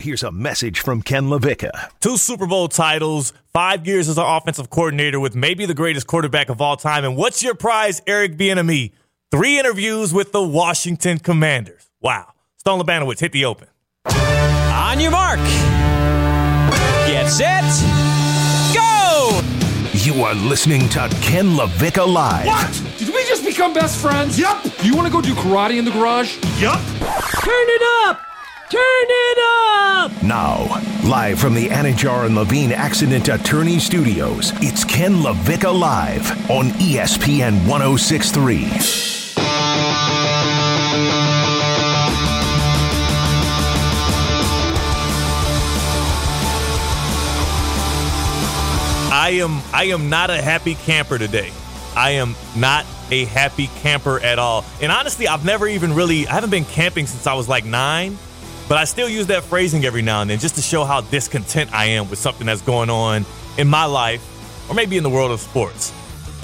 Here's a message from Ken LaVicka. Two Super Bowl titles, five years as our offensive coordinator with maybe the greatest quarterback of all time. And what's your prize, Eric Bieniemy? Three interviews with the Washington Commanders. Wow. Stone Labanowitz, hit the open. On your mark. Get set. Go! You are listening to Ken LaVicka Live. What? Did we just become best friends? Yup. You want to go do karate in the garage? Yup. Turn it up! Turn it up! Now, live from the Anidjar and Levine Accident Attorney Studios, it's Ken LaVicka Live on ESPN 1063. I am I am not a happy camper today. I am not a happy camper at all. And honestly, I've never even really I haven't been camping since I was like 9, but I still use that phrasing every now and then just to show how discontent I am with something that's going on in my life or maybe in the world of sports.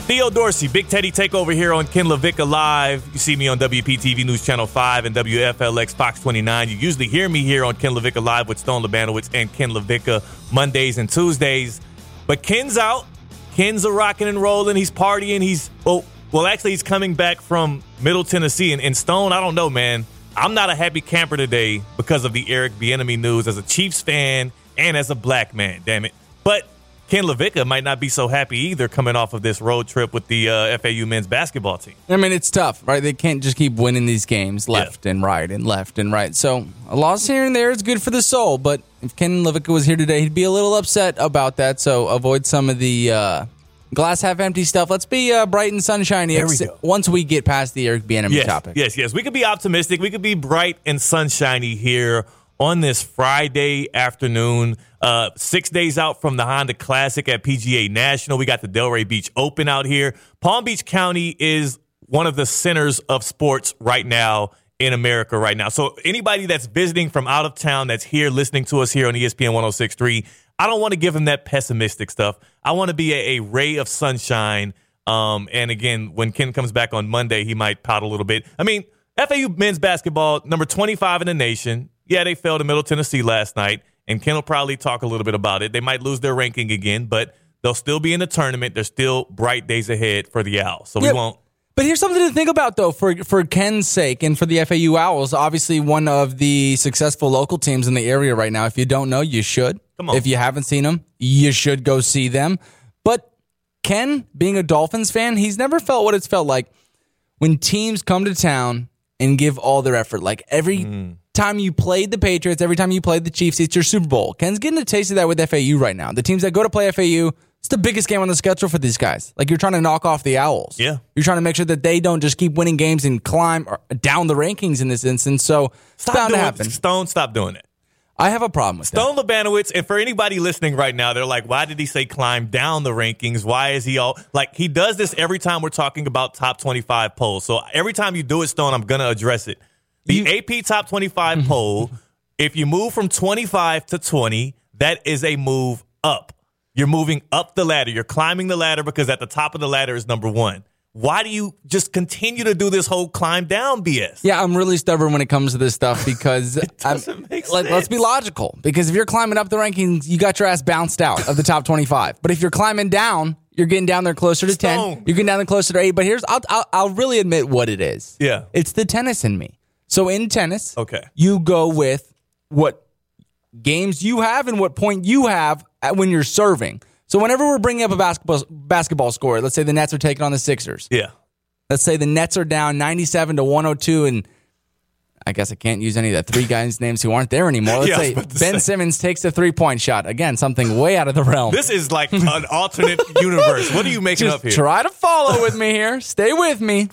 Theo Dorsey, Big Teddy Takeover here on Ken LaVicka Live. You see me on WPTV News Channel 5 and WFLX Fox 29. You usually hear me here on Ken LaVicka Live with Stone Labanowitz and Ken LaVicka Mondays and Tuesdays. But Ken's out. Ken's a rocking and rolling. He's partying. He's well, well, actually, he's coming back from Middle Tennessee. And, and Stone, I don't know, man. I'm not a happy camper today because of the Eric Bieniemy news as a Chiefs fan and as a black man. Damn it. But Ken LaVicka might not be so happy either coming off of this road trip with the uh, FAU men's basketball team. I mean, it's tough, right? They can't just keep winning these games left and right and left and right. So a loss here and there is good for the soul. But if Ken LaVicka was here today, he'd be a little upset about that. So avoid some of the uh, glass half empty stuff. Let's be uh, bright and sunshiny There we once we get past the Eric Bieniemy yes, topic. Yes, yes. We could be optimistic. We could be bright and sunshiny here on this Friday afternoon. Uh, six days out from the Honda Classic at PGA National. We got the Delray Beach Open out here. Palm Beach County is one of the centers of sports right now in America right now. So anybody that's visiting from out of town that's here listening to us here on ESPN 1063, I don't want to give him that pessimistic stuff. I want to be a, a ray of sunshine. Um, and again, when Ken comes back on Monday, he might pout a little bit. I mean, FAU men's basketball, number 25 in the nation. Yeah, they fell to Middle Tennessee last night, and Ken will probably talk a little bit about it. They might lose their ranking again, but they'll still be in the tournament. There's still bright days ahead for the Owls, so Yeah, we won't. But here's something to think about, though, for for Ken's sake and for the FAU Owls. Obviously, one of the successful local teams in the area right now. If you don't know, you should. Come on. If you haven't seen them, you should go see them. But Ken, being a Dolphins fan, he's never felt what it's felt like when teams come to town and give all their effort. Like every Mm. time you played the Patriots, every time you played the Chiefs, it's your Super Bowl. Ken's getting a taste of that with FAU right now. The teams that go to play FAU, it's the biggest game on the schedule for these guys. Like you're trying to knock off the Owls. Yeah. You're trying to make sure that they don't just keep winning games and climb or- down the rankings in this instance. So it's Stop bound to doing happen. Stone, stop doing it. I have a problem with that. Stone Labanowitz, and for anybody listening right now, they're like, why did he say climb down the rankings? Why is he all like he does this every time we're talking about top 25 polls. So every time you do it, Stone, I'm gonna address it. The AP top 25 poll, if you move from 25 to 20, that is a move up. You're moving up the ladder. You're climbing the ladder because at the top of the ladder is number one. Why do you just continue to do this whole climb down BS? Yeah, I'm really stubborn when it comes to this stuff because I'm- doesn't make let, us be logical. Because if you're climbing up the rankings, you got your ass bounced out of the top 25. But if you're climbing down, you're getting down there closer to Stone. 10. You're getting down there closer to 8. But here's, I'll, I'll, I'll really admit what it is. Yeah. It's the tennis in me. So in tennis, Okay. you go with what games you have and what point you have at when you're serving. So whenever we're bringing up a basketball basketball score, let's say the Nets are taking on the Sixers. Yeah. Let's say the Nets are down 97 to 102 and I guess I can't use any of the three guys' names who aren't there anymore. Let's Yeah, say Ben say. Simmons takes a three point shot. Again, something way out of the realm. This is like an alternate universe. What are you making Just up here? try to follow with me here. Stay with me.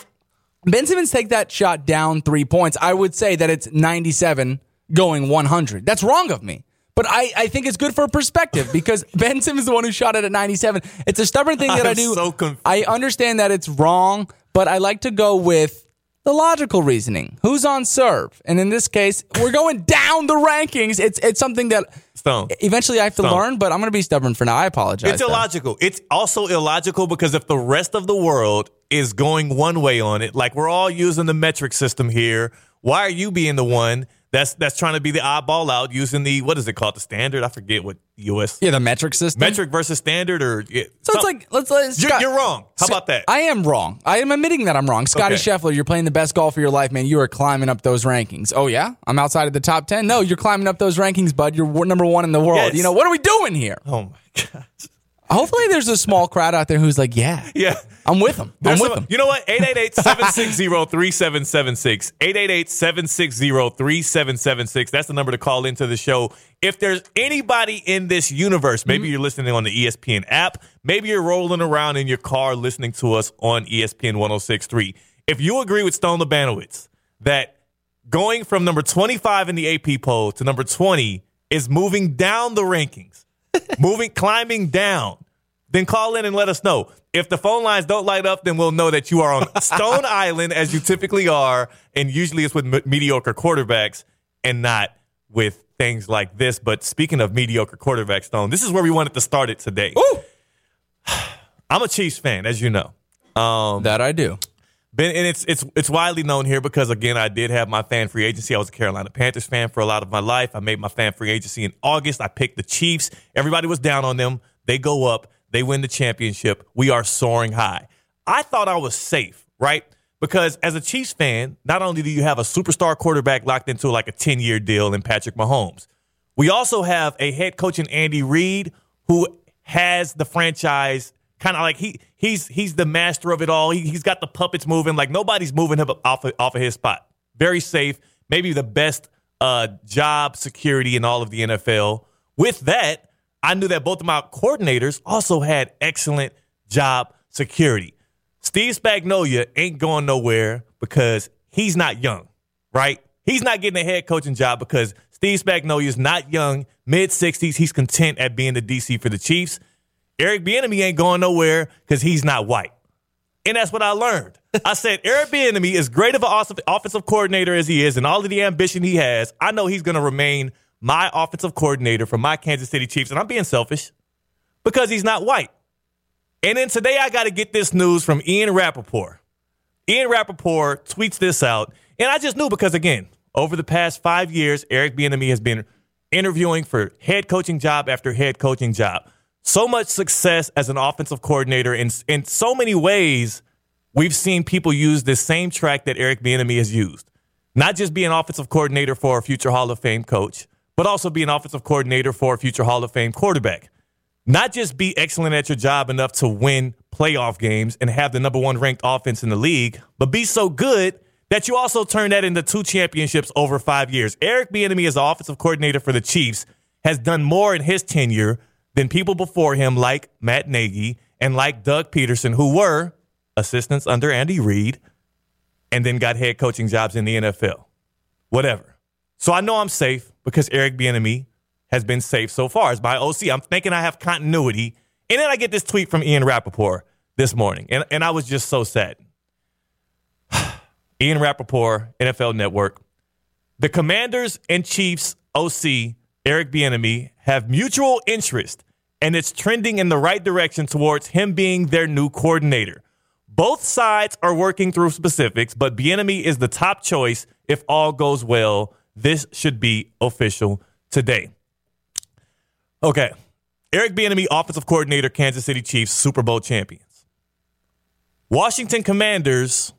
Ben Simmons take that shot down three points. I would say that it's 97 going 100. That's wrong of me. But I, I think it's good for perspective because Ben Simmons is the one who shot it at 97. It's a stubborn thing that I I'm do. so. I understand that it's wrong, but I like to go with the logical reasoning. Who's on serve? And in this case, we're going down the rankings. It's it's something that Stone. eventually I have to Stone. learn, but I'm going to be stubborn for now. I apologize. It's though. illogical. It's also illogical because if the rest of the world is going one way on it, like we're all using the metric system here, why are you being the one That's that's trying to be the oddball out using the what is it called? The standard? I forget what US Yeah, the metric system. metric versus standard or yeah, So it's like let's let's. you're, Scott- you're wrong. How about that? I am wrong. I am admitting that I'm wrong. Scottie Okay. Scheffler, you're playing the best golf of your life, man. You are climbing up those rankings. Oh yeah, I'm outside of the top ten. No, you're climbing up those rankings, bud. You're number one in the world. Yes. You know what are we doing here? oh my god. Hopefully, there's a small crowd out there who's like, yeah, Yeah. I'm with them. I'm There's with some- them. You know what? 888-760-3776. 888-760-3776. That's the number to call into the show. If there's anybody in this universe, maybe you're listening on the ESPN app, maybe you're rolling around in your car listening to us on ESPN 1063. If you agree with Stone Labanowitz that going from number 25 in the AP poll to number 20 is moving down the rankings, moving, climbing down, then call in and let us know. If the phone lines don't light up, then we'll know that you are on Stone Island as you typically are, and usually it's with me- mediocre quarterbacks and not with things like this. But speaking of mediocre quarterbacks, Stone, this is where we wanted to start it today. Ooh, I'm a Chiefs fan, as you know. Um, that I do. Been, and it's it's it's widely known here because again, I did have my fan free agency. I was a Carolina Panthers fan for a lot of my life. I made my fan free agency in August. I picked the Chiefs. Everybody was down on them. They go up. They win the championship. We are soaring high. I thought I was safe, right? Because as a Chiefs fan, not only do you have a superstar quarterback locked into like a 10 year deal in Patrick Mahomes, we also have a head coach in Andy Reid who has the franchise kind of like he he's he's the master of it all. He, he's got the puppets moving like nobody's moving him off of, off of his spot. Very safe, maybe the best uh, job security in all of the NFL. With that, I knew that both of my coordinators also had excellent job security. Steve Spagnuolo ain't going nowhere because he's not young, right? He's not getting a head coaching job because Steve Spagnuolo is not young, mid 60s. He's content at being the DC for the Chiefs. Eric Bieniemy ain't going nowhere because he's not white. And that's what I learned. I said, Eric Bieniemy, as great of an offensive coordinator as he is and all of the ambition he has, I know he's going to remain my offensive coordinator for my Kansas City Chiefs. And I'm being selfish because he's not white. And then today I got to get this news from Ian Rapoport. Ian Rapoport tweets this out. And I just knew because, again, over the past five years, Eric Bieniemy has been interviewing for head coaching job after head coaching job. So much success as an offensive coordinator. In, in so many ways, we've seen people use this same track that Eric Bieniemy has used. Not just be an offensive coordinator for a future Hall of Fame coach, but also be an offensive coordinator for a future Hall of Fame quarterback not just be excellent at your job enough to win playoff games and have the number one ranked offense in the league, but be so good that you also turn that into two championships over five years. Eric Bieniemy, as the offensive coordinator for the Chiefs, has done more in his tenure than people before him, like Matt Nagy and like Doug Pederson, who were assistants under Andy Reid and then got head coaching jobs in the NFL. Whatever. So I know I'm safe because Eric Bieniemy has been safe so far as my OC. I'm thinking I have continuity. And then I get this tweet from Ian Rapoport this morning, and, and I was just so sad. Ian Rapoport, NFL Network. The Commanders and Chiefs OC, Eric Bieniemy, have mutual interest, and it's trending in the right direction towards him being their new coordinator. Both sides are working through specifics, but Bieniemy is the top choice if all goes well. This should be official today. Okay. Eric Bieniemy, offensive coordinator, Kansas City Chiefs, Super Bowl champions. Washington Commanders,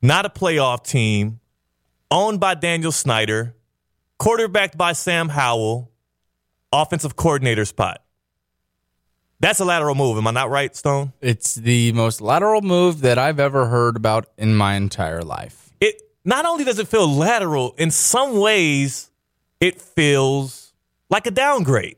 not a playoff team, owned by Daniel Snyder, quarterbacked by Sam Howell, offensive coordinator spot. That's a lateral move. Am I not right, Stone? It's the most lateral move that I've ever heard about in my entire life. It not only does it feel lateral, in some ways, it feels like a downgrade.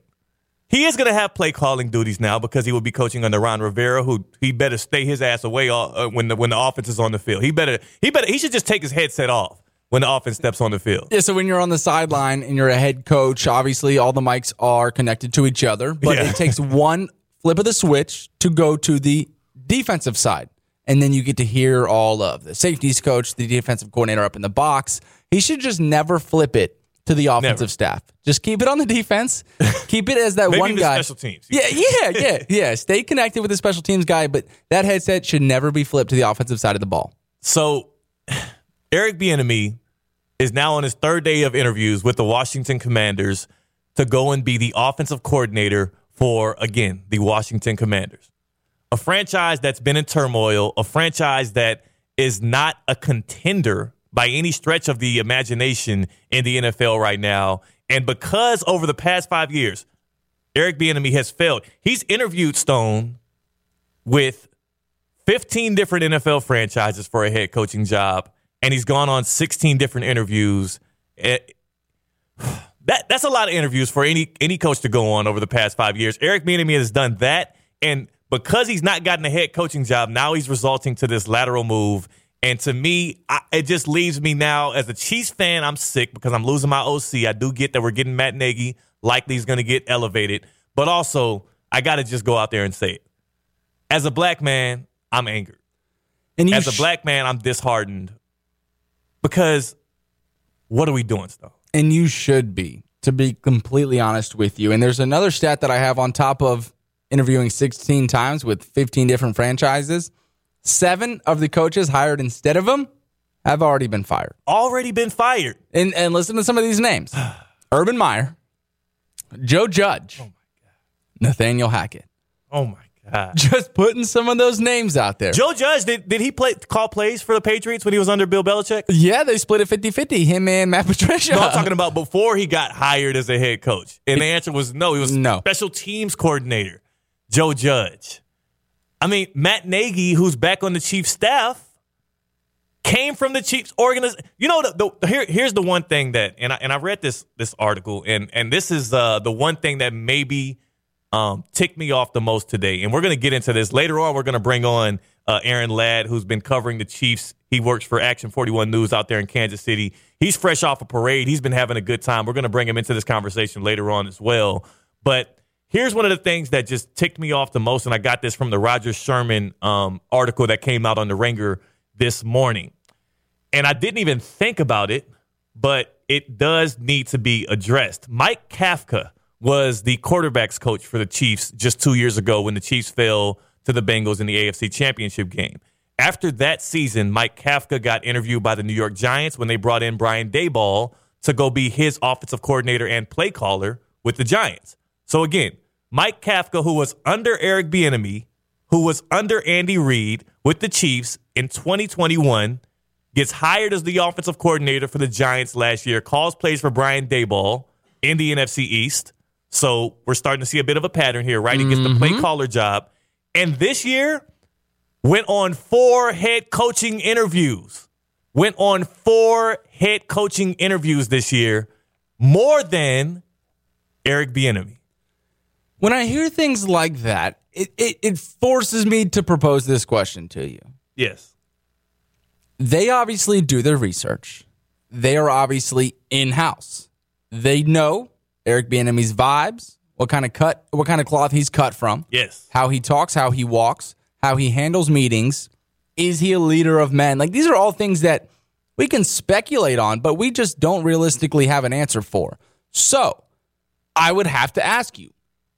He is going to have play calling duties now because he will be coaching under Ron Rivera, who he better stay his ass away uh, when the when the offense is on the field. He better he better he should just take his headset off when the offense steps on the field. Yeah, so when you're on the sideline and you're a head coach, obviously all the mics are connected to each other, but Yeah. it takes one flip of the switch to go to the defensive side. And then you get to hear all of the safeties coach, the defensive coordinator up in the box. He should just never flip it to the offensive Never. staff. Just keep it on the defense. keep it as that one guy. special teams. Yeah, yeah, yeah, yeah. Stay connected with the special teams guy, but that headset should never be flipped to the offensive side of the ball. So Eric Bieniemy is now on his third day of interviews with the Washington Commanders to go and be the offensive coordinator for, again, the Washington Commanders. A franchise that's been in turmoil, a franchise that is not a contender by any stretch of the imagination in the NFL right now. And because over the past five years, Eric Bieniemy has failed, he's interviewed Stone with 15 different NFL franchises for a head coaching job, and he's gone on 16 different interviews. It, that that's a lot of interviews for any any coach to go on over the past five years. Eric Bieniemy has done that, and because he's not gotten a head coaching job, now he's resulting to this lateral move. And to me, I, it just leaves me now as a Chiefs fan. I'm sick because I'm losing my OC. I do get that we're getting Matt Nagy. Likely he's going to get elevated, but also I got to just go out there and say it. As a black man, I'm angered. And As a sh- black man, I'm disheartened because what are we doing, Stone? and you should be, to be completely honest with you. And there's another stat that I have on top of interviewing 16 times with 15 different franchises. Seven of the coaches hired instead of him have already been fired. Already been fired. And, and listen to some of these names Urban Meyer, Joe Judge, oh Nathaniel Hackett. Oh my god. Just putting some of those names out there. Joe Judge did did he play call plays for the Patriots when he was under Bill Belichick? yeah, they split it 50 50, him and Matt Patricia. No, I'm talking about before he got hired as a head coach. And the answer was no. He was No. special teams coordinator, Joe Judge. I mean, Matt Nagy, who's back on the Chiefs staff, came from the Chiefs organization. You know, the, the, here, here's the one thing that, and I, and I read this this article, and and this is uh, the one thing that maybe um, ticked me off the most today. And we're going to get into this later on. We're going to bring on uh, Aaron Ladd, who's been covering the Chiefs. He works for Action 41 News out there in Kansas City. He's fresh off a parade. He's been having a good time. We're going to bring him into this conversation later on as well. But here's one of the things that just ticked me off the most, and I got this from the Roger Sherman um, article that came out on the Ringer this morning. And I didn't even think about it, but it does need to be addressed. Mike Kafka was the quarterbacks coach for the Chiefs just two years ago when the Chiefs fell to the Bengals in the AFC Championship game. After that season, Mike Kafka got interviewed by the New York Giants when they brought in Brian Daboll to go be his offensive coordinator and play caller with the Giants. So again, Mike Kafka, who was under Eric Bieniemy, who was under Andy Reid with the Chiefs in 2021, gets hired as the offensive coordinator for the Giants last year, calls plays for Brian Daboll in the NFC East. So we're starting to see a bit of a pattern here, right? He gets the play mm-hmm. caller job. And this year went on four head coaching interviews. Went on four head coaching interviews this year, more than Eric Bieniemy. When I hear things like that, it, it, it forces me to propose this question to you. Yes. They obviously do their research. They are obviously in house. They know Eric Bieniemy's vibes, what kind of cut, what kind of cloth he's cut from, Yes. how he talks, how he walks, how he handles meetings. Is he a leader of men? Like these are all things that we can speculate on, but we just don't realistically have an answer for. So, I would have to ask you,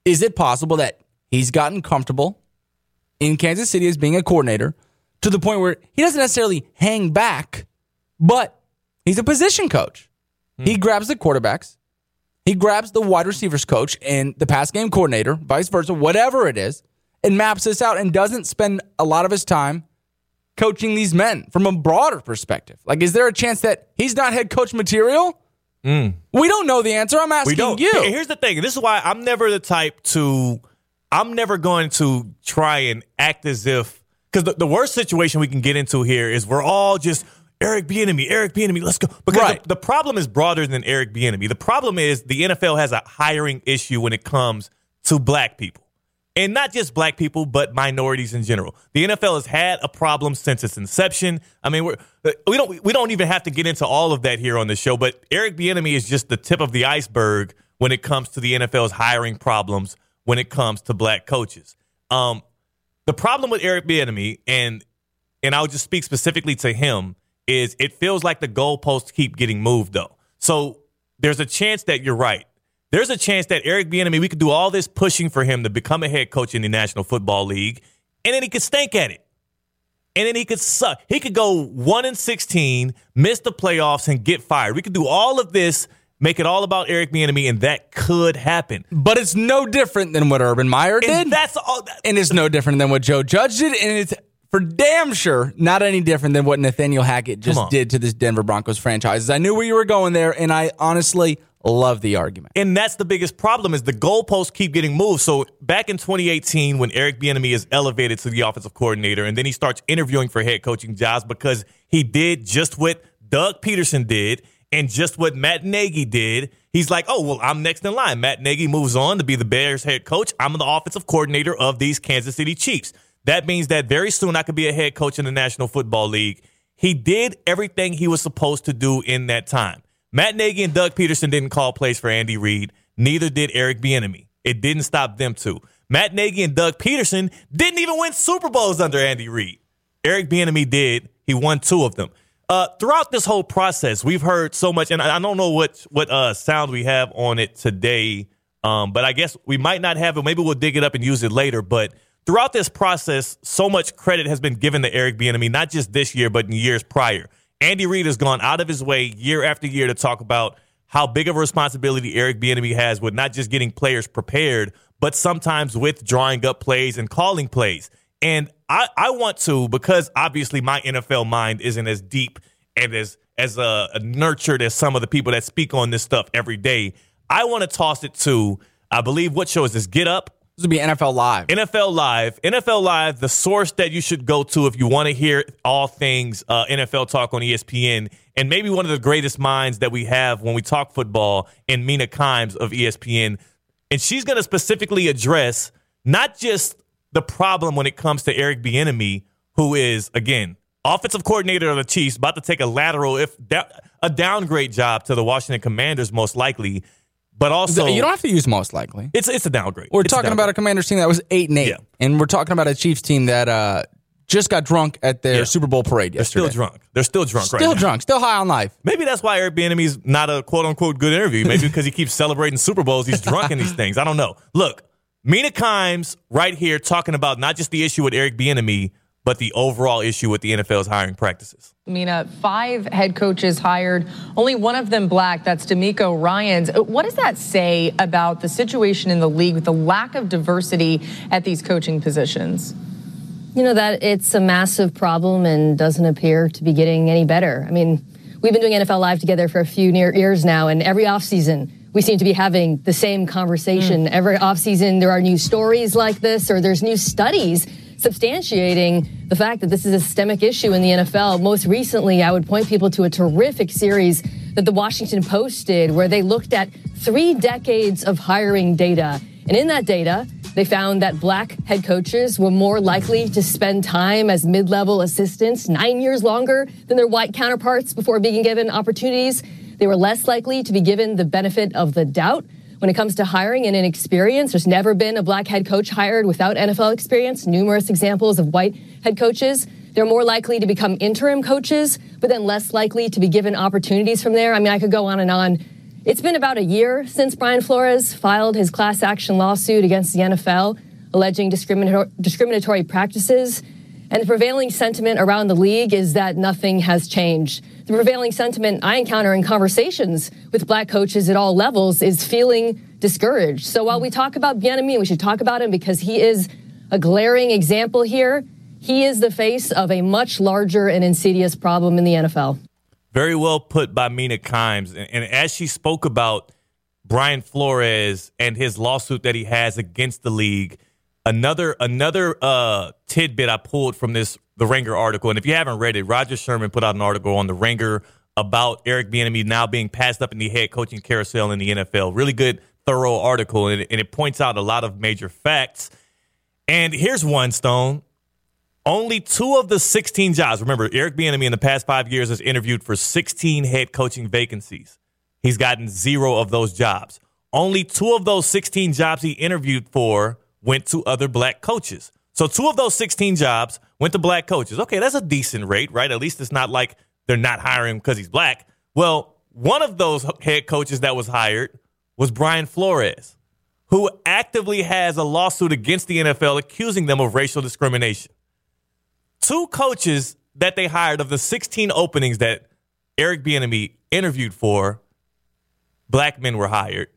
is it possible that he's gotten comfortable in Kansas City as being a coordinator to the point where he doesn't necessarily hang back, but he's a position coach. He hmm. grabs the quarterbacks, he grabs the wide receivers coach and the pass game coordinator, vice versa, whatever it is, and maps this out and doesn't spend a lot of his time coaching these men from a broader perspective. Like, is there a chance that he's not head coach material? Mm. We don't know the answer. I'm asking We don't. you. Here's the thing. This is why I'm never the type to. I'm never going to try and act as if because the, the worst situation we can get into here is we're all just Eric Bieniemy, Eric Bieniemy. Let's go. Because Right. the, the problem is broader than Eric Bieniemy. The problem is the NFL has a hiring issue when it comes to black people. And not just black people, but minorities in general. The NFL has had a problem since its inception. I mean, we're, we don't we don't even have to get into all of that here on the show. But Eric Bieniemy is just the tip of the iceberg when it comes to the NFL's hiring problems. When it comes to black coaches, um, the problem with Eric Bieniemy and and I'll just speak specifically to him is it feels like the goalposts keep getting moved though. So there's a chance that you're right. There's a chance that Eric Bieniemy we could do all this pushing for him to become a head coach in the National Football League, and then he could stink at it. and then he could suck. He could go one and sixteen, miss the playoffs, and get fired. We could do all of this, make it all about Eric Bieniemy, and that could happen. But it's no different than what Urban Meyer did. And that's all. That, and it's no different than what Joe Judge did, and it's for damn sure not any different than what Nathaniel Hackett just did to this Denver Broncos franchise. I knew where you were going there, and I honestly love the argument. And that's the biggest problem is the goalposts keep getting moved. So back in 2018, when Eric Bieniemy is elevated to the offensive coordinator, and then he starts interviewing for head coaching jobs because he did just what Doug Pederson did and just what Matt Nagy did. He's like, oh, well, I'm next in line. Matt Nagy moves on to be the Bears head coach. I'm the offensive coordinator of these Kansas City Chiefs. That means that very soon I could be a head coach in the National Football League. He did everything he was supposed to do in that time. Matt Nagy and Doug Pederson didn't call plays for Andy Reid. Neither did Eric Bieniemy. It didn't stop them too. Matt Nagy and Doug Pederson didn't even win Super Bowls under Andy Reid. Eric Bieniemy did. He won two of them. Uh, throughout this whole process, we've heard so much, and I, don't know what what uh, sound we have on it today, um, but I guess we might not have it. Maybe we'll dig it up and use it later. But throughout this process, so much credit has been given to Eric Bieniemy, not just this year, but in years prior. Andy Reid has gone out of his way year after year to talk about how big of a responsibility Eric Bieniemy has with not just getting players prepared, but sometimes with drawing up plays and calling plays. And I, I want to because obviously my NFL mind isn't as deep and as as uh, nurtured as some of the people that speak on this stuff every day. I want to toss it to I believe what show is this? Get Up. This would be NFL Live. NFL Live. NFL Live, the source that you should go to if you want to hear all things uh, NFL talk on ESPN, and maybe one of the greatest minds that we have when we talk football in Mina Kimes of ESPN. And she's going to specifically address not just the problem when it comes to Eric Bieniemy, who is again offensive coordinator of the Chiefs, about to take a lateral, if da- a downgrade job to the Washington Commanders, most likely. But also, you don't have to use most likely. It's it's a downgrade. We're It's talking about a Commanders team that was eight and eight, Yeah. and we're talking about a Chiefs team that uh, just got drunk at their Yeah. Super Bowl parade They're still drunk. They're still drunk right Still now. drunk, still high on life. Maybe that's why Eric Bieniemy's not a quote unquote good interview. Maybe because he keeps celebrating Super Bowls, he's drunk in these things. I don't know. Look, Mina Kimes right here talking about not just the issue with Eric Bieniemy, but the overall issue with the NFL's hiring practices. Mina, five head coaches hired, only one of them black. That's DeMeco Ryans. Uh, What does that say about the situation in the league with the lack of diversity at these coaching positions? You know that it's a massive problem and doesn't appear to be getting any better. I mean, we've been doing NFL Live together for a few near years now, and every offseason we seem to be having the same conversation. Every offseason there are new stories like this, or there's new studies substantiating the fact that this is a systemic issue in the NFL. Most recently, I would point people to a terrific series that the Washington Post did where they looked at three decades of hiring data. And in that data, they found that black head coaches were more likely to spend time as mid level assistants nine years longer than their white counterparts before being given opportunities. They were less likely to be given the benefit of the doubt when it comes to hiring and inexperience. There's never been a black head coach hired without NFL experience. Numerous examples of white head coaches. They're more likely to become interim coaches, but then less likely to be given opportunities from there. I mean, I could go on and on. It's been about a year since Brian Flores filed his class action lawsuit against the NFL, alleging discriminatory practices. And the prevailing sentiment around the league is that nothing has changed. The prevailing sentiment I encounter in conversations with black coaches at all levels is feeling discouraged. So while we talk about Bieniemy, we should talk about him because he is a glaring example here. He is the face of a much larger and insidious problem in the NFL. Very well put by Mina Kimes. And, and as she spoke about Brian Flores and his lawsuit that he has against the league, another another uh, tidbit I pulled from this the Ringer article. And if you haven't read it, Roger Sherman put out an article on the Ringer about Eric Bieniemy now being passed up in the head coaching carousel in the NFL. Really good, thorough article, and it, and it points out a lot of major facts. And here's one, Stone. Only two of the 16 jobs. Remember, Eric Bieniemy in the past five years has interviewed for 16 head coaching vacancies. He's gotten zero of those jobs. Only two of those 16 jobs he interviewed for went to other black coaches. So two of those 16 jobs went to black coaches. Okay, that's a decent rate, right? At least it's not like they're not hiring because he's black. Well, one of those head coaches that was hired was Brian Flores, who actively has a lawsuit against the NFL accusing them of racial discrimination. two coaches that they hired of the 16 openings that Eric Bieniemy interviewed for, black men were hired,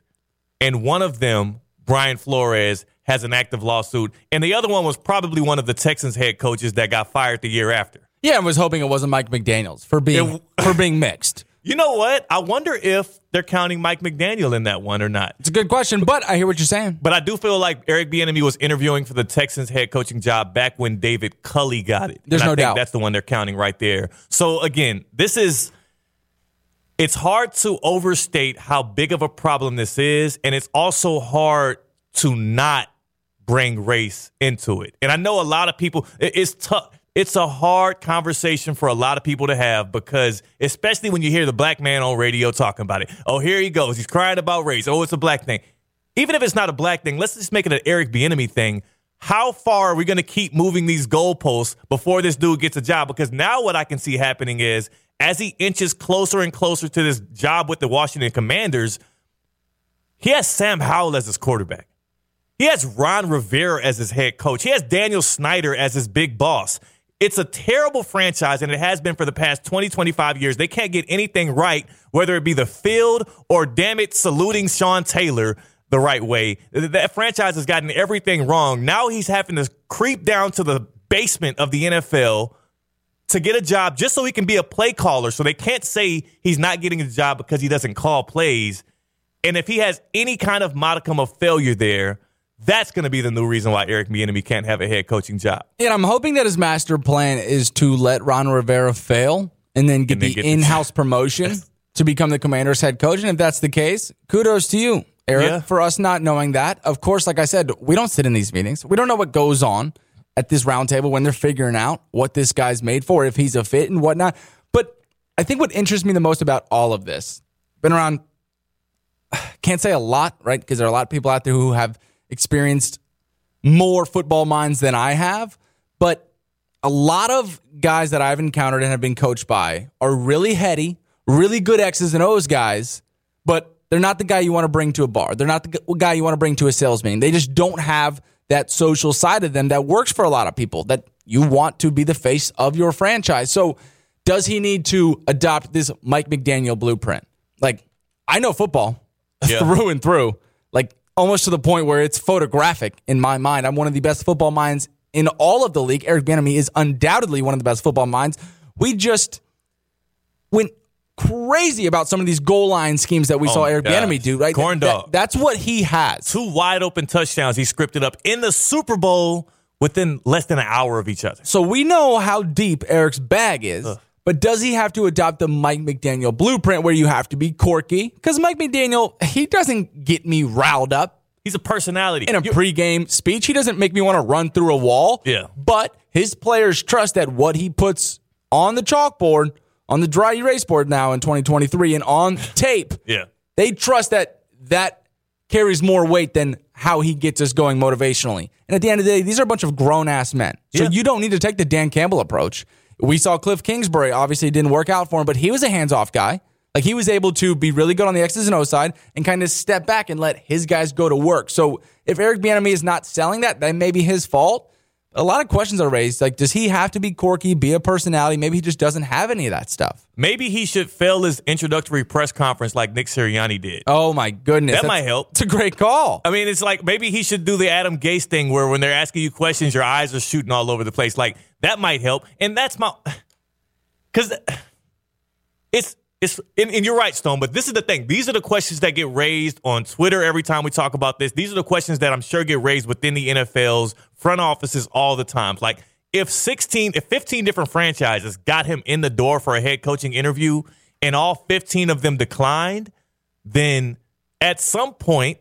and one of them, Brian Flores, has an active lawsuit, and the other one was probably one of the Texans head coaches that got fired the year after. Yeah, I was hoping it wasn't Mike McDaniel's for being It- for being mixed. You know what? I wonder if they're counting Mike McDaniel in that one or not. It's a good question, but I hear what you're saying. But I do feel like Eric Bieniemy was interviewing for the Texans head coaching job back when David Culley got it. There's And I no think doubt. that's the one they're counting right there. So again, this is it's hard to overstate how big of a problem this is, and it's also hard to not bring race into it. And I know a lot of people it's tough. It's a hard conversation for a lot of people to have because, especially when you hear the black man on radio talking about it. Oh, here he goes. He's crying about race. Oh, it's a black thing. Even if it's not a black thing, let's just make it an Eric Bieniemy thing. How far are we going to keep moving these goalposts before this dude gets a job? Because now what I can see happening is as he inches closer and closer to this job with the Washington Commanders, he has Sam Howell as his quarterback. He has Ron Rivera as his head coach. He has Daniel Snyder as his big boss. It's a terrible franchise, and it has been for the past 20, 25 years. They can't get anything right, whether it be the field or, damn it, saluting Sean Taylor the right way. That franchise has gotten everything wrong. Now he's having to creep down to the basement of the NFL to get a job just so he can be a play caller. So they can't say he's not getting a job because he doesn't call plays. And if he has any kind of modicum of failure there, that's going to be the new reason why Eric Bieniemy can't have a head coaching job. And I'm hoping that his master plan is to let Ron Rivera fail and then get And then the get in-house promotion to become the Commanders head coach. And if that's the case, kudos to you, Eric, Yeah. for us not knowing that. Of course, like I said, we don't sit in these meetings. We don't know what goes on at this roundtable when they're figuring out what this guy's made for, if he's a fit and whatnot. But I think what interests me the most about all of this, been around can't say a lot, right? Because there are a lot of people out there who have experienced more football minds than I have. But a lot of guys that I've encountered and have been coached by are really heady, really good X's and O's guys, but they're not the guy you want to bring to a bar. They're not the guy you want to bring to a sales meeting. They just don't have that social side of them that works for a lot of people that you want to be the face of your franchise. So, does he need to adopt this Mike McDaniel blueprint? Like, I know football Yeah. through and through, like almost to the point where it's photographic in my mind. I'm one of the best football minds in all of the league. Eric Bieniemy is undoubtedly one of the best football minds. We just went crazy about some of these goal line schemes that we Oh saw Eric gosh. Bieniemy do. Right, Corn That- dog. that's what he has. Two wide open touchdowns he scripted up in the Super Bowl within less than an hour of each other. So we know how deep Eric's bag is. But does he have to adopt the Mike McDaniel blueprint where you have to be quirky? Because Mike McDaniel, he doesn't get me riled up. He's a personality. in a You- pregame speech. He doesn't make me want to run through a wall. Yeah. But his players trust that what he puts on the chalkboard, on the dry erase board now in 2023, and on tape, yeah. they trust that that carries more weight than how he gets us going motivationally. And at the end of the day, these are a bunch of grown ass men. So Yeah. you don't need to take the Dan Campbell approach. We saw Cliff Kingsbury. Obviously, didn't work out for him, but he was a hands off guy. Like he was able to be really good on the X's and O side and kind of step back and let his guys go to work. So if Eric Bieniemy is not selling that, that may be his fault. A lot of questions are raised. Like, does he have to be quirky, be a personality? Maybe he just doesn't have any of that stuff. Maybe he should fail his introductory press conference like Nick Sirianni did. Oh my goodness, That might help. It's a great call. I mean, it's like maybe he should do the Adam Gase thing where when they're asking you questions, your eyes are shooting all over the place. Like that might help. And that's my because it's it's and, and you're right, Stone. But this is the thing. These are the questions that get raised on Twitter every time we talk about this. These are the questions that I'm sure get raised within the NFL's front offices all the time. Like if 16, if 15 different franchises got him in the door for a head coaching interview and all 15 of them declined, then at some point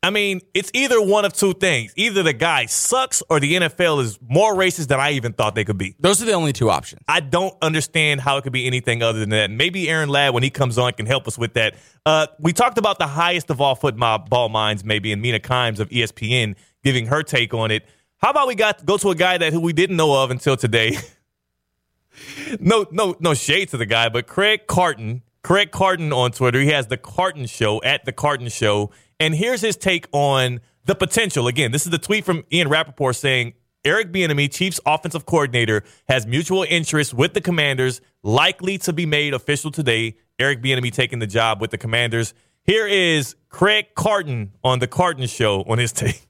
I mean, it's either one of two things. Either the guy sucks or the NFL is more racist than I even thought they could be. Those are the only two options. I don't understand how it could be anything other than that. Maybe Aaron Ladd, when he comes on, can help us with that. Uh, we talked about the highest of all football minds, maybe, and Mina Kimes of ESPN giving her take on it. How about we got go to a guy that who we didn't know of until today? no, no, no shade to the guy, but Craig Carton, Craig Carton on Twitter. He has the Carton Show at the Carton Show, and here's his take on the potential. Again, this is the tweet from Ian Rapoport saying Eric Bieniemy, Chiefs offensive coordinator, has mutual interest with the Commanders, likely to be made official today. Eric Bieniemy taking the job with the Commanders. Here is Craig Carton on the Carton Show on his take.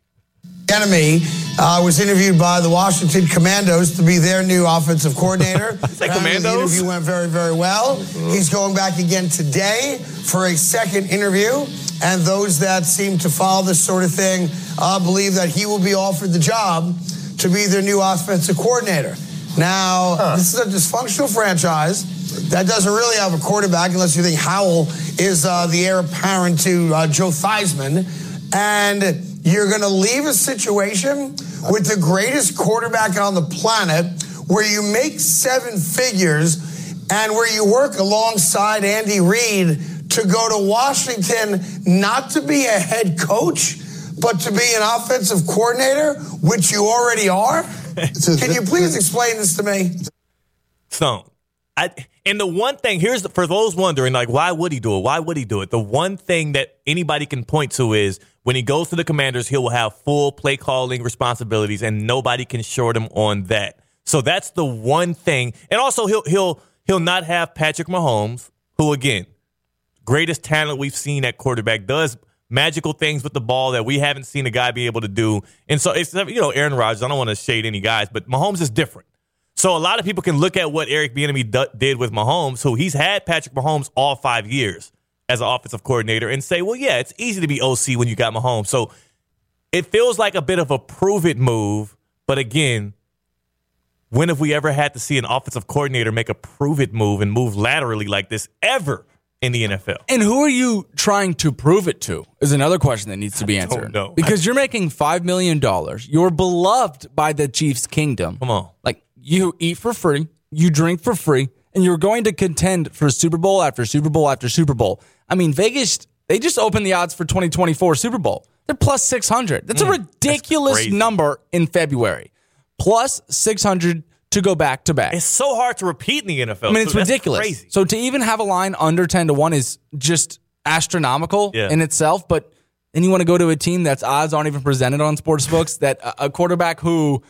Enemy uh, was interviewed by the Washington Commandos to be their new offensive coordinator. The Commandos? interview went very, very well. He's going back again today for a second interview. And those that seem to follow this sort of thing uh, believe that he will be offered the job to be their new offensive coordinator. Now, this is a dysfunctional franchise that doesn't really have a quarterback unless you think Howell is uh, the heir apparent to uh, Joe Theismann. And you're going to leave a situation with the greatest quarterback on the planet where you make seven figures and where you work alongside Andy Reid to go to Washington not to be a head coach, but to be an offensive coordinator, which you already are. Can you please explain this to me? So, I, and the one thing here's the, for those wondering, like, why would he do it? Why would he do it? The one thing that anybody can point to is when he goes to the Commanders, he will have full play calling responsibilities, and nobody can short him on that. So that's the one thing. And also, he'll he'll he'll not have Patrick Mahomes, who again, greatest talent we've seen at quarterback, does magical things with the ball that we haven't seen a guy be able to do. And so it's you know Aaron Rodgers. I don't want to shade any guys, but Mahomes is different. So a lot of people can look at what Eric Bieniemy did with Mahomes, who he's had Patrick Mahomes all five years as an offensive coordinator, and say, well, yeah, it's easy to be OC when you got Mahomes. So it feels like a bit of a prove it move, but again, when have we ever had to see an offensive coordinator make a prove it move and move laterally like this ever in the NFL? And who are you trying to prove it to? Is another question that needs to be answered. know. Because you're making $5 million. You're beloved by the Chiefs' kingdom. Come on. Like, you eat for free, you drink for free, and you're going to contend for Super Bowl after Super Bowl after Super Bowl. I mean, Vegas, they just opened the odds for 2024 Super Bowl. They're plus 600. That's a mm, ridiculous crazy. number in February. Plus 600 to go back to back. It's so hard to repeat in the NFL. I mean, it's So ridiculous. So to even have a line under 10 to 1 is just astronomical Yeah. in itself. But then you want to go to a team that's odds aren't even presented on sports books, that a quarterback who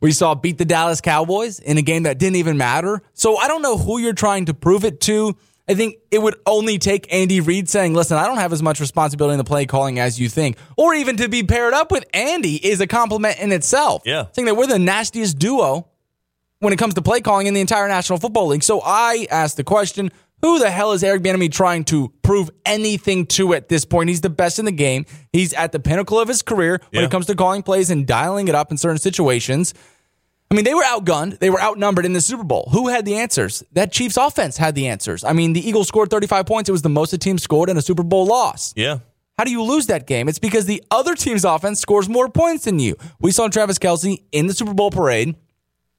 we saw beat the Dallas Cowboys in a game that didn't even matter. So I don't know who you're trying to prove it to. I think it would only take Andy Reid saying, listen, I don't have as much responsibility in the play calling as you think. Or even to be paired up with Andy is a compliment in itself. Yeah. Saying that we're the nastiest duo when it comes to play calling in the entire National Football League. So I asked the question, who the hell is Eric Bieniemy trying to prove anything to at this point? He's the best in the game. He's at the pinnacle of his career when Yeah. it comes to calling plays and dialing it up in certain situations. I mean, they were outgunned. They were outnumbered in the Super Bowl. Who had the answers? That Chiefs offense had the answers. I mean, the Eagles scored 35 points. It was the most a team scored in a Super Bowl loss. Yeah. How do you lose that game? It's because the other team's offense scores more points than you. We saw Travis Kelce in the Super Bowl parade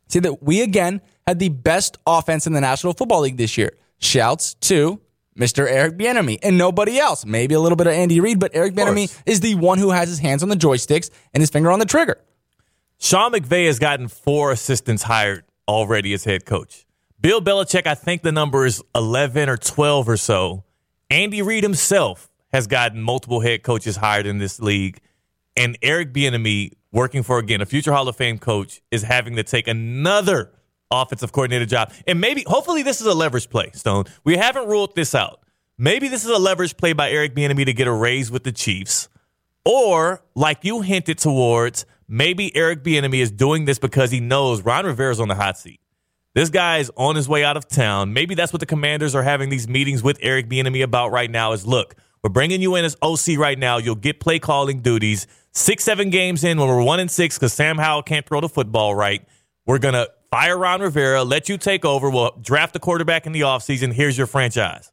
say that we again had the best offense in the National Football League this year. Shouts to Mr. Eric Bieniemy and nobody else. Maybe a little bit of Andy Reid, but Eric Bieniemy is the one who has his hands on the joysticks and his finger on the trigger. Sean McVay has gotten four assistants hired already as head coach. Bill Belichick, I think the number is 11 or 12 or so. Andy Reid himself has gotten multiple head coaches hired in this league. And Eric Bieniemy, working for, again, a future Hall of Fame coach, is having to take another offensive coordinator job. And maybe, hopefully, this is a leverage play, Stone. We haven't ruled this out. Maybe this is a leverage play by Eric Bieniemy to get a raise with the Chiefs. Or, like you hinted towards, maybe Eric Bieniemy is doing this because he knows Ron Rivera's on the hot seat. This guy is on his way out of town. Maybe that's what the commanders are having these meetings with Eric Bieniemy about right now is look, we're bringing you in as OC right now. You'll get play calling duties. Six, seven games in when we're one and six because Sam Howell can't throw the football right. We're to fire Ron Rivera, let you take over. We'll draft a quarterback in the offseason. Here's your franchise.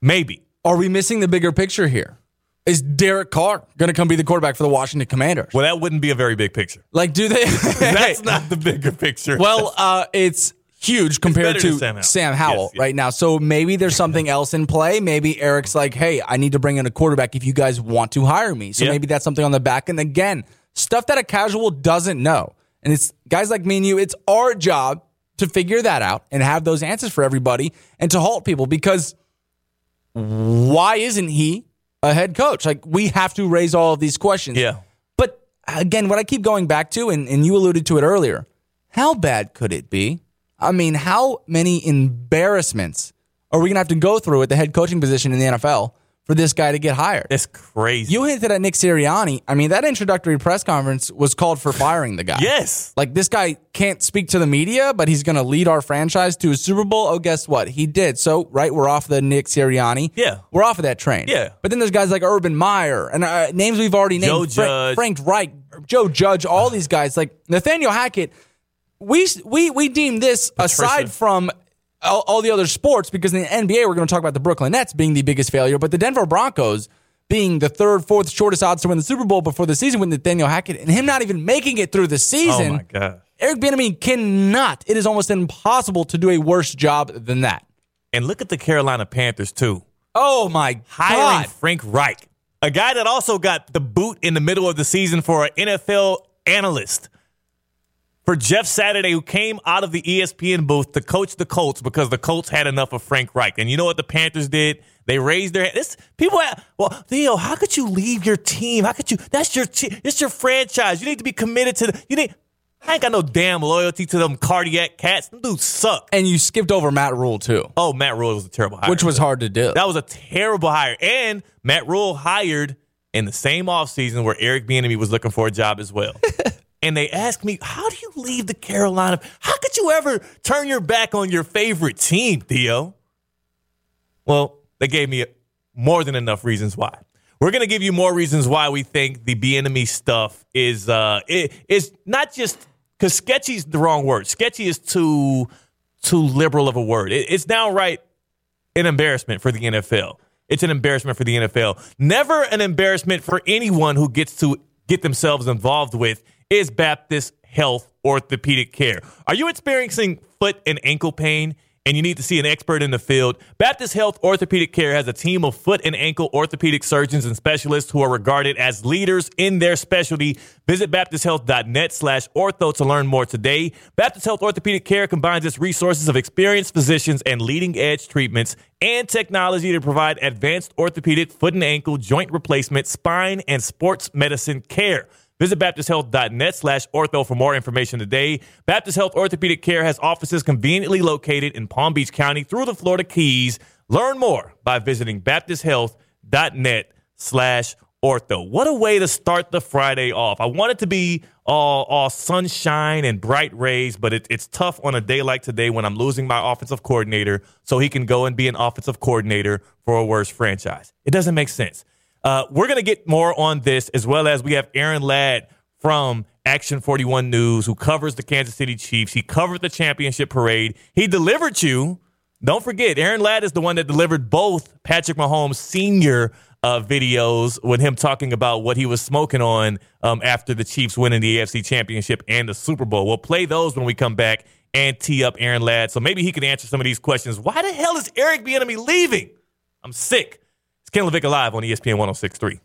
Maybe. Are we missing the bigger picture here? Is Derek Carr going to come be the quarterback for the Washington Commanders? Well, that wouldn't be a very big picture. Like, do they? That's not the bigger picture. Well, uh, it's huge compared better to Sam Howell. Sam Howell Yes, yes. right now. So maybe there's something else in play. Maybe Eric's like, hey, I need to bring in a quarterback if you guys want to hire me. So Yeah. maybe that's something on the back. And again, stuff that a casual doesn't know. And it's guys like me and you, it's our job to figure that out and have those answers for everybody and to halt people because why isn't he a head coach? Like we have to raise all of these questions. Yeah. But again, what I keep going back to, and, and you alluded to it earlier, how bad could it be? I mean, how many embarrassments are we going to have to go through at the head coaching position in the NFL for this guy to get hired? It's crazy. You hinted at Nick Sirianni. I mean, that introductory press conference was called for firing the guy. yes. Like, this guy can't speak to the media, but he's going to lead our franchise to a Super Bowl. Oh, guess what? He did. So, right, we're off the Nick Sirianni. Yeah. We're off of that train. Yeah. But then there's guys like Urban Meyer and uh, names we've already named. Joe Frank, Judge. Frank Reich, Joe Judge, all these guys. Like, Nathaniel Hackett, we, we, we deem this, aside from all, all the other sports, because in the NBA, we're going to talk about the Brooklyn Nets being the biggest failure, but the Denver Broncos being the third, fourth shortest odds to win the Super Bowl before the season with Nathaniel Hackett and him not even making it through the season. Oh my god. Eric Bieniemy cannot. It is almost impossible to do a worse job than that. And look at the Carolina Panthers too. Oh my Hiring god! Frank Reich, a guy that also got the boot in the middle of the season for an NFL analyst. For Jeff Saturday, who came out of the ESPN booth to coach the Colts because the Colts had enough of Frank Reich. And you know what the Panthers did? They raised their hands. people. Well, Theo, how could you leave your team? How could you? That's your team. it's your franchise. You need to be committed to. The, you need. I ain't got no damn loyalty to them cardiac cats. Them dudes suck. And you skipped over Matt Rhule too, Oh, Matt Rhule was a terrible hire. which was hard to do. That was a terrible hire. And Matt Rhule hired in the same offseason where Eric Bieniemy was looking for a job as well. and they asked me, "How do you leave the Carolina? How could you ever turn your back on your favorite team, Theo?" Well, they gave me more than enough reasons why. We're going to give you more reasons why we think the Bieniemy stuff is uh it, is not just cuz sketchy is the wrong word. Sketchy is too too liberal of a word. It, it's downright an embarrassment for the NFL. It's an embarrassment for the NFL. Never an embarrassment for anyone who gets to get themselves involved with is Baptist Health Orthopedic Care. Are you experiencing foot and ankle pain? and you need to see an expert in the field, Baptist Health Orthopedic Care has a team of foot and ankle orthopedic surgeons and specialists who are regarded as leaders in their specialty. Visit baptisthealth.net slash ortho to learn more today. Baptist Health Orthopedic Care combines its resources of experienced physicians and leading edge treatments and technology to provide advanced orthopedic foot and ankle joint replacement, spine, and sports medicine care. Visit baptisthealth.net slash ortho for more information today. Baptist Health Orthopedic Care has offices conveniently located in Palm Beach County through the Florida Keys. Learn more by visiting baptisthealth.net slash ortho. What a way to start the Friday off. I want it to be all, all sunshine and bright rays, but it, it's tough on a day like today when I'm losing my offensive coordinator so he can go and be an offensive coordinator for a worse franchise. It doesn't make sense. Uh, we're going to get more on this as well as we have Aaron Ladd from Action 41 News who covers the Kansas City Chiefs. He covered the championship parade. He delivered you. Don't forget, Aaron Ladd is the one that delivered both Patrick Mahomes senior uh, videos with him talking about what he was smoking on um, after the Chiefs winning the AFC Championship and the Super Bowl. We'll play those when we come back and tee up Aaron Ladd. So maybe he can answer some of these questions. Why the hell is Eric Bieniemy leaving? I'm sick. It's Ken LaVicka Live on ESPN 1063.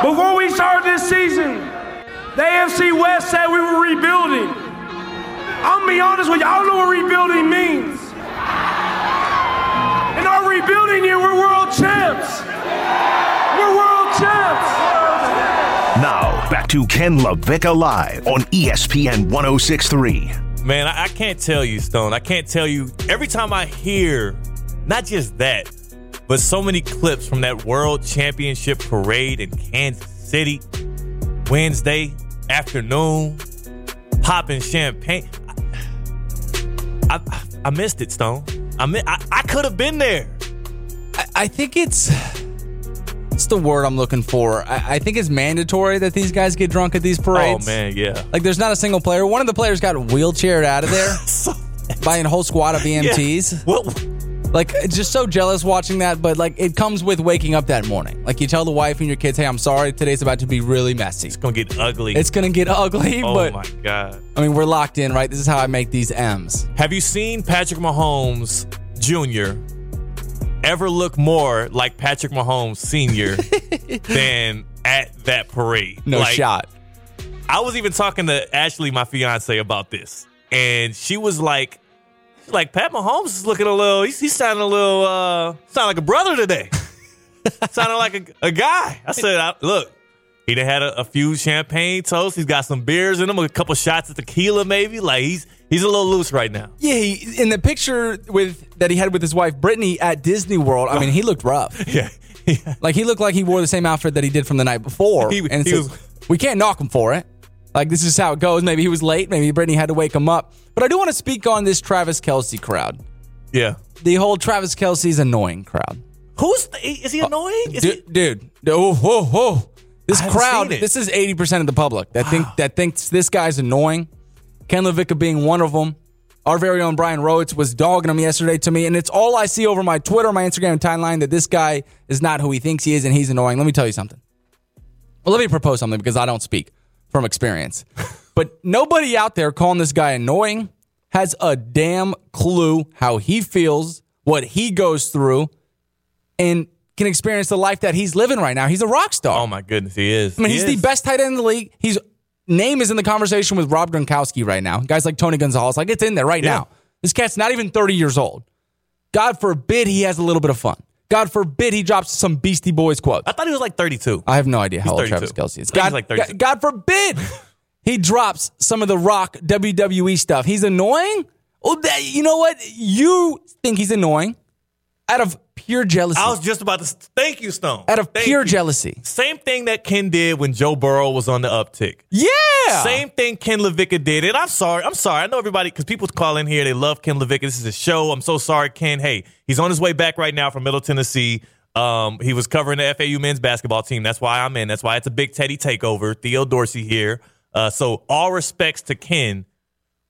Before we started this season, the AFC West said we were rebuilding. I'm gonna be honest with you, I don't know what rebuilding means. In our rebuilding year, we're world champs. We're world champs. Now, back to Ken LaVicka Live on ESPN 1063. Man, I, I can't tell you, Stone. I can't tell you. Every time I hear, not just that, but so many clips from that World Championship parade in Kansas City, Wednesday afternoon, popping champagne. I, I, I missed it, Stone. I, mi- I, I could have been there. I, I think it's it's the word I'm looking for. I, I think it's mandatory that these guys get drunk at these oh, parades. Oh, man, yeah. Like there's not a single player. One of the players got wheelchaired out of there So, by a whole squad of yeah. EMTs. Like just so jealous watching that, but like it comes with waking up that morning. Like you tell the wife and your kids, "Hey, I'm sorry. Today's about to be really messy. it's to get ugly. It's gonna get ugly." oh, but my God. I mean, we're locked in, right? This is how I make these M's. Have you seen Patrick Mahomes Jr. ever look more like Patrick Mahomes Sr. than at that parade? No Like, shot. I was even talking to Ashley, my fiance, about this, and she was like, like Pat Mahomes is looking a little. He's, he's sounding a little. uh Sound like a brother today. Sounding like a, a guy. I said, I, look, He done had a, a few champagne toasts. He's got some beers in him, a couple shots of tequila, maybe. Like he's he's a little loose right now. Yeah, he, in the picture with that he had with his wife Brittany at Disney World, I mean, he looked rough. Yeah, yeah. Like he looked like he wore the same outfit that he did from the night before. He- and he like, was- we can't knock him for it. Like this is how it goes. Maybe he was late. Maybe Brittany had to wake him up. But I do want to speak on this Travis Kelce crowd. yeah. The whole Travis Kelce's annoying crowd. Who's the, is he oh, annoying? Is dude, dude, oh, whoa, whoa. This crowd, this is 80% of the public that think that thinks this guy's annoying. Ken LaVicka being one of them. Our very own Brian Rhodes was dogging him yesterday to me, and it's all I see over my Twitter, my Instagram timeline that this guy is not who he thinks he is, and he's annoying. Let me tell you something. Well, let me propose something because I don't speak from experience. but nobody out there calling this guy annoying has a damn clue how he feels, what he goes through, and can experience the life that he's living right now. He's a rock star. Oh my goodness, he is. I mean, He he's is. the best tight end in the league. His name is in the conversation with Rob Gronkowski right now. Guys like Tony Gonzalez, like it's in there right Yeah. now. This cat's not even 30 years old. God forbid he has a little bit of fun. God forbid he drops some Beastie Boys quotes. I thought he was like 32. I have no idea how He's old 32. Travis Kelce is. I think he's God, like God, God forbid he drops some of the rock WWE stuff. He's annoying. Well, that, you know what? You think he's annoying out of pure jealousy. I was just about to. Thank you, Stone. out of Thank pure you. jealousy. Same thing that Ken did when Joe Burrow was on the uptick. Yeah. Same thing Ken LaVicka did. And I'm sorry. I'm sorry. I know everybody, because people call in here, they love Ken LaVicka. This is a show. I'm so sorry, Ken. Hey, he's on his way back right now from Middle Tennessee. Um, he was covering the FAU men's basketball team. That's why I'm in. That's why it's a big Teddy takeover. Theo Dorsey here. Uh, so all respects to Ken,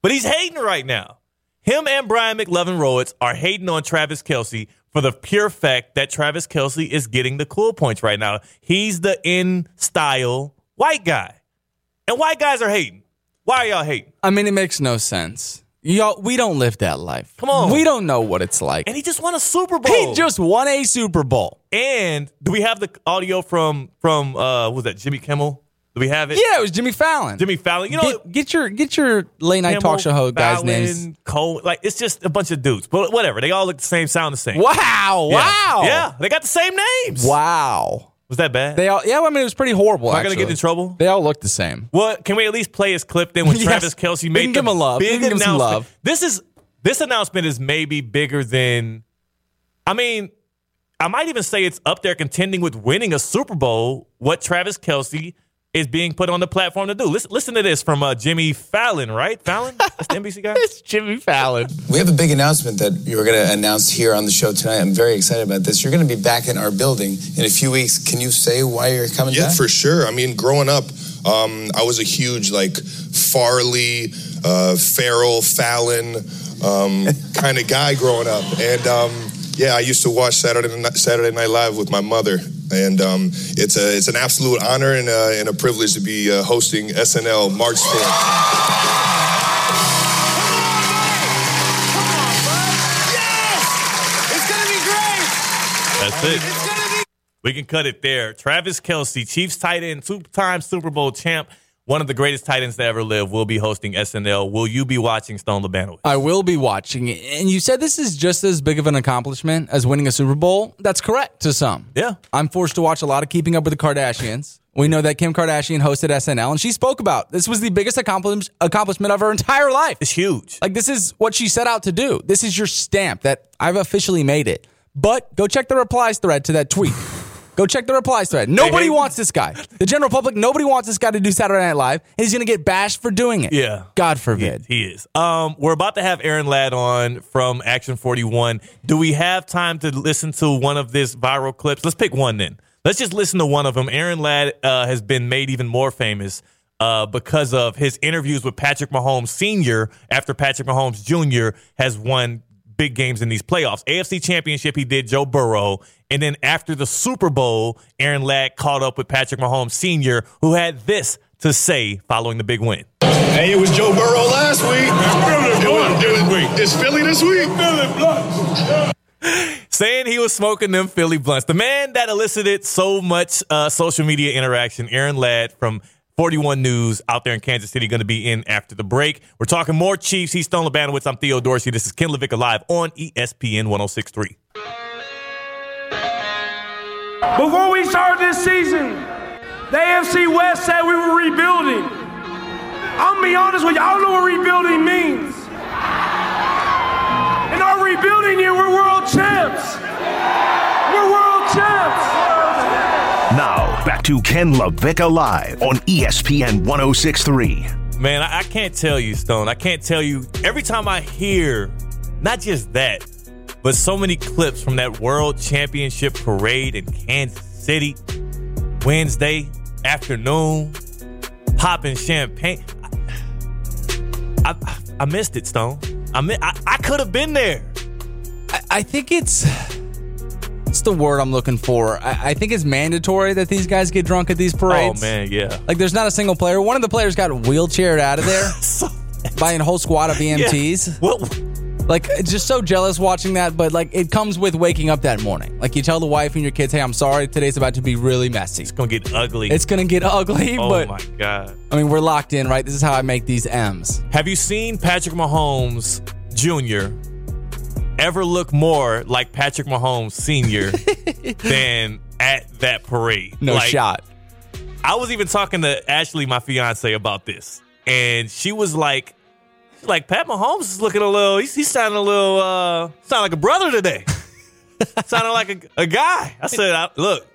but he's hating right now. Him and Brian McLovin Rhodes are hating on Travis Kelce for the pure fact that Travis Kelce is getting the cool points right now. He's the in style white guy. And white guys are hating. Why are y'all hating? I mean, it makes no sense. Y'all, we don't live that life. Come on. We don't know what it's like. And he just won a Super Bowl. He just won a Super Bowl. and do we have the audio from from uh what was that Jimmy Kimmel? Do we have it? Yeah, it was Jimmy Fallon. Jimmy Fallon. You know get, get your get your late night talk show ho- guys' Fallon, names. Cole, like it's just a bunch of dudes. But whatever. They all look the same, sound the same. Wow! Yeah. Wow! Yeah, they got the same names. Wow! Was that bad? They all yeah. I mean, it was pretty horrible. Am I gonna get in trouble? They all look the same. Well, can we at least play his clip then when Yes. Travis Kelce made give him a love. Big give him some love. This is this announcement is maybe bigger than I mean, I might even say it's up there contending with winning a Super Bowl, what Travis Kelce is being put on the platform to do. Listen, listen to this from uh, Jimmy Fallon, right? Fallon? That's the NBC guy? It's Jimmy Fallon. We have a big announcement that you're going to announce here on the show tonight. I'm very excited about this. You're going to be back in our building in a few weeks. Can you say why you're coming Yeah, back? for sure. I mean, growing up, um, I was a huge like Farley, uh, Farrell, Fallon um, kind of guy growing up, and um, yeah, I used to watch Saturday Night, Saturday Night Live with my mother, and um, it's a it's an absolute honor and, uh, and a privilege to be uh, hosting SNL March 4th. That's it. It's gonna be great. That's it. We can cut it there. Travis Kelce, Chiefs tight end, two-time Super Bowl champ, one of the greatest tight ends to ever live, will be hosting SNL. Will you be watching Stone Labanowitz? I will be watching it. And you said this is just as big of an accomplishment as winning a Super Bowl. That's correct to some. Yeah. I'm forced to watch a lot of Keeping Up with the Kardashians. We know that Kim Kardashian hosted SNL, and she spoke about this was the biggest accomplish- accomplishment of her entire life. It's huge. Like this is what she set out to do. This is your stamp that I've officially made it. But go check the replies thread to that tweet. Go check the replies thread. Nobody wants this guy. The general public, nobody wants this guy to do Saturday Night Live. And he's going to get bashed for doing it. Yeah. God forbid. He is. Um, we're about to have Aaron Ladd on from Action 41. Do we have time to listen to one of this viral clips? Let's pick one then. Let's just listen to one of them. Aaron Ladd uh, has been made even more famous uh, because of his interviews with Patrick Mahomes Sr. after Patrick Mahomes Jr. has won big games in these playoffs. AFC Championship, he did Joe Burrow. And then after the Super Bowl, Aaron Ladd caught up with Patrick Mahomes Sr., who had this to say following the big win. Hey, it was Joe Burrow last week. It was, it was, it's Philly this week. saying he was smoking them Philly blunts. The man that elicited so much uh, social media interaction, Aaron Ladd from 41 News out there in Kansas City, going to be in after the break. We're talking more Chiefs. He's Stone Labanowitz. I'm Theo Dorsey. This is Ken Levick Live on ESPN 1063. Before we start this season, the The AFC West said we were rebuilding. I'm gonna be honest with you, I don't know what rebuilding means. In our rebuilding year, we're world champs. We're world champs. Now, back to Ken LaVicka Live on ESPN 1063. Man, I, I can't tell you, Stone. I can't tell you. Every time I hear, not just that, but so many clips from that World Championship parade in Kansas City, Wednesday afternoon, popping champagne. I, I, I missed it, Stone. I, mi- I, I could have been there. I, I think it's it's the word I'm looking for. I, I think it's mandatory that these guys get drunk at these oh, parades. Oh man, yeah. Like there's not a single player. One of the players got wheelchaired out of there by a whole squad of EMTs. What? Like just so jealous watching that, but like it comes with waking up that morning. Like you tell the wife and your kids, "Hey, I'm sorry. Today's about to be really messy. It's gonna get ugly. It's gonna get ugly." oh but my god. I mean, we're locked in, right? This is how I make these M's. Have you seen Patrick Mahomes Jr. ever look more like Patrick Mahomes Sr. than at that parade? No Like, shot. I was even talking to Ashley, my fiance, about this, and she was like, "Like Pat Mahomes is looking a little. He's, he's sounding a little, uh, sound like a brother today. sounding like a, a guy." I said, I, "Look."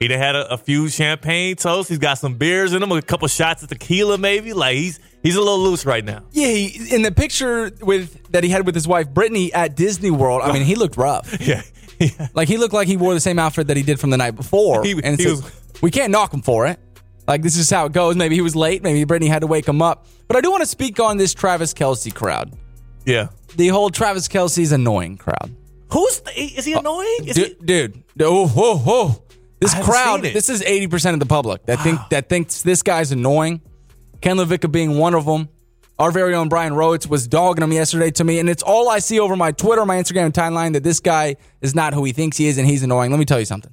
He done had a, a few champagne toasts. He's got some beers in him, a couple shots of tequila, maybe. Like he's he's a little loose right now. Yeah, he, in the picture with that he had with his wife Brittany at Disney World. I mean, he looked rough. Yeah, Like he looked like he wore the same outfit that he did from the night before. He- and he was- we can't knock him for it. Like this is how it goes. Maybe he was late. Maybe Brittany had to wake him up. But I do want to speak on this Travis Kelce crowd. yeah. The whole Travis Kelce's annoying crowd. Who's is he uh, annoying? Is dude, he, dude, oh, whoa, whoa. This crowd, this is 80% of the public that think that thinks this guy's annoying. Ken LaVicka being one of them. Our very own Brian Rhodes was dogging him yesterday to me, and it's all I see over my Twitter, my Instagram timeline that this guy is not who he thinks he is, and he's annoying. Let me tell you something.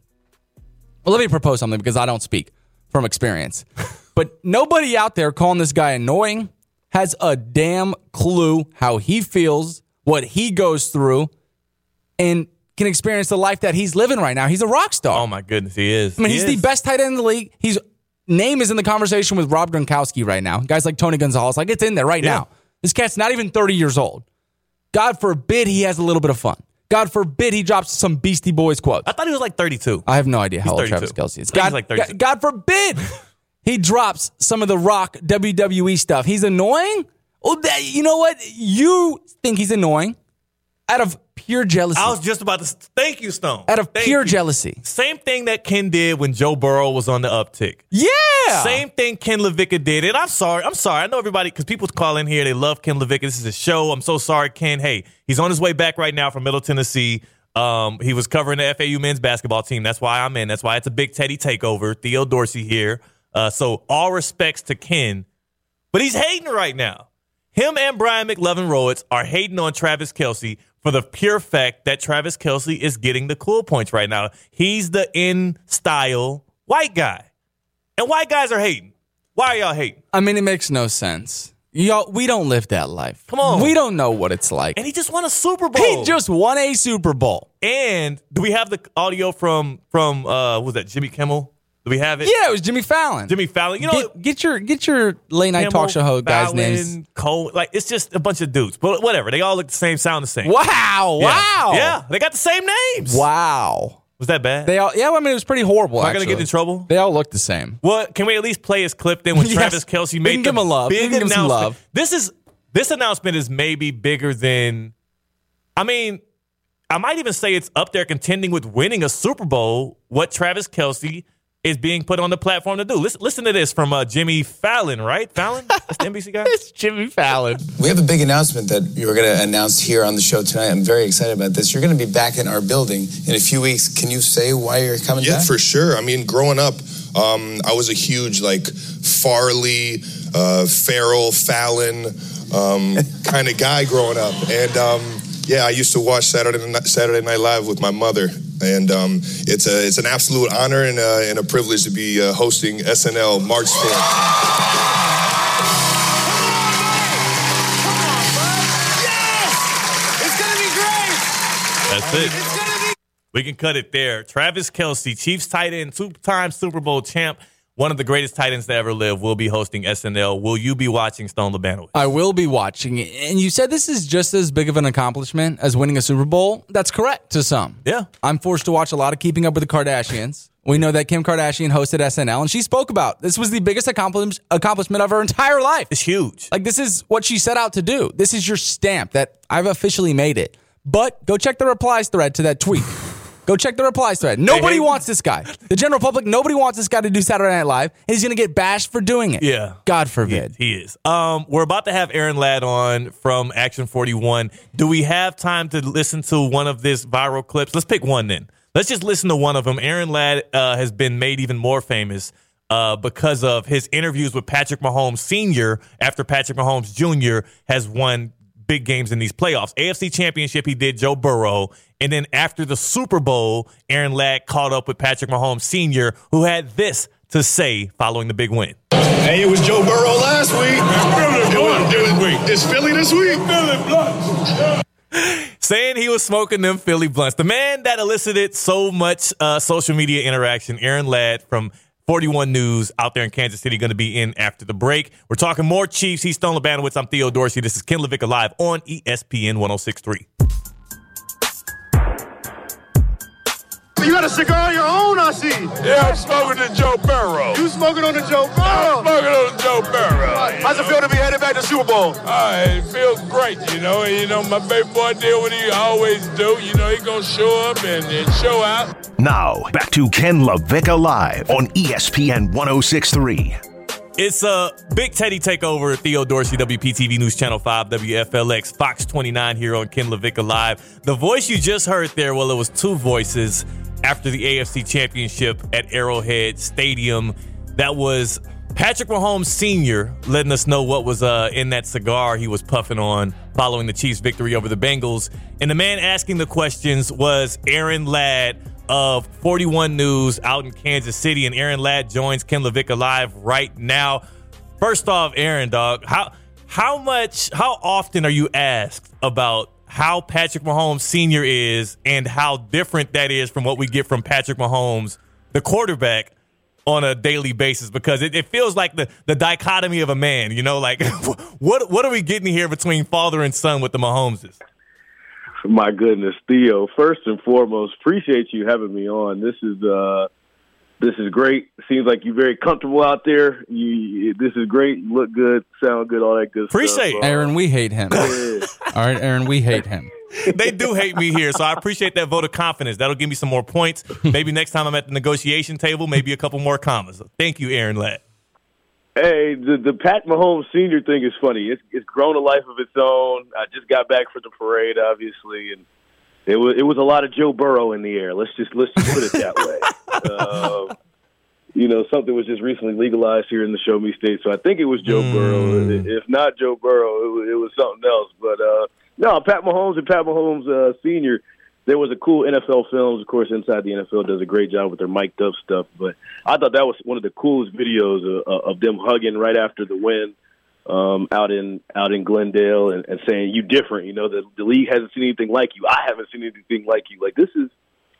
Well, let me propose something because I don't speak from experience. but nobody out there calling this guy annoying has a damn clue how he feels, what he goes through, and can experience the life that he's living right now. He's a rock star. oh my goodness, he is. I mean, He he's is. the best tight end in the league. His name is in the conversation with Rob Gronkowski right now. Guys like Tony Gonzalez, like it's in there right Yeah. now. This cat's not even 30 years old. God forbid he has a little bit of fun. God forbid he drops some Beastie Boys quotes. I thought he was like 32. I have no idea how old 32. Travis Kelce is. I think he's God, like 32. God, God forbid he drops some of the Rock WWE stuff. He's annoying. Well, that, you know what? You think he's annoying out of pure jealousy. I was just about to. Thank you, Stone. out of Thank pure you. jealousy. Same thing that Ken did when Joe Burrow was on the uptick. Yeah. Same thing Ken LaVicka did. And I'm sorry. I'm sorry. I know everybody, because people call in here, they love Ken LaVicka. This is a show. I'm so sorry, Ken. Hey, he's on his way back right now from Middle Tennessee. Um, he was covering the FAU men's basketball team. That's why I'm in. That's why it's a big Teddy takeover. Theo Dorsey here. Uh, so all respects to Ken, but he's hating right now. Him and Brian McLovin Rhodes are hating on Travis Kelce for the pure fact that Travis Kelce is getting the cool points right now. He's the in style white guy. And white guys are hating. Why are y'all hating? I mean, it makes no sense. Y'all, we don't live that life. Come on. We don't know what it's like. And he just won a Super Bowl. He just won a Super Bowl. and do we have the audio from from uh what was that Jimmy Kimmel? Do we have it? Yeah, it was Jimmy Fallon. Jimmy Fallon. You know get, get your get your late night talk show host guys' Fallon, names. Cole, like it's just a bunch of dudes. But whatever. They all look the same, sound the same. Wow! Yeah. Wow! Yeah, they got the same names. Wow! Was that bad? They all yeah. I mean, it was pretty horrible. Am I gonna get in trouble? They all look the same. What can we at least play his clip then when Yes. Travis Kelce made him a love. Big give him announcement? love. This is this announcement is maybe bigger than I mean, I might even say it's up there contending with winning a Super Bowl, what Travis Kelce is being put on the platform to do. Listen, listen to this from uh, Jimmy Fallon, right? Fallon? That's the NBC guy? It's Jimmy Fallon. We have a big announcement that you're going to announce here on the show tonight. I'm very excited about this. You're going to be back in our building in a few weeks. Can you say why you're coming Yeah, back? for sure. I mean, growing up, um, I was a huge like Farley, uh, Farrell, Fallon um, kind of guy growing up, and um, yeah, I used to watch Saturday Night, Saturday Night Live with my mother, and um, it's a it's an absolute honor and, uh, and a privilege to be uh, hosting SNL March 4th. It's going to be great. That's it. We can cut it there. Travis Kelce, Chiefs tight end, two time Super Bowl champ, one of the greatest tight ends to ever live, will be hosting SNL. Will you be watching Stone Labanowitz? I will be watching it. And you said this is just as big of an accomplishment as winning a Super Bowl. That's correct to some. Yeah. I'm forced to watch a lot of Keeping Up with the Kardashians. We know that Kim Kardashian hosted SNL and she spoke about this was the biggest accomplish- accomplishment of her entire life. It's huge. Like this is what she set out to do. This is your stamp that I've officially made it. But go check the replies thread to that tweet. Go check the replies thread. Nobody wants this guy. The general public, nobody wants this guy to do Saturday Night Live. And he's going to get bashed for doing it. Yeah. God He, forbid. he is. Um, we're about to have Aaron Ladd on from Action 41. Do we have time to listen to one of this viral clips? Let's pick one then. Let's just listen to one of them. Aaron Ladd uh, has been made even more famous uh, because of his interviews with Patrick Mahomes Sr. after Patrick Mahomes Jr. has won big games in these playoffs. AFC Championship, he did Joe Burrow. And then after the Super Bowl, Aaron Ladd caught up with Patrick Mahomes Sr., who had this to say following the big win. Hey, it was Joe Burrow last week. It was, it was, it's Philly this week. Philly saying he was smoking them Philly blunts. The man that elicited so much uh, social media interaction, Aaron Ladd from 41 News out there in Kansas City, going to be in after the break. We're talking more Chiefs. He's Stone Labanowitz. I'm Theo Dorsey. This is Ken LaVicka Live on ESPN 1063. You got a cigar of your own, I see. Yeah, I'm smoking the Joe Burrow. You smoking on the Joe I'm Burrow. smoking on the Joe Burrow. How's it feel to be headed back to Super Bowl? Uh, it feels great, you know. You know, my baby boy did what he always do. You know, he gonna show up and, and show out. Now, back to Ken LaVicka Live on ESPN 1063. It's a big Teddy takeover. Theo Dorsey, WPTV News Channel 5, WFLX, Fox 29 here on Ken LaVicka Live. The voice you just heard there, well, it was two voices after the AFC Championship at Arrowhead Stadium. That was Patrick Mahomes Sr. letting us know what was uh, in that cigar he was puffing on following the Chiefs' victory over the Bengals. And the man asking the questions was Aaron Ladd of 41 News out in Kansas City. And Aaron Ladd joins Ken LaVicka Live right now. First off, Aaron, dog, how how much, how often are you asked about how Patrick Mahomes Sr. is and how different that is from what we get from Patrick Mahomes, the quarterback, on a daily basis? Because it, it feels like the, the dichotomy of a man, you know, like what what are we getting here between father and son with the Mahomeses? My goodness, Theo. First and foremost, appreciate you having me on. This is uh, this is great. Seems like you're very comfortable out there. You, this is great. You look good, sound good, all that good stuff. Appreciate stuff. it. Aaron, we hate him. Yeah. All right, Aaron, we hate him. they do hate me here, so I appreciate that vote of confidence. That'll give me some more points. Maybe next time I'm at the negotiation table, maybe a couple more commas. Thank you, Aaron Ladd. Hey, the the Pat Mahomes Senior thing is funny. It's it's grown a life of its own. I just got back from the parade, obviously, and it was it was a lot of Joe Burrow in the air. Let's just let's just put it that way. uh, you know, something was just recently legalized here in the Show Me State, so I think it was Joe Burrow. If not Joe Burrow, it was, it was something else. But uh, no, Pat Mahomes and Pat Mahomes uh, Senior. There was a cool NFL Films, of course. Inside the NFL does a great job with their mic'd up stuff. But I thought that was one of the coolest videos of, of them hugging right after the win um, out in out in Glendale and, and saying you different. You know the the league hasn't seen anything like you. I haven't seen anything like you. Like this is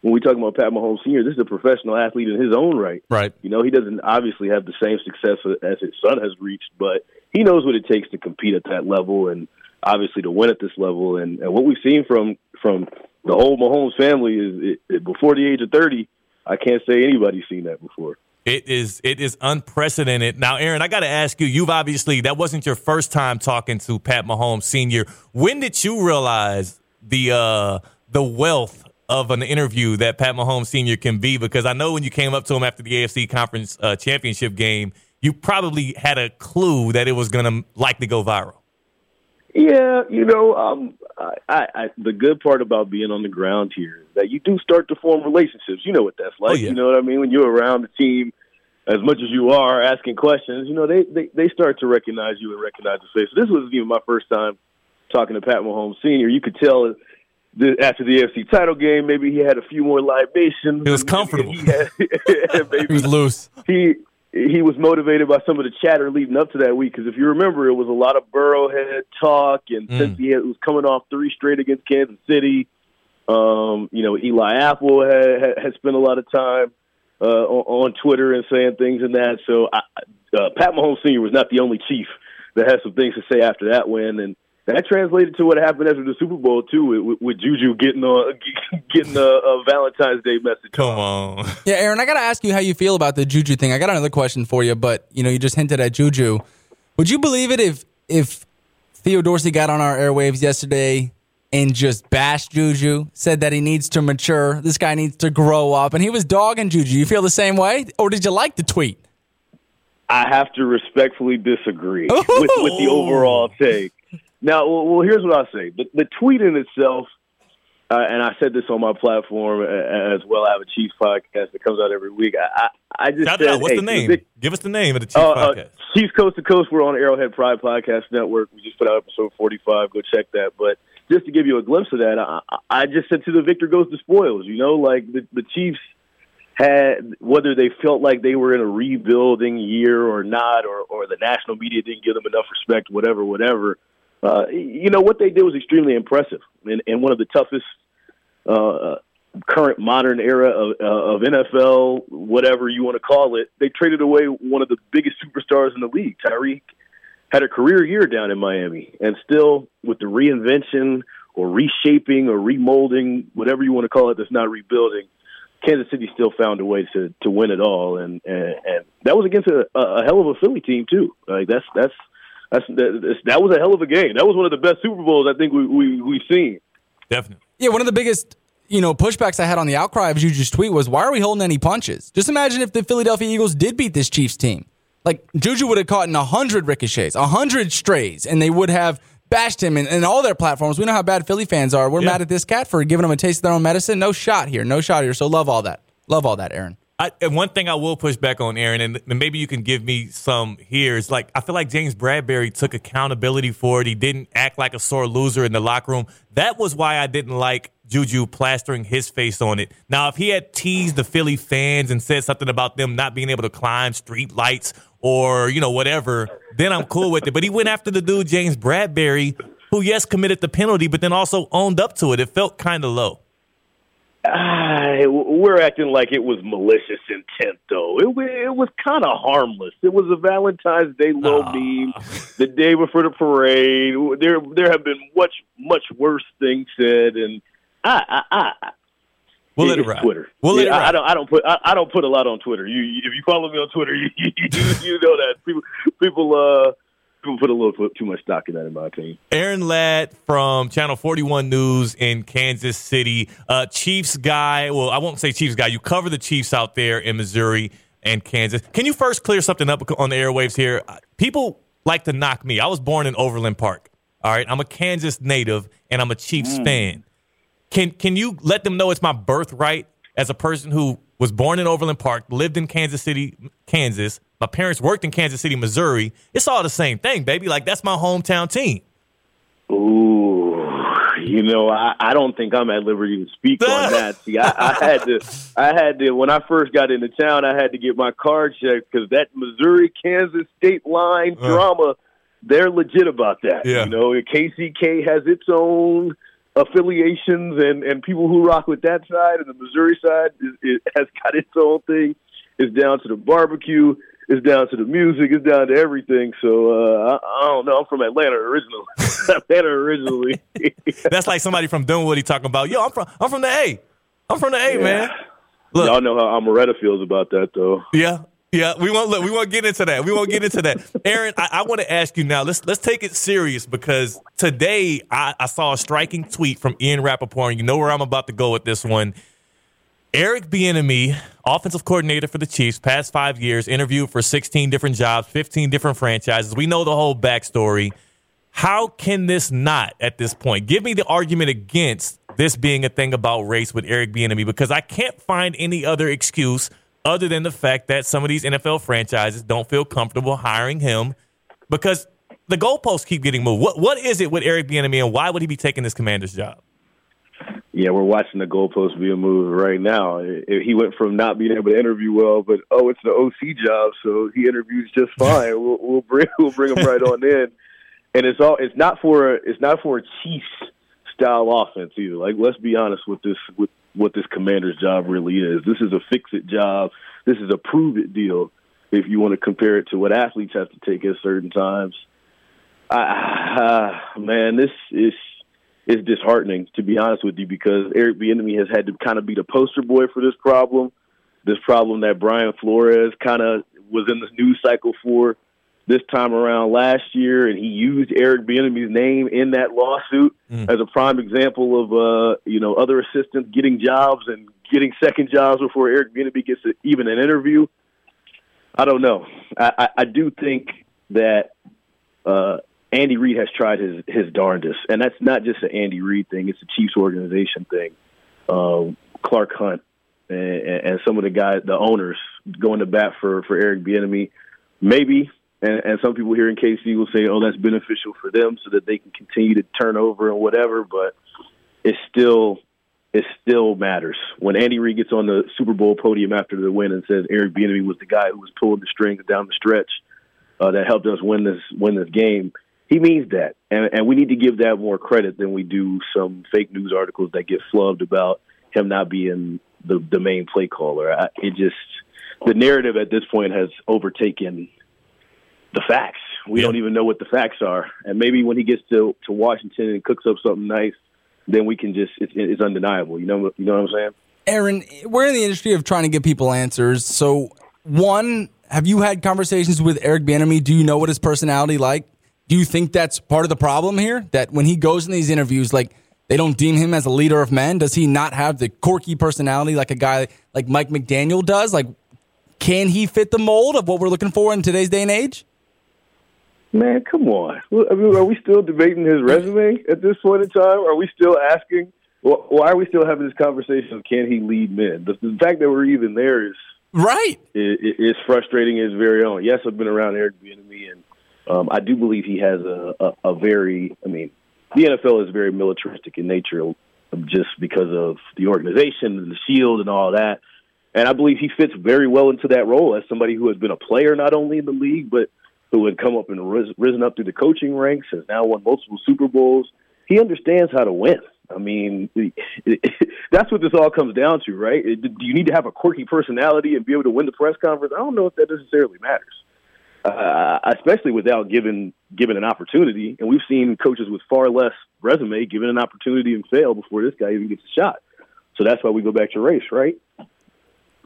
when we talk about Pat Mahomes Senior. This is a professional athlete in his own right. Right. You know he doesn't obviously have the same success as his son has reached, but he knows what it takes to compete at that level and obviously to win at this level. And, and what we've seen from from the whole Mahomes family is it, it, before the age of thirty. I can't say anybody's seen that before. It is it is unprecedented. Now, Aaron, I got to ask you. You've obviously that wasn't your first time talking to Pat Mahomes Sr. When did you realize the uh, the wealth of an interview that Pat Mahomes Sr. can be? Because I know when you came up to him after the AFC Conference uh, Championship game, you probably had a clue that it was going to likely go viral. Yeah, you know, um, I, I, I, the good part about being on the ground here that you do start to form relationships. You know what that's like. Oh, yeah. You know what I mean? When you're around the team, as much as you are asking questions, you know they they, they start to recognize you and recognize the face. So this was even my first time talking to Pat Mahomes Senior. You could tell the, after the AFC title game, maybe he had a few more libations. He was comfortable. He, had, maybe He was loose. he he was motivated by some of the chatter leading up to that week because if you remember, it was a lot of Burrowhead talk, and Mm. since he was coming off three straight against Kansas City, um, you know Eli Apple had, had, had spent a lot of time uh, on, on Twitter and saying things and that. So I, uh, Pat Mahomes Sr. was not the only Chief that had some things to say after that win, and that translated to what happened after the Super Bowl too, with, with Juju getting a getting a, a Valentine's Day message. Come on. Yeah, Aaron, I got to ask you how you feel about the Juju thing. I got another question for you, but you know, you just hinted at Juju. Would you believe it if if Theo Dorsey got on our airwaves yesterday and just bashed Juju, said that he needs to mature, this guy needs to grow up, and he was dogging Juju? You feel the same way, or did you like the tweet? I have to respectfully disagree with, with the overall take. Now, well, well, here's what I'll say: the, the tweet in itself, uh, and I said this on my platform uh, as well. I have a Chiefs podcast that comes out every week. I, I, I just Shout said, out. What's hey, the name? Vic- Give us the name of the Chiefs uh, podcast. uh, Chiefs Coast to Coast. We're on Arrowhead Pride Podcast Network. We just put out episode 45. Go check that. But just to give you a glimpse of that, I, I just said to the victor goes the spoils. You know, like the, the Chiefs had whether they felt like they were in a rebuilding year or not, or or the national media didn't give them enough respect, whatever, whatever. Uh, you know what they did was extremely impressive, and, and one of the toughest uh, current modern era of, uh, of NFL, whatever you want to call it. They traded away one of the biggest superstars in the league. Tyreek had a career year down in Miami, and still with the reinvention or reshaping or remolding, whatever you want to call it, that's not rebuilding. Kansas City still found a way to to win it all, and and, and that was against a, a hell of a Philly team too. Like that's that's that's that, that was a hell of a game. That was one of the best Super Bowls I think we we we've seen. Definitely. Yeah, one of the biggest you know pushbacks I had on the outcry of Juju's tweet was, "Why are we holding any punches?" Just imagine if the Philadelphia Eagles did beat this Chiefs team. Like Juju would have caught in hundred ricochets, hundred strays, and they would have bashed him in, in all their platforms. We know how bad Philly fans are. We're Yeah. mad at this cat for giving them a taste of their own medicine. No shot here. No shot here. So love all that. Love all that, Aaron. I, and one thing I will push back on, Aaron, and and maybe you can give me some here is like I feel like James Bradberry took accountability for it. He didn't act like a sore loser in the locker room. That was why I didn't like Juju plastering his face on it. Now, if he had teased the Philly fans and said something about them not being able to climb street lights or you know whatever, then I'm cool with it. But he went after the dude James Bradberry, who yes committed the penalty, but then also owned up to it. It felt kind of low. Ah, we're acting like it was malicious intent, though. It, it was kind of harmless. It was a Valentine's Day low meme, the day before the parade. There, there have been much, much worse things said, and I, I, I We'll let it ride. Twitter. We'll let it I, I don't. I don't put. I, I don't put a lot on Twitter. You, if you follow me on Twitter, you, you, you know that people, people, uh, people put a little too much stock in that, in my opinion. Aaron Ladd from Channel 41 News in Kansas City. Uh, Chiefs guy. Well, I won't say Chiefs guy. You cover the Chiefs out there in Missouri and Kansas. Can you first clear something up on the airwaves here? Uh, People like to knock me. I was born in Overland Park. All right. I'm a Kansas native and I'm a Chiefs fan. Can can you let them know it's my birthright as a person who was born in Overland Park, lived in Kansas City, Kansas. My parents worked in Kansas City, Missouri. It's all the same thing, baby. Like that's my hometown team. Ooh, you know, I, I don't think I'm at liberty to speak on that. See, I, I had to, I had to when I first got into town, I had to get my card checked because that Missouri Kansas state line Uh. drama, they're legit about that. Yeah. You know, KCK has its own affiliations and and people who rock with that side, and the Missouri side is, it has got its own thing. It's down to the barbecue. It's down to the music. It's down to everything. So uh, I, I don't know. I'm from Atlanta originally. Atlanta originally. That's like somebody from Dunwoody talking about, yo, I'm from I'm from the A. I'm from the A, Yeah. man. Y'all know how Amaretta feels about that, though. Yeah. Yeah, we won't look. We won't get into that. We won't get into that. Aaron, I, I want to ask you now. Let's let's take it serious because today I, I saw a striking tweet from Ian Rapoport, and you know where I'm about to go with this one. Eric Bieniemy, offensive coordinator for the Chiefs, past five years, interviewed for 16 different jobs, 15 different franchises. We know the whole backstory. How can this not, at this point, give me the argument against this being a thing about race with Eric Bieniemy? Because I can't find any other excuse other than the fact that some of these NFL franchises don't feel comfortable hiring him because the goalposts keep getting moved. What what is it with Eric Bieniemy, and why would he be taking this commander's job? Yeah, we're watching the goalposts being moved right now. He went from not being able to interview well, but oh, it's the OC job, so he interviews just fine. we'll, we'll bring we'll bring him right on in, and it's all it's not for a, it's not for a Chiefs style offense either. Like let's be honest with this with what this commander's job really is. This is a fix it job. this is a prove it deal. If you want to compare it to what athletes have to take at certain times, uh, man, this is is disheartening to be honest with you because Eric Bieniemy has had to kind of be the poster boy for this problem, this problem that Brian Flores kind of was in the news cycle for this time around last year, and he used Eric Bieniemy's name in that lawsuit mm. as a prime example of uh, you know other assistants getting jobs and getting second jobs before Eric Bieniemy gets a, even an interview. I don't know. I, I, I do think that uh, Andy Reid has tried his his darndest, and that's not just an Andy Reid thing; it's a Chiefs organization thing. Um, Clark Hunt and, and some of the guys, the owners, going to bat for for Eric Bieniemy. Maybe, and, and some people here in KC will say, "Oh, that's beneficial for them, so that they can continue to turn over and whatever." But it still it still matters when Andy Reid gets on the Super Bowl podium after the win and says Eric Bieniemy was the guy who was pulling the strings down the stretch uh, that helped us win this win this game he means that, and, and we need to give that more credit than we do some fake news articles that get flubbed about him not being the the main play caller. I, it just the narrative at this point has overtaken the facts. We yeah. don't even know what the facts are, and maybe when he gets to to Washington and cooks up something nice, then we can just it's, it's undeniable. You know, you know what I'm saying? Aaron, we're in the industry of trying to get people answers. So, one, have you had conversations with Eric Bieniemy? Do you know what his personality like? Do you think that's part of the problem here? That when he goes in these interviews, like they don't deem him as a leader of men? Does he not have the quirky personality like a guy like Mike McDaniel does? Like, can he fit the mold of what we're looking for in today's day and age? Man, come on. I mean, are we still debating his resume at this point in time? Are we still asking? Why are we still having this conversation can he lead men? The, the fact that we're even there is right. Is frustrating. Is very own. Yes, I've been around Eric Bieniemy and um, I do believe he has a, a, a very, I mean, the NFL is very militaristic in nature just because of the organization and the shield and all that. And I believe he fits very well into that role as somebody who has been a player not only in the league, but who had come up and risen up through the coaching ranks, has now won multiple Super Bowls. He understands how to win. I mean, that's what this all comes down to, right? Do you need to have a quirky personality and be able to win the press conference? I don't know if that necessarily matters uh, especially without given given an opportunity. And we've seen coaches with far less resume given an opportunity and fail before this guy even gets a shot. So that's why we go back to race, right?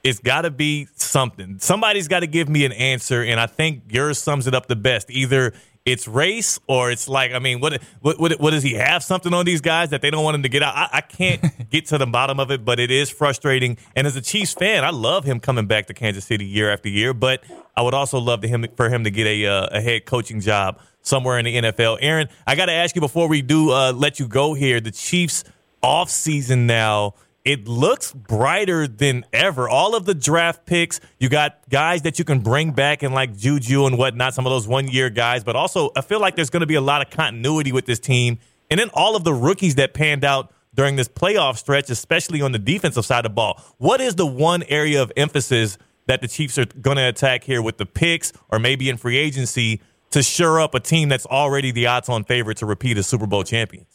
It's got to be something. Somebody's got to give me an answer, and I think yours sums it up the best. Either it's race or it's like I mean, what what what, what does he have something on these guys that they don't want him to get out? I, I can't get to the bottom of it, but it is frustrating. And as a Chiefs fan, I love him coming back to Kansas City year after year, but I would also love to him for him to get a uh, a head coaching job somewhere in the NFL. Aaron, I got to ask you before we do uh, let you go here. The Chiefs off season now it looks brighter than ever. All of the draft picks, you got guys that you can bring back and like Juju and whatnot, some of those one year guys, but also I feel like there's going to be a lot of continuity with this team. And then all of the rookies that panned out during this playoff stretch, especially on the defensive side of the ball. What is the one area of emphasis that the Chiefs are going to attack here with the picks or maybe in free agency to shore up a team that's already the odds on favorite to repeat as Super Bowl champions?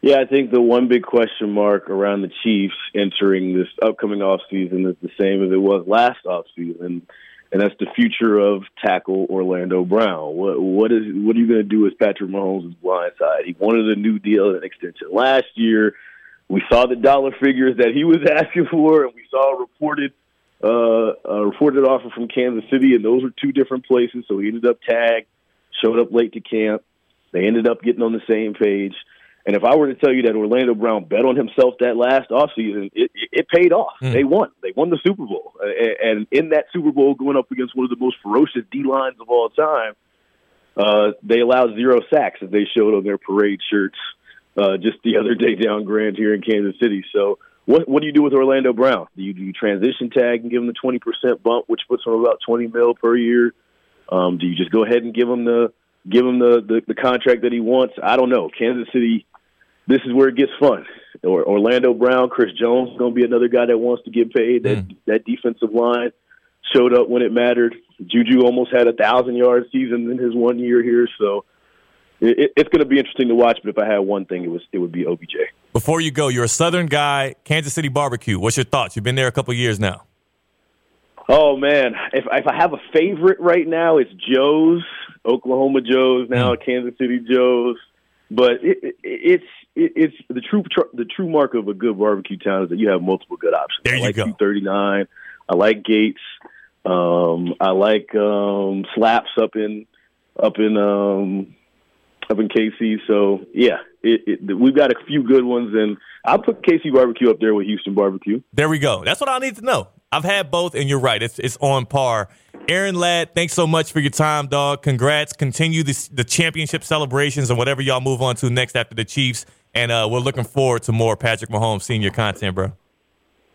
Yeah, I think the one big question mark around the Chiefs entering this upcoming offseason is the same as it was last offseason, and that's the future of tackle Orlando Brown. What what is what are you going to do with Patrick Mahomes' blind side? He wanted a new deal and an extension last year. We saw the dollar figures that he was asking for, and we saw a reported uh, a reported offer from Kansas City, and those were two different places. So he ended up tagged, showed up late to camp. They ended up getting on the same page. And if I were to tell you that Orlando Brown bet on himself that last offseason, it, it, it paid off. Mm. They won. They won the Super Bowl. And in that Super Bowl, going up against one of the most ferocious D lines of all time, uh, they allowed zero sacks as they showed on their parade shirts uh, just the other day down Grand here in Kansas City. So, what what do you do with Orlando Brown? Do you, do you transition tag and give him the twenty percent bump, which puts him about twenty mil per year? Um, do you just go ahead and give him the give him the, the the contract that he wants? I don't know. Kansas City this is where it gets fun. Or Orlando Brown, Chris Jones going to be another guy that wants to get paid. That mm. that defensive line showed up when it mattered. Juju almost had a thousand yard season in his one year here, so it, it's going to be interesting to watch. But if I had one thing, it was it would be OBJ. Before you go, you're a Southern guy, Kansas City barbecue. What's your thoughts? You've been there a couple years now. Oh man, if if I have a favorite right now, it's Joe's, Oklahoma Joe's, now Kansas City Joe's. But it, it, it's it, it's the true tr- the true mark of a good barbecue town is that you have multiple good options. There I you like go. Thirty nine. I like Gates. Um, I like um, Slaps up in up in um, up in KC. So yeah, it, it, we've got a few good ones, and I'll put KC barbecue up there with Houston barbecue. There we go. That's what I need to know. I've had both, and you're right. It's it's on par. Aaron Ladd, thanks so much for your time, dog. Congrats. Continue the, the championship celebrations and whatever y'all move on to next after the Chiefs. And uh, we're looking forward to more Patrick Mahomes senior content, bro.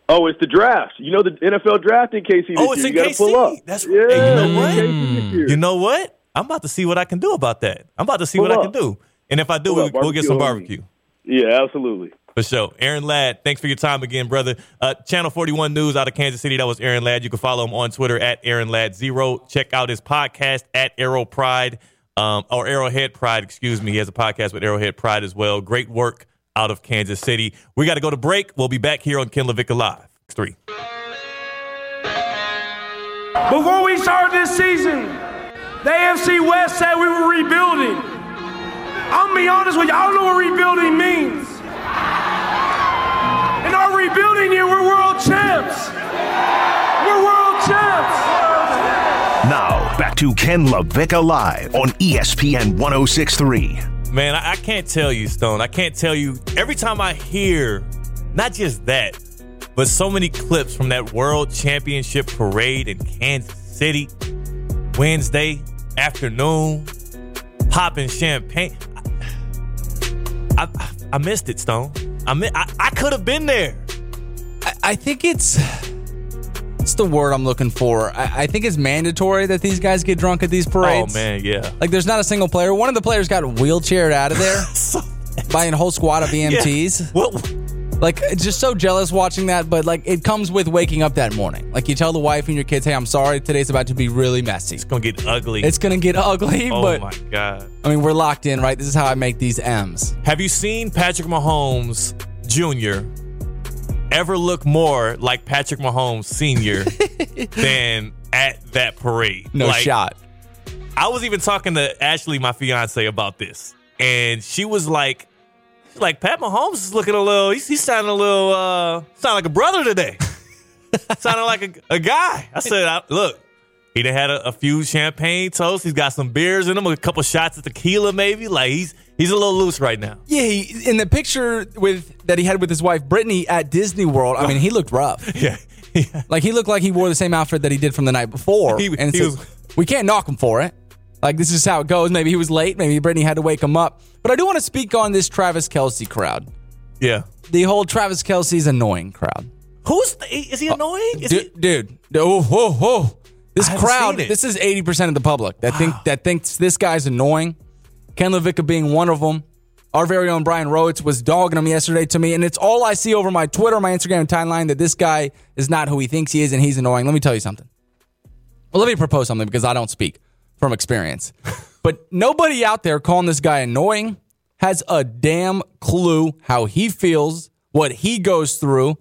Oh, it's the draft. You know the NFL draft in KC this Oh, it's year. in you KC. pull up. That's yeah. Hey, you know what? You know what? I'm about to see what I can do about that. I'm about to see Pull what I can do. And if I do, we'll, up. we'll get some Barbecue barbecue. Yeah, absolutely. For sure. Aaron Ladd, thanks for your time again, brother. Uh, Channel 41 News out of Kansas City. That was Aaron Ladd. You can follow him on Twitter at Aaron Ladd Zero. Check out his podcast at Arrow Pride, um, or Arrowhead Pride, excuse me. He has a podcast with Arrowhead Pride as well. Great work out of Kansas City. We got to go to break. We'll be back here on Ken LaVicka Live. Three. Before we started this season, the AFC West said we were rebuilding. I'm gonna be honest with you, I don't know what rebuilding means. In our rebuilding year, we're world champs. We're world champs. Now, back to Ken LaVicka Live on ESPN 1063. Man, I, I can't tell you, Stone. I can't tell you. Every time I hear, not just that, but so many clips from that World Championship parade in Kansas City, Wednesday afternoon, popping champagne. I, I, I missed it, Stone. I I, I could have been there. I, I think it's it's the word I'm looking for. I, I think it's mandatory that these guys get drunk at these oh, parades. Oh man, yeah. Like there's not a single player. One of the players got wheelchaired out of there by a whole squad of EMTs. What? Like just so jealous watching that, but like it comes with waking up that morning. Like you tell the wife and your kids, "Hey, I'm sorry. Today's about to be really messy. It's gonna get ugly. It's gonna get ugly." Oh but my god. I mean, we're locked in, right? This is how I make these M's. Have you seen Patrick Mahomes Jr. ever look more like Patrick Mahomes Sr. than at that parade? No Like, shot. I was even talking to Ashley, my fiance, about this, and she was like, like Pat Mahomes is looking a little. He's, he's sounding a little. uh Sound like a brother today. sounding like a, a guy. I said, I, look. He done had a, a few champagne toasts. He's got some beers in him, a couple shots of tequila, maybe. Like he's he's a little loose right now. Yeah, he, in the picture with that he had with his wife Brittany at Disney World, I mean, he looked rough. yeah, like he looked like he wore the same outfit that he did from the night before. He- and he it's like, we can't knock him for it. Like this is how it goes. Maybe he was late. Maybe Brittany had to wake him up. But I do want to speak on this Travis Kelce crowd. Yeah. The whole Travis Kelce's annoying crowd. Who's the, is he uh, annoying? Is dude, dude, oh, whoa, whoa. This crowd, this is 80% of the public that think that thinks this guy's annoying. Ken LaVicka being one of them. Our very own Brian Rowitz was dogging him yesterday to me, and it's all I see over my Twitter, my Instagram timeline that this guy is not who he thinks he is, and he's annoying. Let me tell you something. Well, let me propose something because I don't speak from experience. but nobody out there calling this guy annoying has a damn clue how he feels, what he goes through,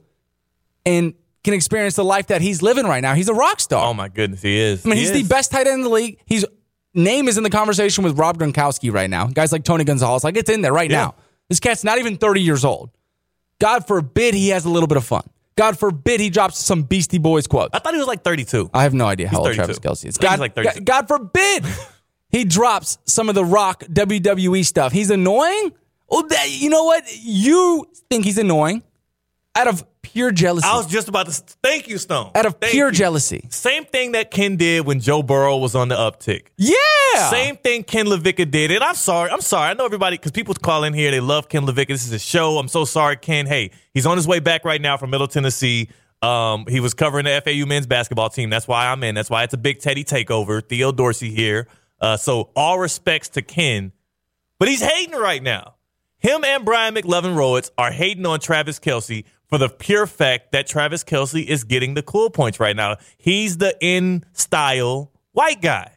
and can experience the life that he's living right now. He's a rock star. Oh my goodness, he is. I mean, He he's is. the best tight end in the league. His name is in the conversation with Rob Gronkowski right now. Guys like Tony Gonzalez, like it's in there right Yeah. now. This cat's not even 30 years old. God forbid he has a little bit of fun. God forbid he drops some Beastie Boys quotes. I thought he was like 32. I have no idea how He's old 32. Travis Kelce is. He's God, like 32. God, God forbid he drops some of the rock WWE stuff. He's annoying. Well, that, you know what? You think he's annoying out of pure jealousy. I was just about to thank you, Stone. out of Thank pure you. jealousy. Same thing that Ken did when Joe Burrow was on the uptick. Yeah. Same thing Ken LaVicka did. And I'm sorry. I'm sorry. I know everybody, because people call in here, they love Ken LaVicka. This is a show. I'm so sorry, Ken. Hey, he's on his way back right now from Middle Tennessee. Um, he was covering the FAU men's basketball team. That's why I'm in. That's why it's a big Teddy takeover. Theo Dorsey here. Uh, so all respects to Ken, but he's hating right now. Him and Brian McLovin Rowitz are hating on Travis Kelce for the pure fact that Travis Kelce is getting the cool points right now. He's the in style white guy.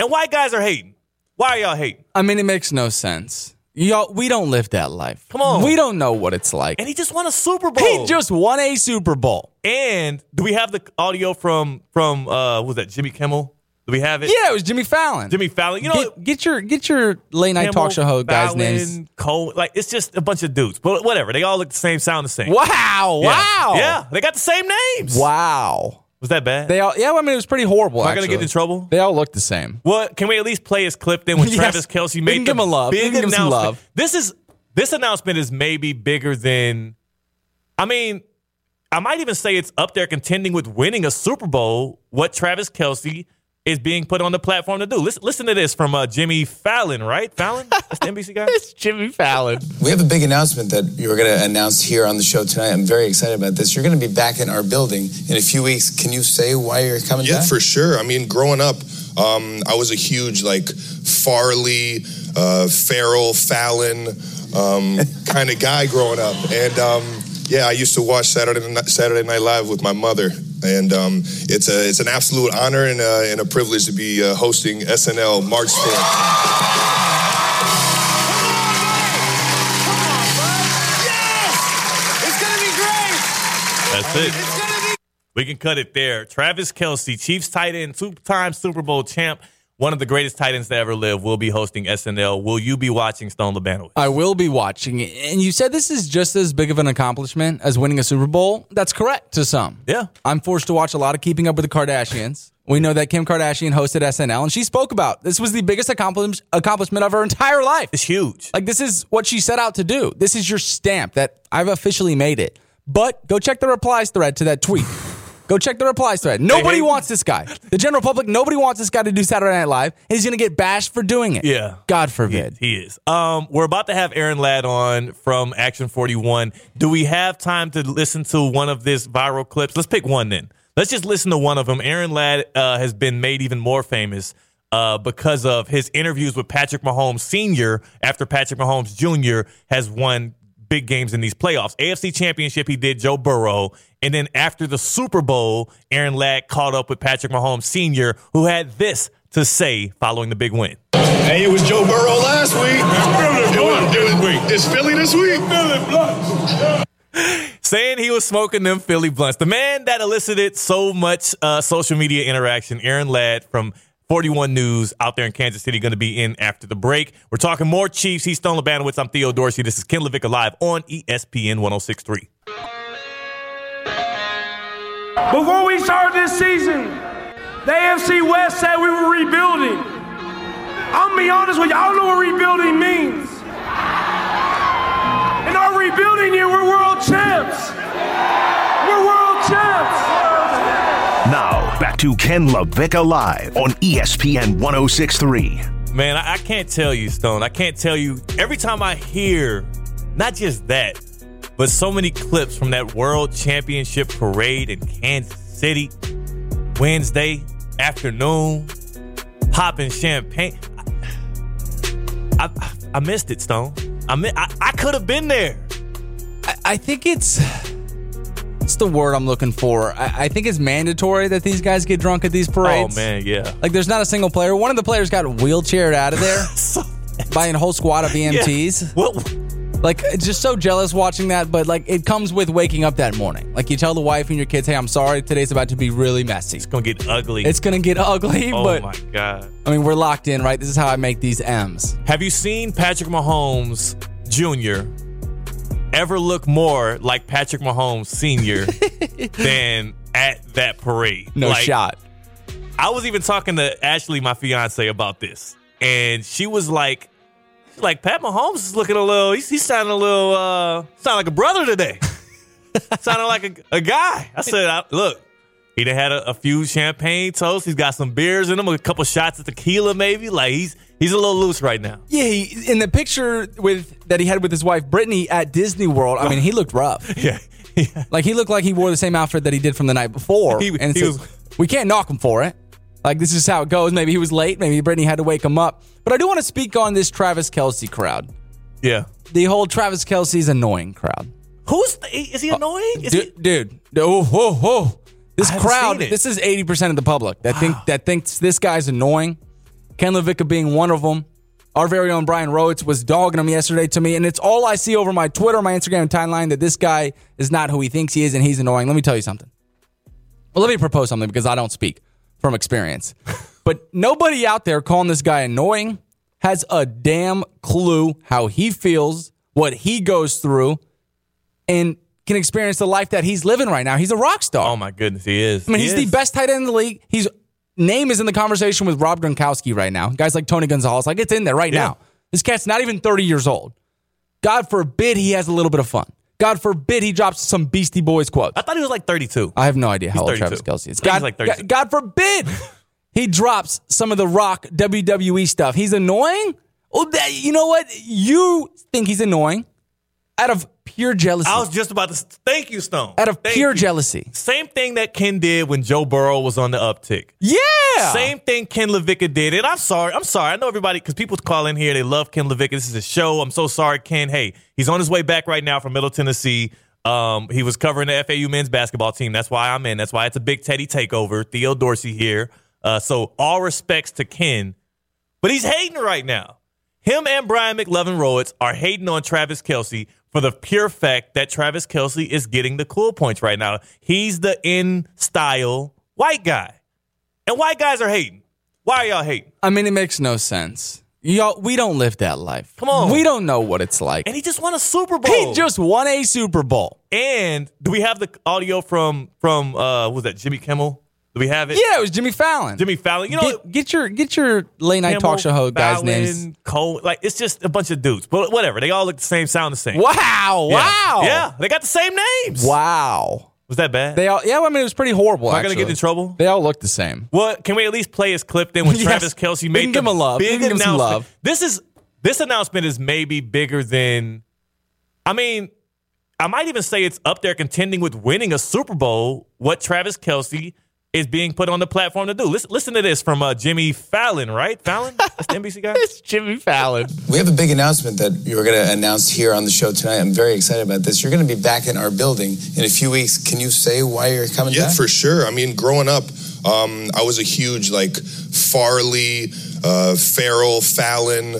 And white guys are hating. Why are y'all hating? I mean, it makes no sense. Y'all, we don't live that life. Come on. We don't know what it's like. And he just won a Super Bowl. He just won a Super Bowl. And do we have the audio from from uh was that Jimmy Kimmel? Do we have it? Yeah, it was Jimmy Fallon. Jimmy Fallon. You know, get, get your get your late night talk show ho- guys' Fallon, names. Cole, like it's just a bunch of dudes, but whatever. They all look the same, sound the same. Wow! Yeah. Wow! Yeah, they got the same names. Wow! Was that bad? They all yeah. I mean, it was pretty horrible. Am I gonna get in trouble? They all look the same. Well, can we at least play his clip then when Yes. Travis Kelce made give him a love. Big give him some love. This is this announcement is maybe bigger than. I mean, I might even say it's up there contending with winning a Super Bowl. What Travis Kelce is being put on the platform to do. Listen, listen to this from uh, Jimmy Fallon, right? Fallon, that's the NBC guy. it's Jimmy Fallon. We have a big announcement that you're going to announce here on the show tonight. I'm very excited about this. You're going to be back in our building in a few weeks. Can you say why you're coming Yeah, back? for sure. I mean, growing up, um, I was a huge like Farley, uh, Farrell, Fallon um, kind of guy growing up, and um, yeah, I used to watch Saturday Night, Saturday Night Live with my mother, and um, it's a it's an absolute honor and, uh, and a privilege to be uh, hosting SNL March 4th. It's gonna be great. That's it. We can cut it there. Travis Kelce, Chiefs tight end, two-time Super Bowl champ, one of the greatest tight ends to ever live, will be hosting SNL. Will you be watching Stone Labanowitz? I will be watching it. And you said this is just as big of an accomplishment as winning a Super Bowl. That's correct to some. Yeah. I'm forced to watch a lot of Keeping Up with the Kardashians. We know that Kim Kardashian hosted SNL and she spoke about this was the biggest accomplish- accomplishment of her entire life. It's huge. Like this is what she set out to do. This is your stamp that I've officially made it. But go check the replies thread to that tweet. Go check the replies thread. Nobody wants this guy. The general public, nobody wants this guy to do Saturday Night Live. And he's going to get bashed for doing it. Yeah. God forbid. He is. Um, we're about to have Aaron Ladd on from Action 41. Do we have time to listen to one of this viral clips? Let's pick one then. Let's just listen to one of them. Aaron Ladd uh, has been made even more famous uh, because of his interviews with Patrick Mahomes Sr. after Patrick Mahomes Jr. has won big games in these playoffs. AFC Championship, he did Joe Burrow. And then after the Super Bowl, Aaron Ladd caught up with Patrick Mahomes Sr., who had this to say following the big win. Hey, it was Joe Burrow last week. It was, it was, it's Philly this week. Philly blunts. Saying he was smoking them Philly blunts. The man that elicited so much uh, social media interaction, Aaron Ladd from 41 News out there in Kansas City, going to be in after the break. We're talking more Chiefs. He's Stone Labanowitz. I'm Theo Dorsey. This is Ken LeVick Live on ESPN 1063. Before we started this season, the AFC West said we were rebuilding. I'm gonna be honest with you, I don't know what rebuilding means. In our rebuilding year, we're world champs. We're world champs. Now, back to Ken LaVicka Live on ESPN 1063. Man, I, I can't tell you, Stone. I can't tell you. Every time I hear, not just that, but so many clips from that World Championship parade in Kansas City, Wednesday afternoon, popping champagne. I, I, I missed it, Stone. I, mi- I, I could have been there. I, I think it's it's the word I'm looking for. I, I think it's mandatory that these guys get drunk at these oh, parades. Oh, man, yeah. Like there's not a single player. One of the players got wheelchaired out of there by a whole squad of EMTs. What? Like just so jealous watching that, but like it comes with waking up that morning. Like you tell the wife and your kids, "Hey, I'm sorry. Today's about to be really messy. It's gonna get ugly. It's gonna get ugly." oh but my god. I mean, we're locked in, right? This is how I make these M's. Have you seen Patrick Mahomes Jr. ever look more like Patrick Mahomes Sr. than at that parade? No Like, shot. I was even talking to Ashley, my fiance, about this, and she was like, like Pat Mahomes is looking a little. He's, he's sounding a little. uh Sound like a brother today. sounding like a, a guy. I said, I, look. He done had a, a few champagne toasts. He's got some beers in him, a couple shots of tequila, maybe. Like he's he's a little loose right now. Yeah, he, in the picture with that he had with his wife Brittany at Disney World. I mean, he looked rough. Yeah, Like he looked like he wore the same outfit that he did from the night before. He- and he was- we can't knock him for it. Like this is how it goes. Maybe he was late. Maybe Brittany had to wake him up. But I do want to speak on this Travis Kelce crowd. Yeah. The whole Travis Kelce's annoying crowd. Who's is he uh, annoying? Is dude, he, dude, oh, whoa, whoa. This crowd, this is 80% of the public that think that thinks this guy's annoying. Ken LaVicka being one of them. Our very own Brian Rowitz was dogging him yesterday to me, and it's all I see over my Twitter, my Instagram timeline that this guy is not who he thinks he is, and he's annoying. Let me tell you something. Well, let me propose something because I don't speak from experience. but nobody out there calling this guy annoying has a damn clue how he feels, what he goes through, and can experience the life that he's living right now. He's a rock star. Oh my goodness, he is. I mean, He he's is. the best tight end in the league. His name is in the conversation with Rob Gronkowski right now. Guys like Tony Gonzalez, like it's in there right Yeah. now. This cat's not even 30 years old. God forbid he has a little bit of fun. God forbid he drops some Beastie Boys quotes. I thought he was like 32. I have no idea how He's old 32. Travis Kelce is. I think he's God, like 32. God, God forbid he drops some of the rock WWE stuff. He's annoying. Oh, that, you know what? You think he's annoying out of pure jealousy. I was just about to. Thank you, Stone. out of Thank pure you. jealousy. Same thing that Ken did when Joe Burrow was on the uptick. Yeah. Same thing Ken LaVicka did. And I'm sorry. I'm sorry. I know everybody, because people call in here, they love Ken LaVicka. This is a show. I'm so sorry, Ken. Hey, he's on his way back right now from Middle Tennessee. Um, he was covering the FAU men's basketball team. That's why I'm in. That's why it's a big Teddy takeover. Theo Dorsey here. Uh, so all respects to Ken, but he's hating right now. Him and Brian McLevin Rowitz are hating on Travis Kelce for the pure fact that Travis Kelce is getting the cool points right now. He's the in style white guy. And white guys are hating. Why are y'all hating? I mean, it makes no sense. Y'all, we don't live that life. Come on. We don't know what it's like. And he just won a Super Bowl. He just won a Super Bowl. and do we have the audio from from uh what was that Jimmy Kimmel? Do we have it? Yeah, it was Jimmy Fallon. Jimmy Fallon. You know get, get your get your late night talk show host guys' Fallon, names. Cole, like it's just a bunch of dudes. But whatever. They all look the same, sound the same. Wow! Yeah. Wow! Yeah, they got the same names. Wow! Was that bad? They all yeah. I mean, it was pretty horrible. Am I gonna get in trouble? They all look the same. What can we at least play his clip then when Yes. Travis Kelce made him a love. Big give him some announcement? love. This is this announcement is maybe bigger than I mean, I might even say it's up there contending with winning a Super Bowl, what Travis Kelce is being put on the platform to do. Listen, listen to this from uh, Jimmy Fallon, right? Fallon? That's the NBC guy? It's Jimmy Fallon. We have a big announcement that you're going to announce here on the show tonight. I'm very excited about this. You're going to be back in our building in a few weeks. Can you say why you're coming Yeah, back? for sure. I mean, growing up, um, I was a huge like Farley, uh, Farrell, Fallon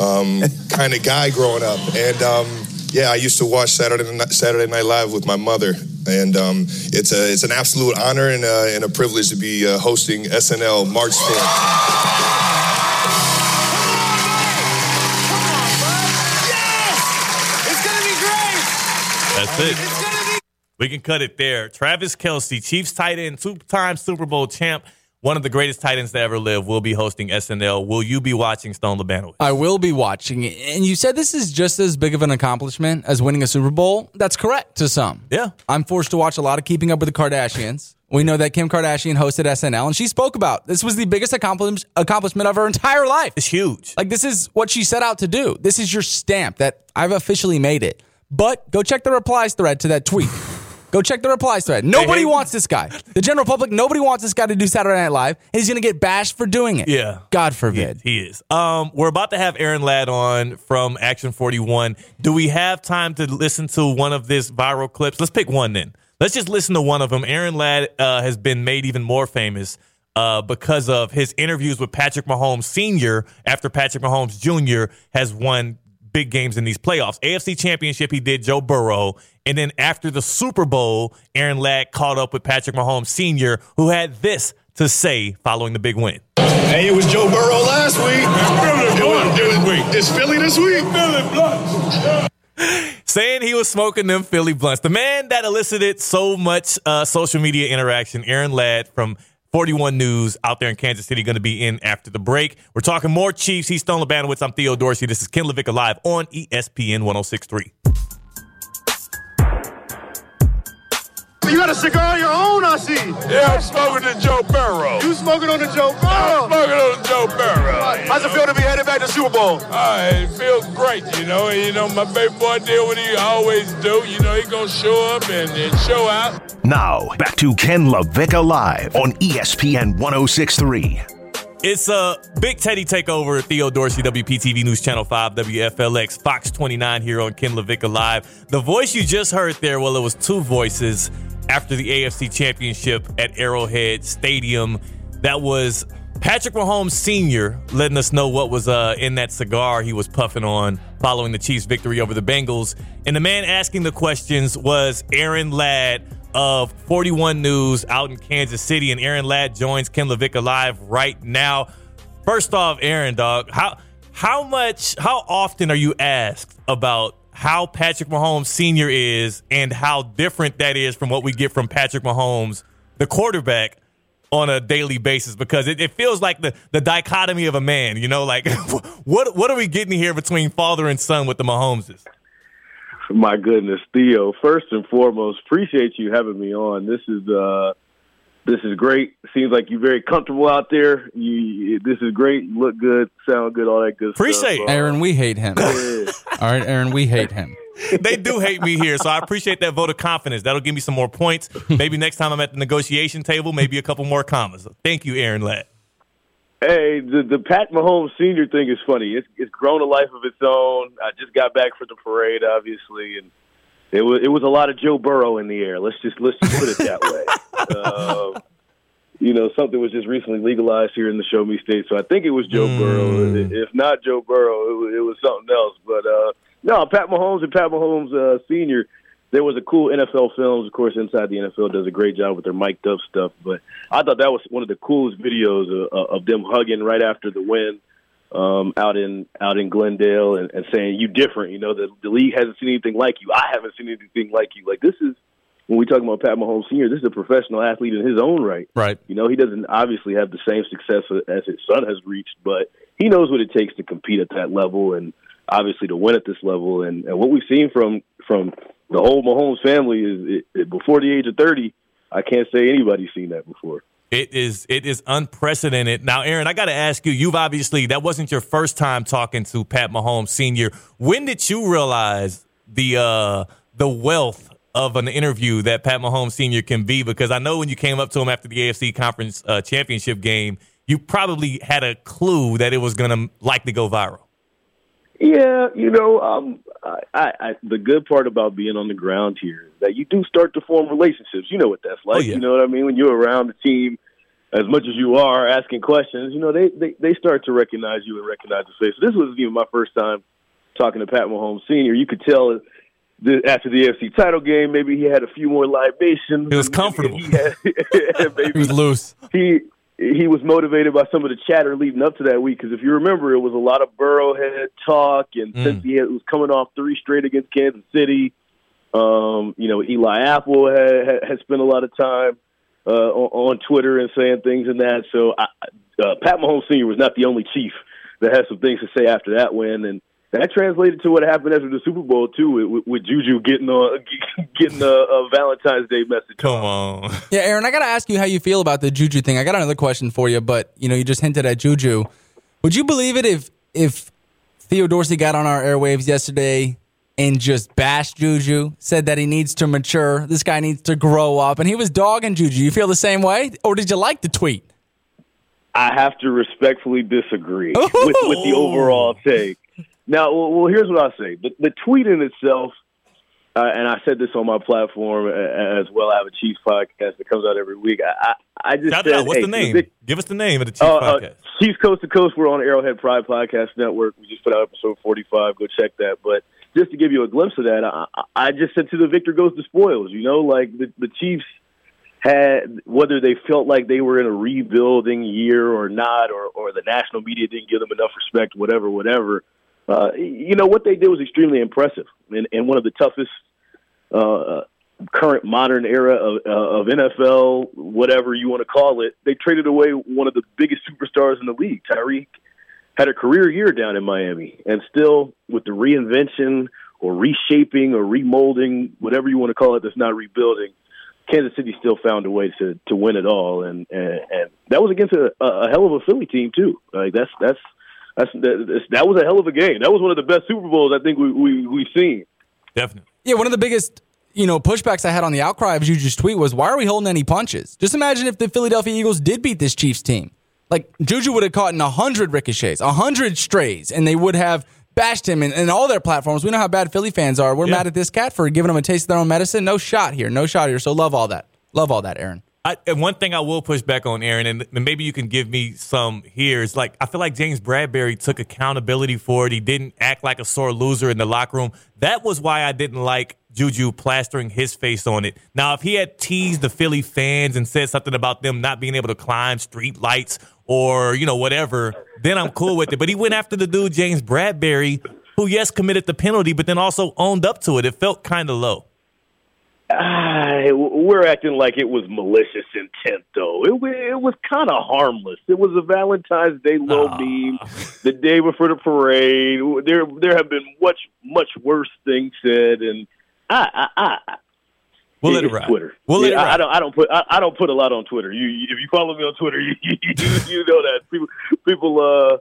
um, kind of guy growing up, and um, yeah, I used to watch Saturday Night, Saturday Night Live with my mother, and um, it's a it's an absolute honor and, uh, and a privilege to be uh, hosting SNL March 4th. That's it. It's gonna be We can cut it there. Travis Kelce, Chiefs tight end, two-time Super Bowl champ, one of the greatest tight ends to ever live, will be hosting SNL. Will you be watching Stone Labanowitz? I will be watching it. And you said this is just as big of an accomplishment as winning a Super Bowl. That's correct to some. Yeah. I'm forced to watch a lot of Keeping Up with the Kardashians. We know that Kim Kardashian hosted SNL and she spoke about this was the biggest accomplish- accomplishment of her entire life. It's huge. Like this is what she set out to do. This is your stamp that I've officially made it. But go check the replies thread to that tweet. Go check the replies thread. Nobody wants this guy. The general public, nobody wants this guy to do Saturday Night Live, and he's going to get bashed for doing it. Yeah. God forbid. He is. Um, we're about to have Aaron Ladd on from Action 41. Do we have time to listen to one of this viral clips? Let's pick one then. Let's just listen to one of them. Aaron Ladd uh, has been made even more famous uh, because of his interviews with Patrick Mahomes Sr. after Patrick Mahomes Jr. has won big games in these playoffs. AFC Championship, he did Joe Burrow. And then after the Super Bowl, Aaron Ladd caught up with Patrick Mahomes Sr., who had this to say following the big win. Hey, it was Joe Burrow last week. It was, it was, it's Philly this week. Philly saying he was smoking them Philly blunts. The man that elicited so much uh, social media interaction, Aaron Ladd from 41 News out there in Kansas City, going to be in after the break. We're talking more Chiefs. He's Stone Labanowitz. I'm Theo Dorsey. This is Ken LaVicka Live on ESPN 1063. You got a cigar of your own, I see. Yeah, I'm smoking the Joe Burrow. You smoking on the Joe I'm Burrow. smoking on the Joe Burrow. you How's it feel to be headed back to Super Bowl? Uh, it feels great, you know. You know, my baby boy did what he always do. You know, he gonna show up and, and show out. Now, back to Ken LaVicka Live on ESPN 1063. It's a big Teddy takeover. Theo Dorsey, WPTV News Channel 5, WFLX, Fox 29 here on Ken LaVicka Live. The voice you just heard there, well, it was two voices after the AFC Championship at Arrowhead Stadium. That was Patrick Mahomes Sr. letting us know what was uh, in that cigar he was puffing on following the Chiefs' victory over the Bengals. And the man asking the questions was Aaron Ladd of 41 News out in Kansas City. And Aaron Ladd joins Ken LaVicka Live right now. First off, Aaron, dog, how how much, how often are you asked about how Patrick Mahomes Sr. is and how different that is from what we get from Patrick Mahomes, the quarterback, on a daily basis? Because it, it feels like the, the dichotomy of a man, you know, like what what are we getting here between father and son with the Mahomeses? My goodness, Theo. First and foremost, appreciate you having me on. This is uh this is great. Seems like you're very comfortable out there. You, this is great. You look good, sound good, all that good stuff. Appreciate stuff. it. Aaron, we hate him. Yeah. All right, Aaron, we hate him. they do hate me here, so I appreciate that vote of confidence. That'll give me some more points. Maybe next time I'm at the negotiation table, maybe a couple more commas. Thank you, Aaron Ladd. Hey, the the Pat Mahomes Senior thing is funny. It's it's grown a life of its own. I just got back from the parade, obviously, and it was it was a lot of Joe Burrow in the air. Let's just let's just put it that way. Uh, you know, something was just recently legalized here in the Show Me State, so I think it was Joe Burrow. If not Joe Burrow, it was, it was something else. But uh, no, Pat Mahomes and Pat Mahomes uh, Senior. There was a cool NFL Films, of course. Inside the NFL does a great job with their mic'd up stuff, but I thought that was one of the coolest videos of, of them hugging right after the win um, out in out in Glendale and, and saying you different. You know the the league hasn't seen anything like you. I haven't seen anything like you. Like this is when we talk about Pat Mahomes Senior. This is a professional athlete in his own right. Right. You know he doesn't obviously have the same success as his son has reached, but he knows what it takes to compete at that level and obviously to win at this level. And, and what we've seen from from the whole Mahomes family is it, it, before the age of thirty. I can't say anybody's seen that before. It is it is unprecedented. Now, Aaron, I got to ask you. You've obviously that wasn't your first time talking to Pat Mahomes Senior. When did you realize the uh, the wealth of an interview that Pat Mahomes Senior can be? Because I know when you came up to him after the AFC Conference uh, Championship game, you probably had a clue that it was going to likely go viral. Yeah, you know, um, I, I, the good part about being on the ground here is that you do start to form relationships. You know what that's like. Oh, yeah. You know what I mean? When you're around the team, as much as you are asking questions, you know they they, they start to recognize you and recognize the face. So This was even my first time talking to Pat Mahomes Senior. You could tell the, after the AFC title game, maybe he had a few more libations. It was comfortable. He, had, He was loose. he he was motivated by some of the chatter leading up to that week because if you remember, it was a lot of Burrowhead talk, and Mm. since he had, was coming off three straight against Kansas City, um, you know, Eli Apple had, had, spent a lot of time uh, on, on Twitter and saying things and that. So I, uh, Pat Mahomes Sr. was not the only chief that had some things to say after that win, and that translated to what happened after the Super Bowl too, with, with Juju getting a getting a, a Valentine's Day message. Come on. Yeah, Aaron, I got to ask you how you feel about the Juju thing. I got another question for you, but you know, you just hinted at Juju. Would you believe it if if Theo Dorsey got on our airwaves yesterday and just bashed Juju, said that he needs to mature, this guy needs to grow up, and he was dogging Juju? You feel the same way, or did you like the tweet? I have to respectfully disagree with, with the overall take. Now, well, well here's what I'll say: the, the tweet in itself, uh, and I said this on my platform uh, as well. I have a Chiefs podcast that comes out every week. I, I, I just Shout said, out. What's hey, the name? Give us the name of the Chiefs uh, uh, podcast. Chiefs Coast to Coast. We're on Arrowhead Pride Podcast Network. We just put out episode 45. Go check that. But just to give you a glimpse of that, I, I I just said to the victor goes the spoils. You know, like the, the Chiefs had whether they felt like they were in a rebuilding year or not, or or the national media didn't give them enough respect, whatever, whatever. Uh, you know what they did was extremely impressive, and, and one of the toughest uh, current modern era of, uh, of NFL, whatever you want to call it. They traded away one of the biggest superstars in the league. Tyreek had a career year down in Miami, and still with the reinvention or reshaping or remolding, whatever you want to call it, that's not rebuilding. Kansas City still found a way to to win it all, and and, and that was against a, a hell of a Philly team too. Like that's that's that's that, that was a hell of a game. That was one of the best Super Bowls I think we, we we've seen. Definitely. Yeah, one of the biggest you know pushbacks I had on the outcry of Juju's tweet was, "Why are we holding any punches?" Just imagine if the Philadelphia Eagles did beat this Chiefs team. Like Juju would have caught in hundred ricochets, hundred strays, and they would have bashed him in, in all their platforms. We know how bad Philly fans are. We're Yeah. mad at this cat for giving them a taste of their own medicine. No shot here. No shot here. So love all that. Love all that, Aaron. I, and one thing I will push back on, Aaron, and maybe you can give me some here is like I feel like James Bradberry took accountability for it. He didn't act like a sore loser in the locker room. That was why I didn't like Juju plastering his face on it. Now, if he had teased the Philly fans and said something about them not being able to climb street lights or you know whatever, then I'm cool with it. But he went after the dude James Bradberry, who yes committed the penalty, but then also owned up to it. It felt kind of low. Ah, we're acting like it was malicious intent, though. It, it was kind of harmless. It was a Valentine's Day low Ah. meme, the day before the parade. There, there have been much, much worse things said, and I, I, I We'll let it ride. Twitter. We'll let Yeah, it I, ride. I don't. I don't put. I, I don't put a lot on Twitter. You, you- if you follow me on Twitter, you, you, you know that people, people, uh,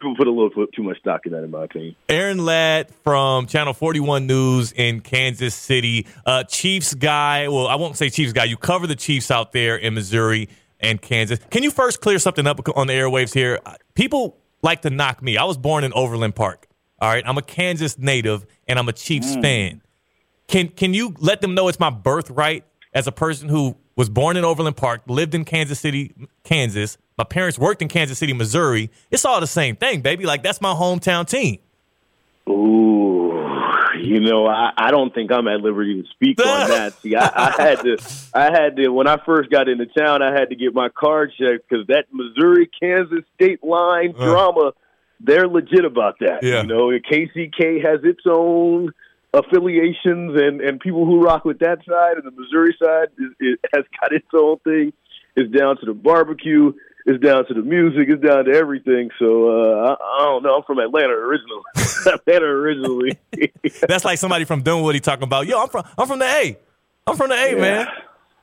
people put a little too- too much stock in that, in my opinion. Aaron Ladd from Channel 41 News in Kansas City. Uh, Chiefs guy. Well, I won't say Chiefs guy. You cover the Chiefs out there in Missouri and Kansas. Can you first clear something up on the airwaves here? People like to knock me. I was born in Overland Park. All right. I'm a Kansas native and I'm a Chiefs fan. Can can you let them know it's my birthright as a person who was born in Overland Park, lived in Kansas City, Kansas. My parents worked in Kansas City, Missouri. It's all the same thing, baby. Like that's my hometown team. Ooh, you know, I, I don't think I'm at liberty to speak on that. See, I, I had to, I had to when I first got into town, I had to get my card checked because that Missouri Kansas state line Uh. drama, they're legit about that. Yeah. You know, KCK has its own affiliations and and people who rock with that side, and the Missouri side is, it has got its own thing. It's down to the barbecue. It's down to the music. It's down to everything. So uh, I, I don't know. I'm from Atlanta originally. Atlanta originally. That's like somebody from Dunwoody talking about, yo, I'm from I'm from the A. I'm from the A, Yeah. man.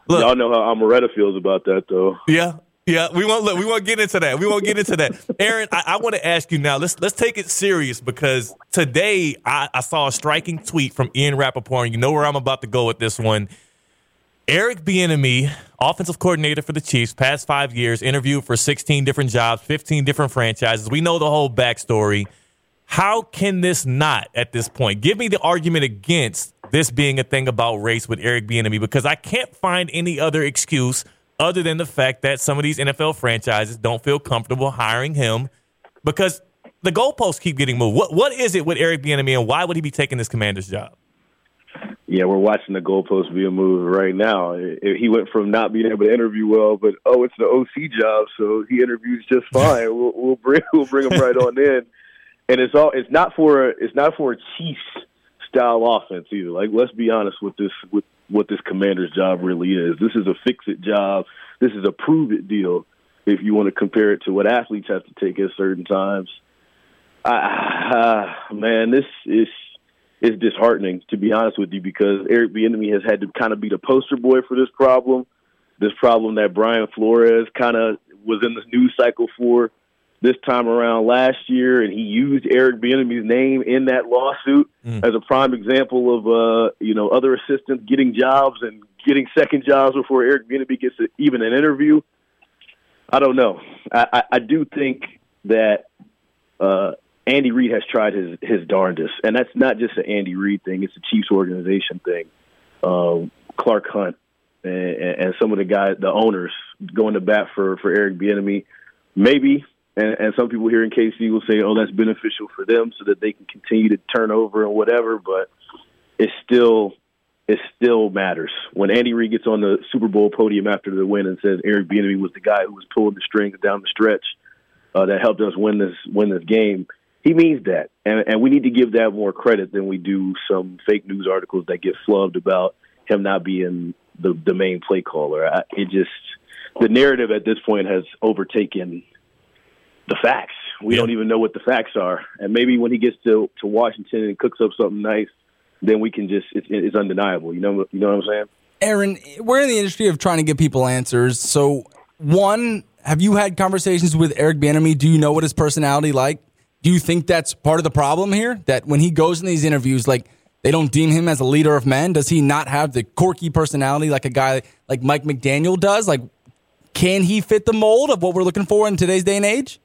Y'all know how Marietta feels about that, though. Yeah. Yeah, we won't look. We won't get into that. We won't get into that. Aaron, I, I want to ask you now. Let's let's take it serious because today I, I saw a striking tweet from Ian Rapoport. And you know where I'm about to go with this one. Eric Bieniemy, offensive coordinator for the Chiefs, past five years, interviewed for 16 different jobs, 15 different franchises. We know the whole backstory. How can this not, at this point, give me the argument against this being a thing about race with Eric Bieniemy? Because I can't find any other excuse other than the fact that some of these NFL franchises don't feel comfortable hiring him because the goalposts keep getting moved. What what is it with Eric Bieniemy, and why would he be taking this commander's job? Yeah, we're watching the goalposts being moved right now. He went from not being able to interview well, but oh, it's the OC job, so he interviews just fine. we'll, we'll bring we'll bring him right on in, and it's all it's not for a, it's not for a Chiefs style offense either. Like let's be honest with this with what this commander's job really is. This is a fix it job. This is a prove it deal. If you want to compare it to what athletes have to take at certain times, uh, man, this is is disheartening to be honest with you because Eric Bieniemy has had to kind of be the poster boy for this problem, this problem that Brian Flores kind of was in the news cycle for this time around last year, and he used Eric Bieniemy's name in that lawsuit as a prime example of uh, you know other assistants getting jobs and getting second jobs before Eric Bieniemy gets a, even an interview. I don't know. I, I, I do think that uh, Andy Reid has tried his his darndest, and that's not just an Andy Reid thing; it's a Chiefs organization thing. Um, Clark Hunt and, and some of the guys, the owners, going to bat for for Eric Bieniemy, maybe. And, and some people here in KC will say, "Oh, that's beneficial for them, so that they can continue to turn over and whatever." But it still it still matters when Andy Reid gets on the Super Bowl podium after the win and says Eric Bieniemy was the guy who was pulling the strings down the stretch uh, that helped us win this win this game. He means that, and, and we need to give that more credit than we do some fake news articles that get flubbed about him not being the the main play caller. I, it just the narrative at this point has overtaken the facts. We don't even know what the facts are, and maybe when he gets to to Washington and cooks up something nice, then we can just it's, it's undeniable. You know, you know what I'm saying? Aaron, we're in the industry of trying to get people answers. So, one, have you had conversations with Eric Bieniemy? Do you know what his personality like? Do you think that's part of the problem here? That when he goes in these interviews, like they don't deem him as a leader of men. Does he not have the quirky personality like a guy like Mike McDaniel does? Like, can he fit the mold of what we're looking for in today's day and age?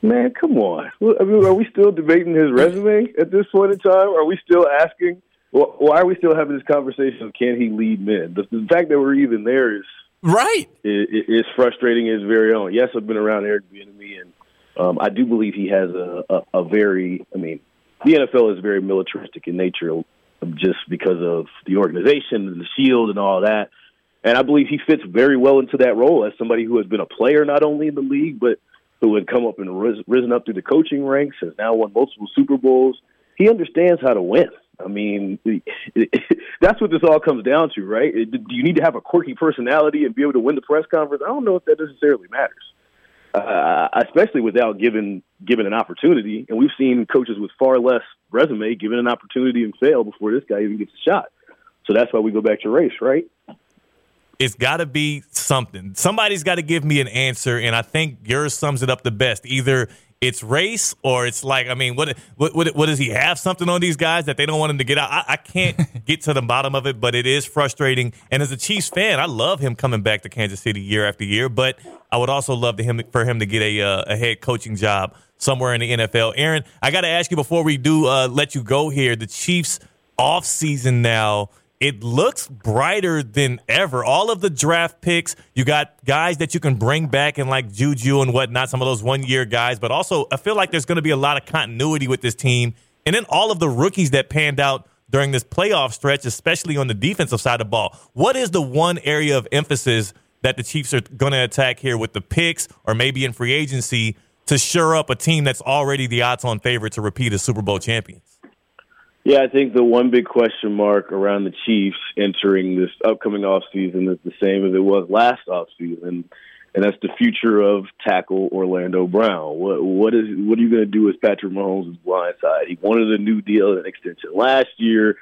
Man, come on. I mean, are we still debating his resume at this point in time? Are we still asking? Why are we still having this conversation of can he lead men? The, the fact that we're even there is Right. It, it's frustrating his very own. Yes, I've been around Eric Bieniemy, and um, I do believe he has a, a, a very. I mean, the NFL is very militaristic in nature, just because of the organization and the shield and all that. And I believe he fits very well into that role as somebody who has been a player not only in the league but who had come up and ris- risen up through the coaching ranks, has now won multiple Super Bowls. He understands how to win. I mean, that's what this all comes down to, right? Do you need to have a quirky personality and be able to win the press conference? I don't know if that necessarily matters, uh, especially without given given an opportunity. And we've seen coaches with far less resume given an opportunity and fail before this guy even gets a shot. So that's why we go back to race, right? It's got to be something. Somebody's got to give me an answer, and I think yours sums it up the best. Either it's race or it's like I mean, what what what, what does he have something on these guys that they don't want him to get out? I, I can't get to the bottom of it, but it is frustrating. And as a Chiefs fan, I love him coming back to Kansas City year after year. But I would also love to him for him to get a uh, a head coaching job somewhere in the NFL. Aaron, I got to ask you before we do uh, let you go here. The Chiefs off season now it looks brighter than ever. All of the draft picks, you got guys that you can bring back and like Juju and whatnot, some of those one year guys, but also I feel like there's going to be a lot of continuity with this team. And then all of the rookies that panned out during this playoff stretch, especially on the defensive side of the ball. What is the one area of emphasis that the Chiefs are going to attack here with the picks or maybe in free agency to shore up a team that's already the odds on favorite to repeat as Super Bowl champions? Yeah, I think the one big question mark around the Chiefs entering this upcoming offseason is the same as it was last offseason, and that's the future of tackle Orlando Brown. What what is what are you going to do with Patrick Mahomes' blind side? He wanted a new deal and an extension last year.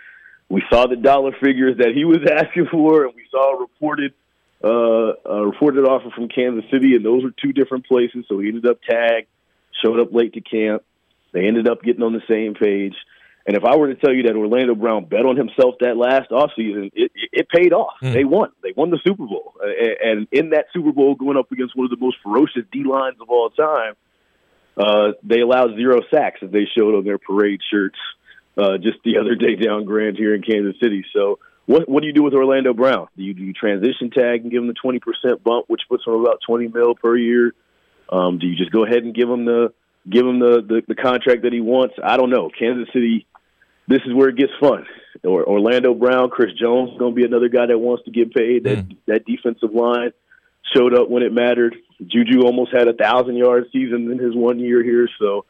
We saw the dollar figures that he was asking for, and we saw a reported uh, a reported offer from Kansas City, and those were two different places. So he ended up tagged, showed up late to camp. They ended up getting on the same page. And if I were to tell you that Orlando Brown bet on himself that last offseason, it, it paid off. Mm. They won. They won the Super Bowl. And in that Super Bowl, going up against one of the most ferocious D lines of all time, uh, they allowed zero sacks as they showed on their parade shirts uh, just the other day down Grand here in Kansas City. So, what what do you do with Orlando Brown? Do you, do you transition tag and give him the twenty percent bump, which puts him about twenty mil per year? Um, do you just go ahead and give him the give him the, the the contract that he wants? I don't know. Kansas City this is where it gets fun. Or Orlando Brown, Chris Jones going to be another guy that wants to get paid. That mm. that defensive line showed up when it mattered. Juju almost had a thousand yard season in his one year here, so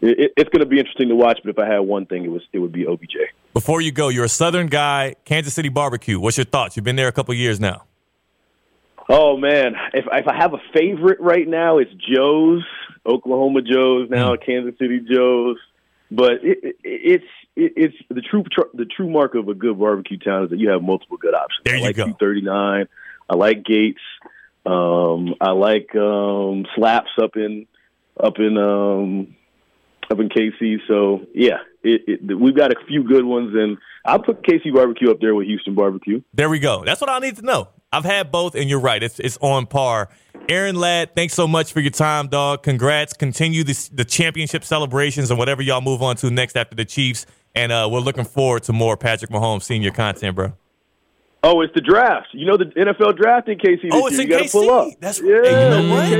it, it's going to be interesting to watch. But if I had one thing, it was it would be OBJ. Before you go, you're a Southern guy, Kansas City barbecue. What's your thoughts? You've been there a couple years now. Oh man, if if I have a favorite right now, it's Joe's, Oklahoma Joe's now, mm. Kansas City Joe's. But it, it, it's it, it's the true the true mark of a good barbecue town is that you have multiple good options. There I you like go. Thirty nine. I like Gates. Um, I like um, Slaps up in up in um, up in KC. So yeah, it, it, we've got a few good ones, and I'll put KC barbecue up there with Houston barbecue. There we go. That's what I need to know. I've had both, and you're right. It's it's on par. Aaron Ladd, thanks so much for your time, dog. Congrats. Continue the, the championship celebrations and whatever y'all move on to next after the Chiefs. And uh, we're looking forward to more Patrick Mahomes senior content, bro. Oh, it's the draft. You know the NFL draft in KC. oh, it's year. in you KC. Pull up. That's yeah. You know what?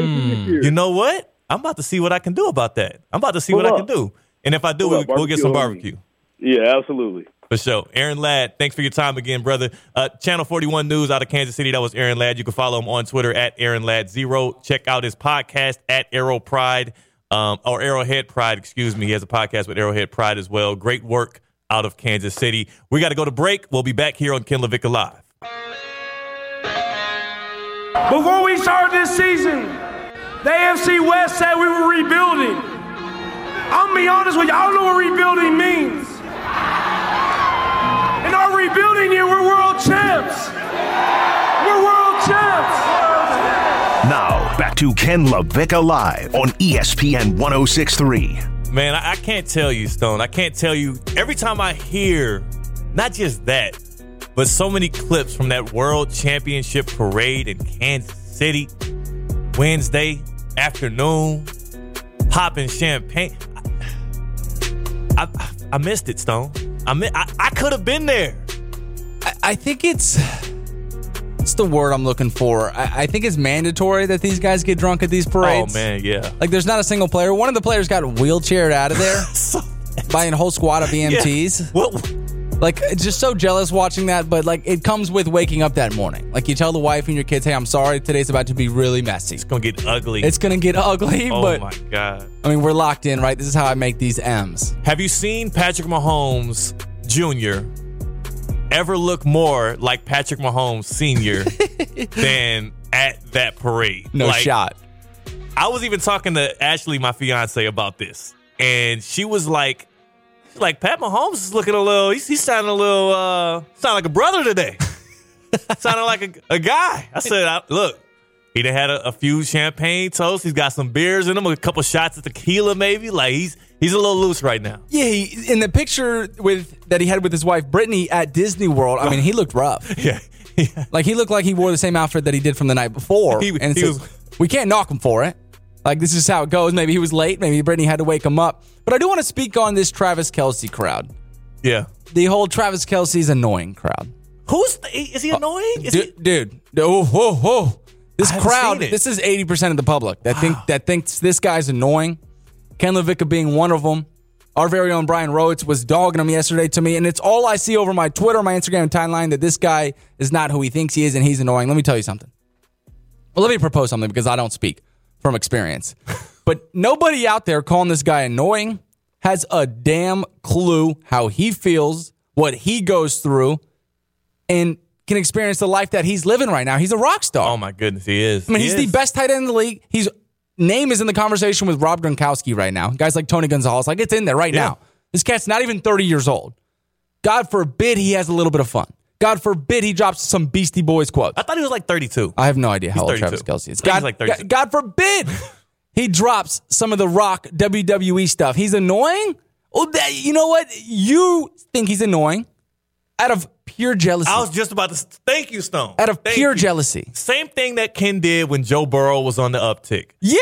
You know what? I'm about to see what I can do about that. I'm about to see pull what up. I can do. And if I do, we'll, up. we'll get some Barbecue barbecue. Yeah, absolutely. For sure. Aaron Ladd, thanks for your time again, brother. Uh, Channel 41 News out of Kansas City. That was Aaron Ladd. You can follow him on Twitter at Aaron Ladd Zero. Check out his podcast at Arrow Pride, um, or Arrowhead Pride, excuse me. He has a podcast with Arrowhead Pride as well. Great work out of Kansas City. We got to go to break. We'll be back here on Ken LaVicka Live. Before we started this season, the AFC West said we were rebuilding. I'm gonna be honest with you, I don't know what rebuilding means. In our rebuilding year, we're world champs. We're world champs. Now, back to Ken LaVicka Live on ESPN 1063. Man, I, I can't tell you, Stone. I can't tell you. Every time I hear, not just that, but so many clips from that World Championship parade in Kansas City, Wednesday afternoon, popping champagne. I, I, I missed it, Stone. I, I, I could have been there. I, I think it's the word I'm looking for? I, I think it's mandatory that these guys get drunk at these oh, parades. Oh man, yeah. Like, there's not a single player. One of the players got wheelchaired out of there by a whole squad of EMTs. What? Like, just so jealous watching that, but like, it comes with waking up that morning. Like, you tell the wife and your kids, hey, I'm sorry, today's about to be really messy. It's gonna get ugly. It's gonna get ugly, oh but my god. I mean, we're locked in, right? This is how I make these M's. Have you seen Patrick Mahomes Jr. ever look more like Patrick Mahomes Sr. than at that parade? No Like, shot. I was even talking to Ashley, my fiance, about this, and she was like, like Pat Mahomes is looking a little. He's, he's sounding a little. uh Sound like a brother today. sounding like a, a guy. I said, I, look. He done had a, a few champagne toasts. He's got some beers in him, a couple shots of tequila, maybe. Like he's he's a little loose right now. Yeah, he, in the picture with that he had with his wife Brittany at Disney World, I mean, he looked rough. Yeah, Like he looked like he wore the same outfit that he did from the night before. He- and he was- we can't knock him for it. Like this is how it goes. Maybe he was late. Maybe Brittany had to wake him up. But I do want to speak on this Travis Kelce crowd. Yeah. The whole Travis Kelce's annoying crowd. Who's is he uh, annoying? Is dude, dude, oh, whoa, whoa. This crowd, this is 80% of the public that think that thinks this guy's annoying. Ken LaVicka being one of them. Our very own Brian Rhodes was dogging him yesterday to me, and it's all I see over my Twitter, my Instagram timeline that this guy is not who he thinks he is, and he's annoying. Let me tell you something. Well, let me propose something because I don't speak from experience. but nobody out there calling this guy annoying has a damn clue how he feels, what he goes through, and can experience the life that he's living right now. He's a rock star. Oh my goodness, he is. I mean, He he's is. the best tight end in the league. His name is in the conversation with Rob Gronkowski right now. Guys like Tony Gonzalez, like it's in there right Yeah. now. This cat's not even 30 years old. God forbid he has a little bit of fun. God forbid he drops some Beastie Boys quotes. I thought he was like 32. I have no idea how He's old 32. Travis Kelce is. He's God, like 32. God, God forbid he drops some of the rock WWE stuff. He's annoying. Well, that, you know what? You think he's annoying out of pure jealousy. I was just about to. Thank you, Stone. out of Thank pure you. jealousy. Same thing that Ken did when Joe Burrow was on the uptick. Yeah.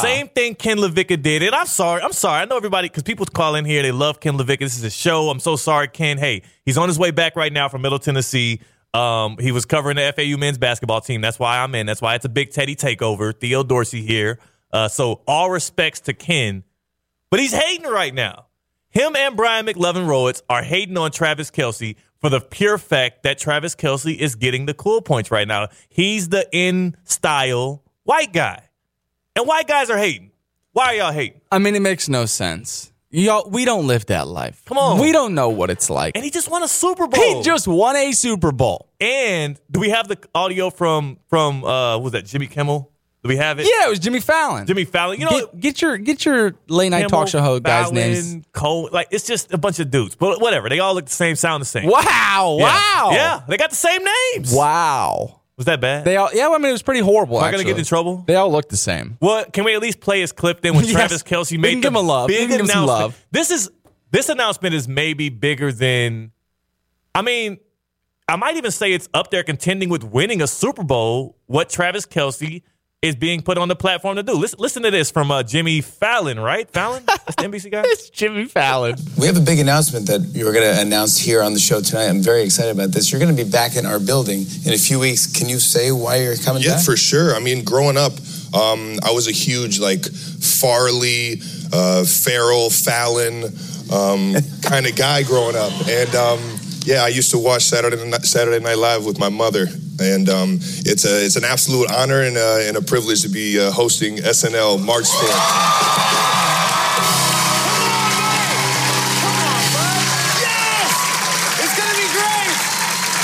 Same thing Ken LaVicka did. And I'm sorry. I'm sorry. I know everybody, because people call in here, they love Ken LaVicka. This is a show. I'm so sorry, Ken. Hey, he's on his way back right now from Middle Tennessee. Um, he was covering the FAU men's basketball team. That's why I'm in. That's why it's a big Teddy takeover. Theo Dorsey here. Uh, so all respects to Ken, but he's hating right now. Him and Brian McLovin Rowitz are hating on Travis Kelce for the pure fact that Travis Kelce is getting the cool points right now. He's the in style white guy. And white guys are hating. Why are y'all hating? I mean, it makes no sense. Y'all, we don't live that life. Come on. We don't know what it's like. And he just won a Super Bowl. He just won a Super Bowl. and do we have the audio from from uh what was that Jimmy Kimmel? Do we have it? Yeah, it was Jimmy Fallon. Jimmy Fallon. You know get, get your get your late night talk show ho- guys' Fallon, names. Cole, like it's just a bunch of dudes. But whatever. They all look the same, sound the same. Wow! Yeah. Wow! Yeah, they got the same names. Wow! Was that bad? They all yeah. I mean, it was pretty horrible. Am I gonna get in trouble? They all look the same. Well, can we at least play his clip then when Yes. Travis Kelce made give him a love. Big give him some love. This is this announcement is maybe bigger than. I mean, I might even say it's up there contending with winning a Super Bowl. What Travis Kelce is being put on the platform to do. Listen, listen to this from uh, Jimmy Fallon, right? Fallon, that's the NBC guy. It's Jimmy Fallon. We have a big announcement that you're going to announce here on the show tonight. I'm very excited about this. You're going to be back in our building in a few weeks. Can you say why you're coming Yeah, back? for sure. I mean, growing up, um, I was a huge like Farley, uh, Farrell, Fallon um, kind of guy growing up, and um, yeah, I used to watch Saturday Night, Saturday Night Live with my mother, and um, it's a it's an absolute honor and, uh, and a privilege to be uh, hosting SNL March 4th. It's gonna be great.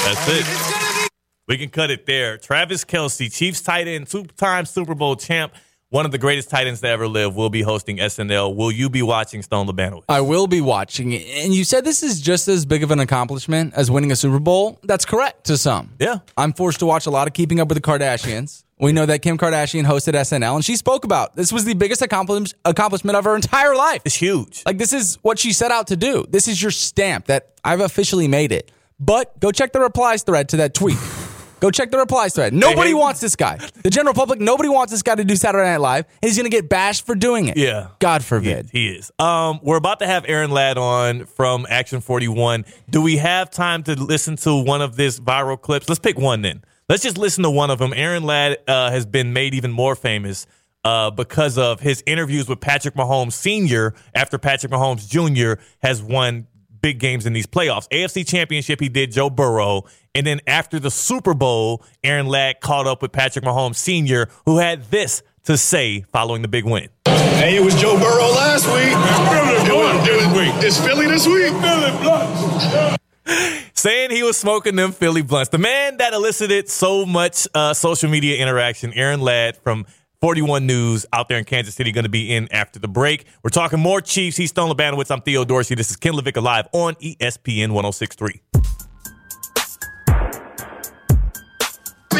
That's it. We can cut it there. Travis Kelce, Chiefs tight end, two-time Super Bowl champ, one of the greatest tight ends to ever live, will be hosting SNL. Will you be watching Stone Labanowitz? I will be watching it. And you said this is just as big of an accomplishment as winning a Super Bowl. That's correct to some. Yeah. I'm forced to watch a lot of Keeping Up with the Kardashians. We know that Kim Kardashian hosted SNL and she spoke about this was the biggest accomplish- accomplishment of her entire life. It's huge. Like this is what she set out to do. This is your stamp that I've officially made it. But go check the replies thread to that tweet. Go check the replies thread. Nobody wants this guy. The general public, nobody wants this guy to do Saturday Night Live. And he's going to get bashed for doing it. Yeah. God He, forbid. he is. Um, we're about to have Aaron Ladd on from Action 41. Do we have time to listen to one of this viral clips? Let's pick one then. Let's just listen to one of them. Aaron Ladd uh, has been made even more famous uh, because of his interviews with Patrick Mahomes Sr. after Patrick Mahomes Jr. has won big games in these playoffs. AFC Championship, he did Joe Burrow. And then after the Super Bowl, Aaron Ladd caught up with Patrick Mahomes Sr., who had this to say following the big win. Hey, it was Joe Burrow last week. It was, it was, it's Philly this week. Philly Blunts. Saying he was smoking them Philly blunts. The man that elicited so much uh, social media interaction, Aaron Ladd from 41 News out there in Kansas City, going to be in after the break. We're talking more Chiefs. He's Stone Labanowitz. I'm Theo Dorsey. This is Ken LaVicka Live on ESPN 1063.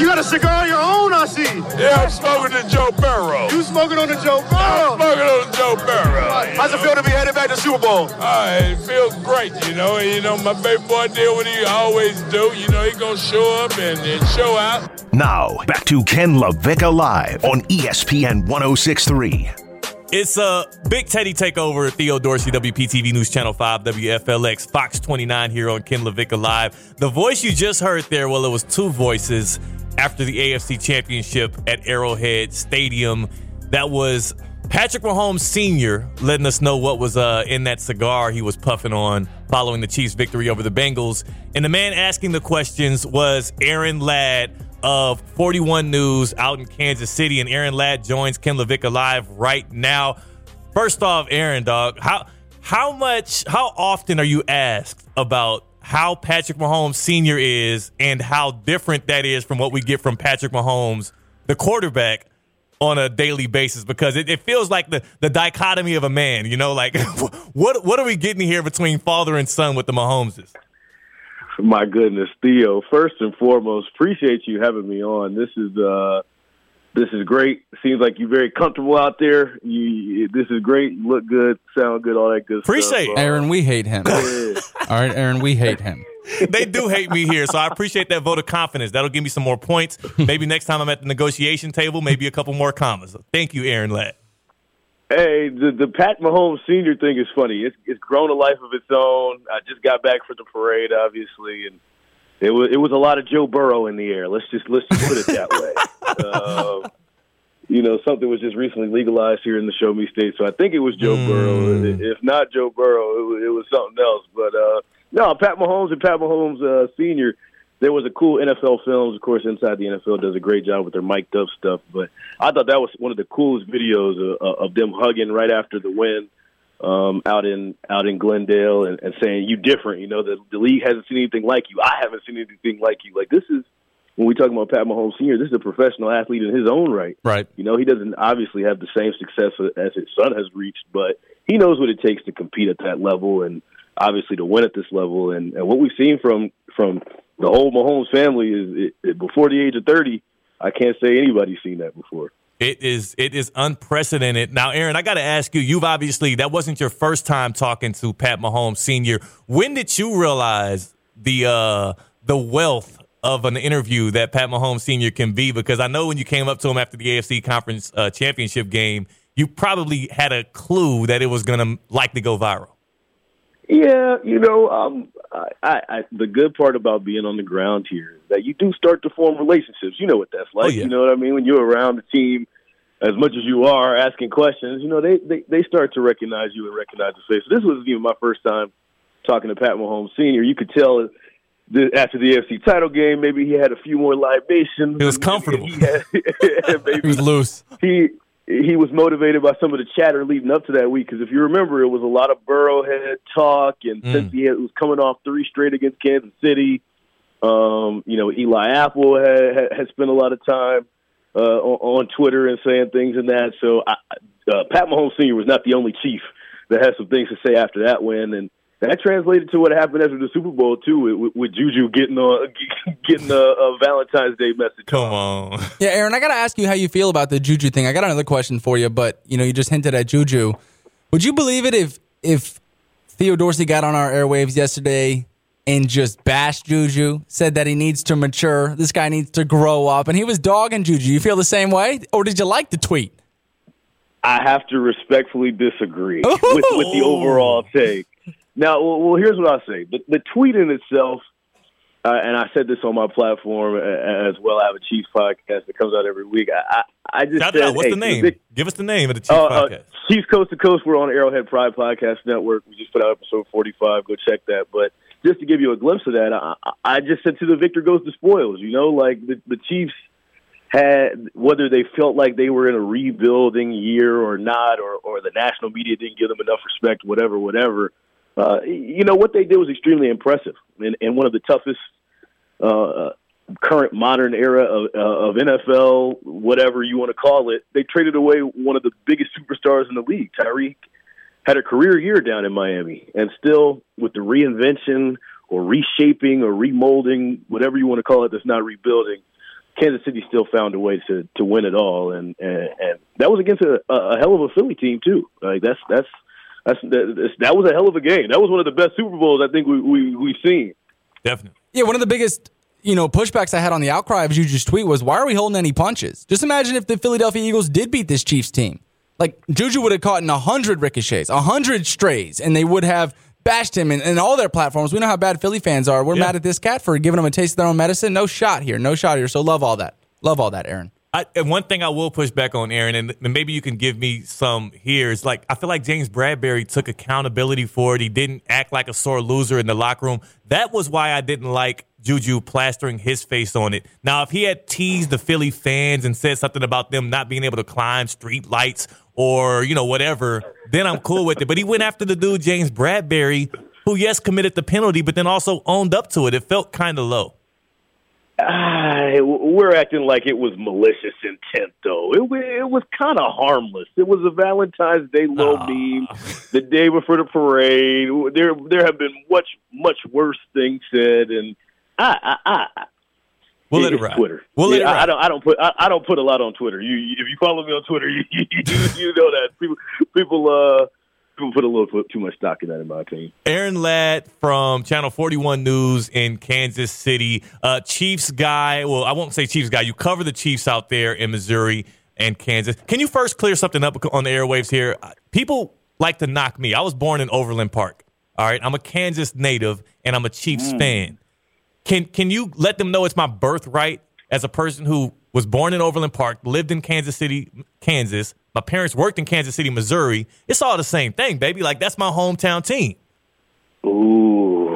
You got a cigar on your own, I see. Yeah, I'm smoking the Joe Burrow. You smoking on the Joe I'm Burrow. smoking on the Joe Burrow. you How's it feel to be headed back to Super Bowl? Ah, it feels great, you know. And, you know, my baby boy did what he always do. You know, he gonna show up and, and show out. Now, back to Ken LaVicka Live on ESPN 1063. It's a big Teddy takeover. Theo Dorsey, WPTV News Channel 5, WFLX, Fox 29 here on Ken LaVicka Live. The voice you just heard there, well, it was two voices after the AFC Championship at Arrowhead Stadium. That was Patrick Mahomes Sr. letting us know what was uh, in that cigar he was puffing on following the Chiefs' victory over the Bengals. And the man asking the questions was Aaron Ladd of 41 News out in Kansas City. And Aaron Ladd joins Ken LaVicka Live right now. First off, Aaron, dog, how how much, how often are you asked about how Patrick Mahomes Sr. is and how different that is from what we get from Patrick Mahomes, the quarterback, on a daily basis? Because it, it feels like the, the dichotomy of a man, you know, like what what are we getting here between father and son with the Mahomeses? My goodness, Theo. First and foremost, appreciate you having me on. This is uh, this is great. Seems like you're very comfortable out there. You, this is great. Look good, sound good, all that good stuff. Appreciate stuff. it. Aaron, we hate him. All right, Aaron, we hate him. they do hate me here, so I appreciate that vote of confidence. That'll give me some more points. Maybe next time I'm at the negotiation table, maybe a couple more commas. Thank you, Aaron Ladd. Hey, the the Pat Mahomes Senior thing is funny. It's it's grown a life of its own. I just got back from the parade, obviously, and it was it was a lot of Joe Burrow in the air. Let's just let's just put it that way. um, you know, something was just recently legalized here in the Show Me State, so I think it was Joe Burrow. If not Joe Burrow, it was, it was something else. But uh, no, Pat Mahomes and Pat Mahomes uh, Senior. There was a cool NFL Films, of course. Inside the NFL does a great job with their mic'd up stuff, but I thought that was one of the coolest videos of, of them hugging right after the win um, out in out in Glendale and, and saying you different. You know, the, the league hasn't seen anything like you. I haven't seen anything like you. Like this is when we talk about Pat Mahomes Senior. This is a professional athlete in his own right. Right. You know, he doesn't obviously have the same success as his son has reached, but he knows what it takes to compete at that level and obviously to win at this level. And, and what we've seen from from the whole Mahomes family is it, it, before the age of thirty. I can't say anybody's seen that before. It is it is unprecedented. Now, Aaron, I got to ask you. You've obviously that wasn't your first time talking to Pat Mahomes Senior. When did you realize the uh, the wealth of an interview that Pat Mahomes Senior can be? Because I know when you came up to him after the AFC Conference uh, Championship game, you probably had a clue that it was going to likely go viral. Yeah, you know, um, I, I, the good part about being on the ground here is that you do start to form relationships. You know what that's like. Oh, yeah. You know what I mean? When you're around the team as much as you are asking questions, you know, they, they, they start to recognize you and recognize the face. This was even my first time talking to Pat Mahomes Sr. You could tell that after the AFC title game, maybe he had a few more libations. It was comfortable. He, had, He was loose. he he was motivated by some of the chatter leading up to that week because if you remember, it was a lot of Burrowhead talk, and Mm. since he had, was coming off three straight against Kansas City, um, you know Eli Apple had, had, spent a lot of time uh, on, on Twitter and saying things and that. So I, uh, Pat Mahomes Sr. was not the only Chief that had some things to say after that win, and that translated to what happened after the Super Bowl too, with, with Juju getting on getting a, a Valentine's Day message. Come on. Yeah, Aaron, I got to ask you how you feel about the Juju thing. I got another question for you, but you know, you just hinted at Juju. Would you believe it if if Theo Dorsey got on our airwaves yesterday and just bashed Juju, said that he needs to mature, this guy needs to grow up, and he was dogging Juju? You feel the same way, or did you like the tweet? I have to respectfully disagree with, with the overall oh. take. Now, well, here's what I'll say: the, the tweet in itself uh, and I said this on my platform uh, as well. I have a Chiefs podcast that comes out every week. I, I, I just Shout said, out. What's hey, the name? Give us the name of the Chiefs uh, uh, podcast. Chiefs Coast to Coast. We're on Arrowhead Pride Podcast Network. We just put out episode 45. Go check that. But just to give you a glimpse of that, I, I just said to the victor goes the spoils. You know, like the, the Chiefs had whether they felt like they were in a rebuilding year or not, or or the national media didn't give them enough respect, whatever, whatever. Uh, you know what they did was extremely impressive, and, and one of the toughest uh, current modern era of, uh, of NFL, whatever you want to call it. They traded away one of the biggest superstars in the league. Tyreek had a career year down in Miami, and still with the reinvention or reshaping or remolding, whatever you want to call it, that's not rebuilding. Kansas City still found a way to to win it all, and and, and that was against a, a hell of a Philly team too. Like that's that's that's that, that was a hell of a game. That was one of the best Super Bowls I think we, we we've seen. Definitely. Yeah, one of the biggest you know pushbacks I had on the outcry of Juju's tweet was, "Why are we holding any punches?" Just imagine if the Philadelphia Eagles did beat this Chiefs team. Like Juju would have caught in hundred ricochets, hundred strays, and they would have bashed him in, in all their platforms. We know how bad Philly fans are. We're Yeah. mad at this cat for giving them a taste of their own medicine. No shot here. No shot here. So love all that. Love all that, Aaron. I, and one thing I will push back on, Aaron, and and maybe you can give me some here is like I feel like James Bradberry took accountability for it. He didn't act like a sore loser in the locker room. That was why I didn't like Juju plastering his face on it. Now, if he had teased the Philly fans and said something about them not being able to climb street lights or you know whatever, then I'm cool with it. But he went after the dude James Bradberry, who yes committed the penalty, but then also owned up to it. It felt kind of low. Ah, we're acting like it was malicious intent, though. It, it was kind of harmless. It was a Valentine's Day low beam, the day before the parade. There, there have been much, much worse things said, and I, I, I We'll let it it's ride. Twitter. We'll Yeah, it I- I don't. I don't put. I, I don't put a lot on Twitter. You, you- if you follow me on Twitter, you, you, you know that people, people, uh, people put a little too much stock in that, in my opinion. Aaron Ladd from Channel 41 News in Kansas City. Uh, Chiefs guy. Well, I won't say Chiefs guy. You cover the Chiefs out there in Missouri and Kansas. Can you first clear something up on the airwaves here? Uh, People like to knock me. I was born in Overland Park. All right. I'm a Kansas native and I'm a Chiefs fan. Can can you let them know it's my birthright as a person who was born in Overland Park, lived in Kansas City, Kansas. My parents worked in Kansas City, Missouri. It's all the same thing, baby. Like that's my hometown team. Ooh,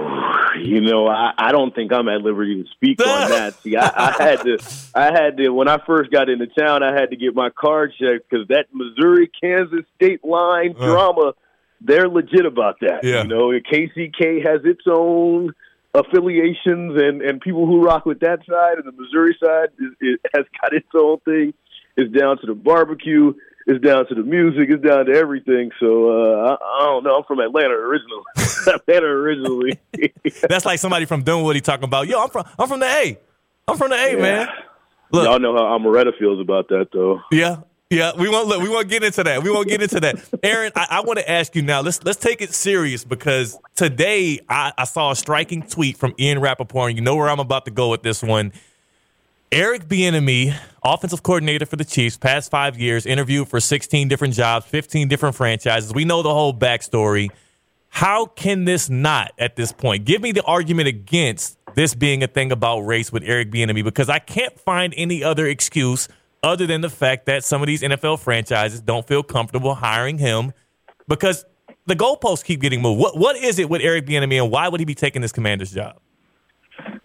you know, I, I don't think I'm at liberty to speak on that. See, I, I had to, I had to when I first got into town, I had to get my card checked because that Missouri Kansas state line uh. drama, they're legit about that. Yeah. You know, KCK has its own affiliations and and people who rock with that side, and the Missouri side is, it has got its own thing. It's down to the barbecue. It's down to the music. It's down to everything. So uh, I, I don't know. I'm from Atlanta originally. Atlanta originally. That's like somebody from Dunwoody talking about, yo, I'm from I'm from the A. I'm from the A, man. Look. Y'all know how Marietta feels about that, though. Yeah. Yeah, we won't look. We won't get into that. We won't get into that. Aaron, I, I want to ask you now. Let's let's take it serious because today I, I saw a striking tweet from Ian Rapoport. And you know where I'm about to go with this one. Eric Bieniemy, offensive coordinator for the Chiefs, past five years, interviewed for 16 different jobs, 15 different franchises. We know the whole backstory. How can this not at this point? Give me the argument against this being a thing about race with Eric Bieniemy because I can't find any other excuse other than the fact that some of these NFL franchises don't feel comfortable hiring him because the goalposts keep getting moved. What what is it with Eric Bieniemy and why would he be taking this commander's job?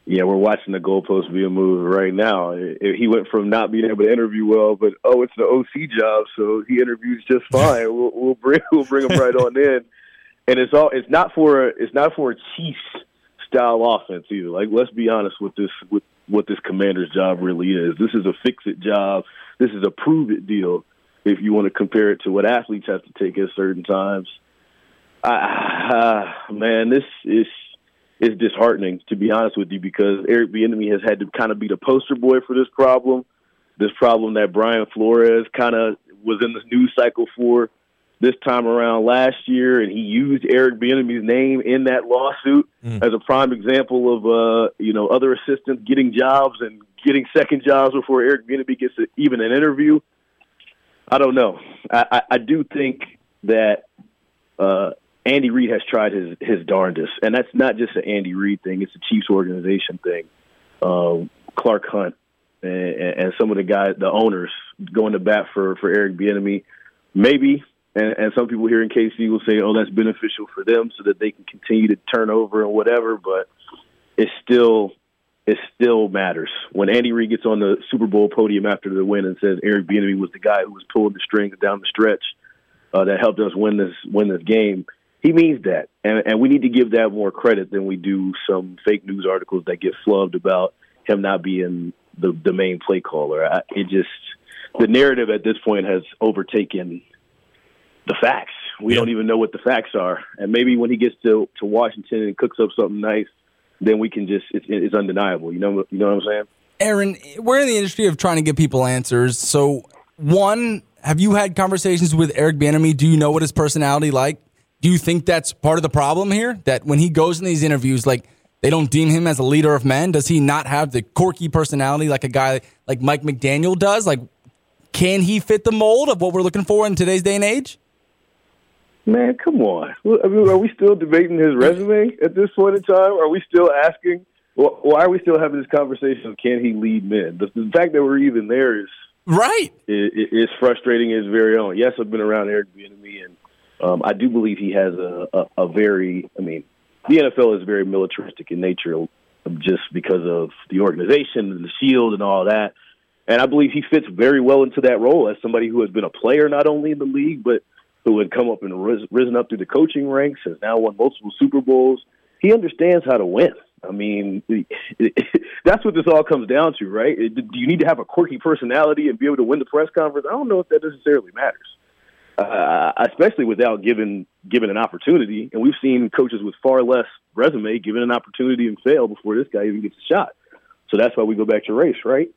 Yeah, we're watching the goalpost being moved right now. He went from not being able to interview well, but oh, it's the OC job, so he interviews just fine. we'll, we'll bring we'll bring him right on in, and it's all it's not for it's not for a Chiefs style offense either. Like let's be honest with this with what this commander's job really is. This is a fix it job. This is a prove it deal. If you want to compare it to what athletes have to take at certain times, I, uh, man, this is is disheartening to be honest with you because Eric Bieniemy has had to kind of be the poster boy for this problem, this problem that Brian Flores kind of was in the news cycle for this time around last year, and he used Eric Bieniemy's name in that lawsuit as a prime example of uh, you know other assistants getting jobs and getting second jobs before Eric Bieniemy gets a, even an interview. I don't know. I, I, I do think that uh, Andy Reid has tried his his darndest, and that's not just an Andy Reid thing; it's a Chiefs organization thing. Um, Clark Hunt and, and some of the guys, the owners, going to bat for for Eric Bieniemy, maybe. And, and some people here in KC will say, "Oh, that's beneficial for them, so that they can continue to turn over and whatever." But it still it still matters when Andy Reid gets on the Super Bowl podium after the win and says Eric Bieniemy was the guy who was pulling the strings down the stretch uh, that helped us win this win this game. He means that, and, and we need to give that more credit than we do some fake news articles that get flubbed about him not being the the main play caller. I, it just the narrative at this point has overtaken the facts. We don't even know what the facts are, and maybe when he gets to to Washington and cooks up something nice, then we can just it's, it's undeniable. You know, you know what I'm saying? Aaron, we're in the industry of trying to get people answers. So, one, have you had conversations with Eric Bieniemy? Do you know what his personality like? Do you think that's part of the problem here? That when he goes in these interviews, like they don't deem him as a leader of men? Does he not have the quirky personality like a guy like Mike McDaniel does? Like, can he fit the mold of what we're looking for in today's day and age? Man, come on. I mean, are we still debating his resume at this point in time? Are we still asking? Why are we still having this conversation? Of can he lead men? The, the fact that we're even there is right. Is, is frustrating. His very own. Yes, I've been around Eric Bieniemy, and um, I do believe he has a, a, a very. I mean, the NFL is very militaristic in nature, just because of the organization and the shield and all that. And I believe he fits very well into that role as somebody who has been a player not only in the league but who had come up and risen up through the coaching ranks, has now won multiple Super Bowls. He understands how to win. I mean, that's what this all comes down to, right? Do you need to have a quirky personality and be able to win the press conference? I don't know if that necessarily matters, uh, especially without given given an opportunity. And we've seen coaches with far less resume given an opportunity and fail before this guy even gets a shot. So that's why we go back to race, right?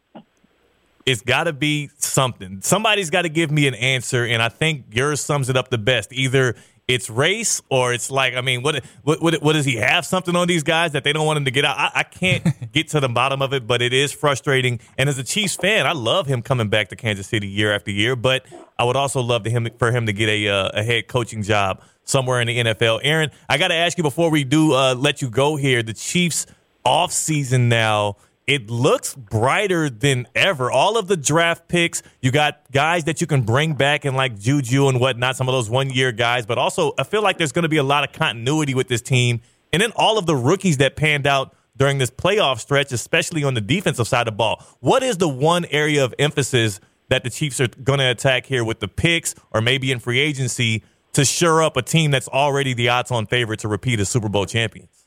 it's got to be something. Somebody's got to give me an answer, and I think yours sums it up the best. Either it's race, or it's like, I mean, what what what, what does he have something on these guys that they don't want him to get out? I, I can't get to the bottom of it, but it is frustrating. And as a Chiefs fan, I love him coming back to Kansas City year after year, but I would also love to him for him to get a uh, a head coaching job somewhere in the NFL. Aaron, I got to ask you before we do uh, let you go here. The Chiefs off season now it looks brighter than ever. All of the draft picks, you got guys that you can bring back and like Juju and whatnot, some of those one year guys, but also I feel like there's going to be a lot of continuity with this team. And then all of the rookies that panned out during this playoff stretch, especially on the defensive side of the ball. What is the one area of emphasis that the Chiefs are going to attack here with the picks or maybe in free agency to shore up a team that's already the odds on favorite to repeat as Super Bowl champions?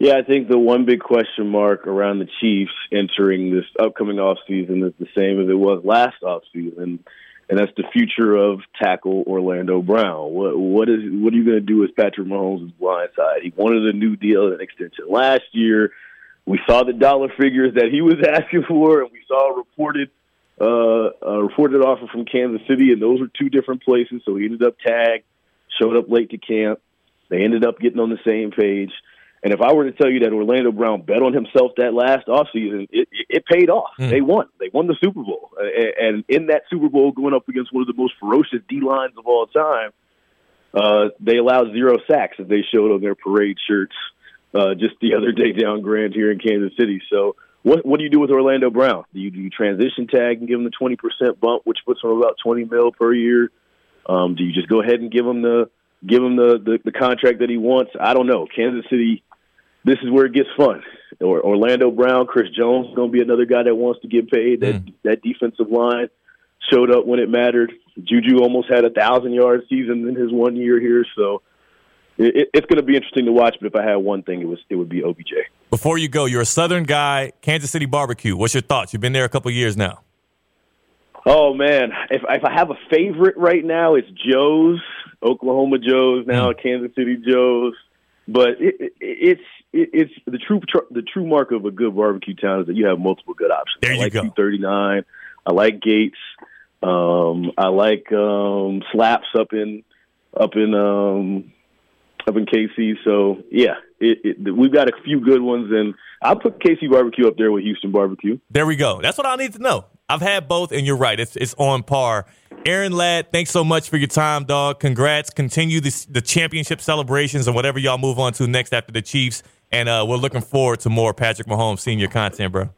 Yeah, I think the one big question mark around the Chiefs entering this upcoming offseason is the same as it was last offseason, and that's the future of tackle Orlando Brown. What what is what are you going to do with Patrick Mahomes' blind side? He wanted a new deal, an extension last year. We saw the dollar figures that he was asking for, and we saw a reported uh, a reported offer from Kansas City, and those were two different places. So he ended up tagged, showed up late to camp. They ended up getting on the same page. And if I were to tell you that Orlando Brown bet on himself that last offseason, it, it paid off. Mm. They won. They won the Super Bowl. And in that Super Bowl, going up against one of the most ferocious D lines of all time, uh, they allowed zero sacks as they showed on their parade shirts uh, just the other day down Grand here in Kansas City. So, what what do you do with Orlando Brown? Do you, do you transition tag and give him the twenty percent bump, which puts him about twenty mil per year? Um, do you just go ahead and give him the give him the, the the contract that he wants? I don't know. Kansas City this is where it gets fun. Or Orlando Brown, Chris Jones going to be another guy that wants to get paid. That mm. that defensive line showed up when it mattered. Juju almost had a thousand yard season in his one year here, so it, it's going to be interesting to watch. But if I had one thing, it was it would be OBJ. Before you go, you're a Southern guy, Kansas City barbecue. What's your thoughts? You've been there a couple years now. Oh man, if if I have a favorite right now, it's Joe's, Oklahoma Joe's now, mm. Kansas City Joe's. But it, it, it's it's the true the true mark of a good barbecue town is that you have multiple good options. There you I like go. Thirty nine. I like Gates. Um, I like um, Slaps up in up in um, up in KC. So yeah, it, it, we've got a few good ones, and I'll put KC barbecue up there with Houston barbecue. There we go. That's what I need to know. I've had both, and you're right. It's it's on par. Aaron Ladd, thanks so much for your time, dog. Congrats. Continue the, the championship celebrations and whatever y'all move on to next after the Chiefs. And uh, we're looking forward to more Patrick Mahomes senior content, bro.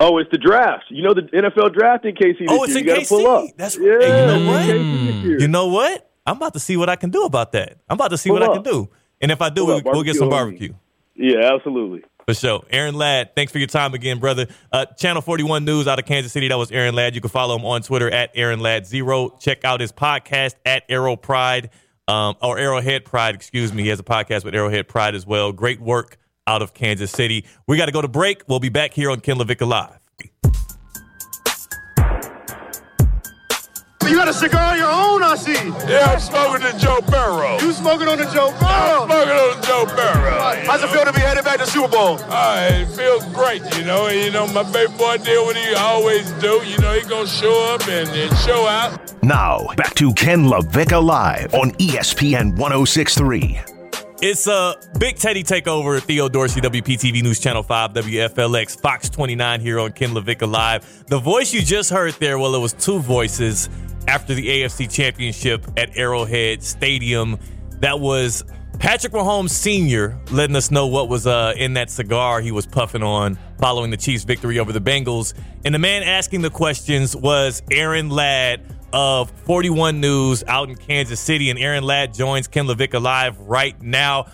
Oh, it's the draft. You know the NFL draft in KC. Oh, it's year. in you KC. Pull up. That's yeah. You know what? Year. You know what? I'm about to see what I can do about that. I'm about to see what Pull I can do. And if I do, Pull we, up. we'll get some Barbecue barbecue. Yeah, absolutely. For sure. Aaron Ladd, thanks for your time again, brother. Uh, Channel 41 News out of Kansas City. That was Aaron Ladd. You can follow him on Twitter at Aaron Ladd Zero. Check out his podcast at Arrow Pride, um, or Arrowhead Pride, excuse me. He has a podcast with Arrowhead Pride as well. Great work out of Kansas City. We got to go to break. We'll be back here on Ken LaVicka Live. You got a cigar on your own, I see. Yeah, I'm smoking the Joe Burrow. You smoking on the Joe Burrow? I'm smoking on the Joe Burrow. How's it feel to be headed back to Super Bowl? Uh, it feels great, you know. You know, my baby boy did what he always do. You know, he gonna show up and, and show out. Now, back to Ken LaVicka Live on ESPN 1063. It's a big Teddy takeover. Theo Dorsey, WPTV News Channel 5, WFLX, Fox 29 here on Ken LaVicka Live. The voice you just heard there, well, it was two voices after the AFC Championship at Arrowhead Stadium. That was Patrick Mahomes Sr. letting us know what was uh, in that cigar he was puffing on following the Chiefs' victory over the Bengals. And the man asking the questions was Aaron Ladd of 41 News out in Kansas City. And Aaron Ladd joins Ken LaVicka Live right now.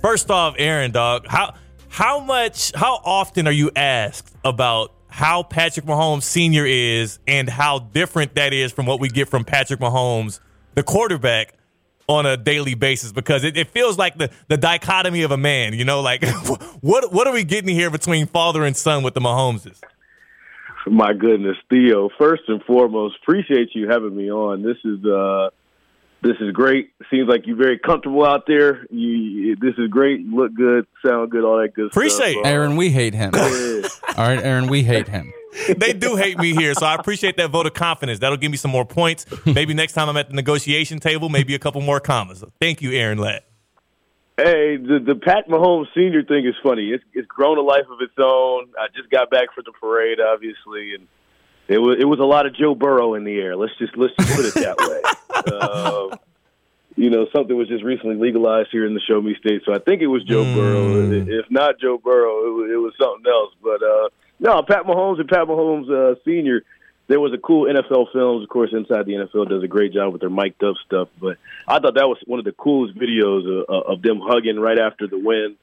First off, Aaron, dog, how how much, how often are you asked about how Patrick Mahomes Sr. is and how different that is from what we get from Patrick Mahomes, the quarterback, on a daily basis? Because it, it feels like the, the dichotomy of a man, you know, like what what are we getting here between father and son with the Mahomeses? My goodness, Theo. First and foremost, appreciate you having me on. This is uh, this is great. Seems like you're very comfortable out there. You, this is great. You look good, sound good, all that good Appreciate stuff. Appreciate Aaron, we hate him. All right, Aaron, we hate him. they do hate me here, so I appreciate that vote of confidence. That'll give me some more points. Maybe next time I'm at the negotiation table, maybe a couple more commas. Thank you, Aaron Ladd. Hey, the the Pat Mahomes Senior thing is funny. It's it's grown a life of its own. I just got back from the parade, obviously, and it was it was a lot of Joe Burrow in the air. Let's just let's just put it that way. um, you know, something was just recently legalized here in the Show Me State, so I think it was Joe Burrow. If not Joe Burrow, it was, it was something else. But uh, no, Pat Mahomes and Pat Mahomes uh, Senior. There was a cool NFL Films, of course. Inside the NFL does a great job with their mic'd up stuff, but I thought that was one of the coolest videos of, of them hugging right after the win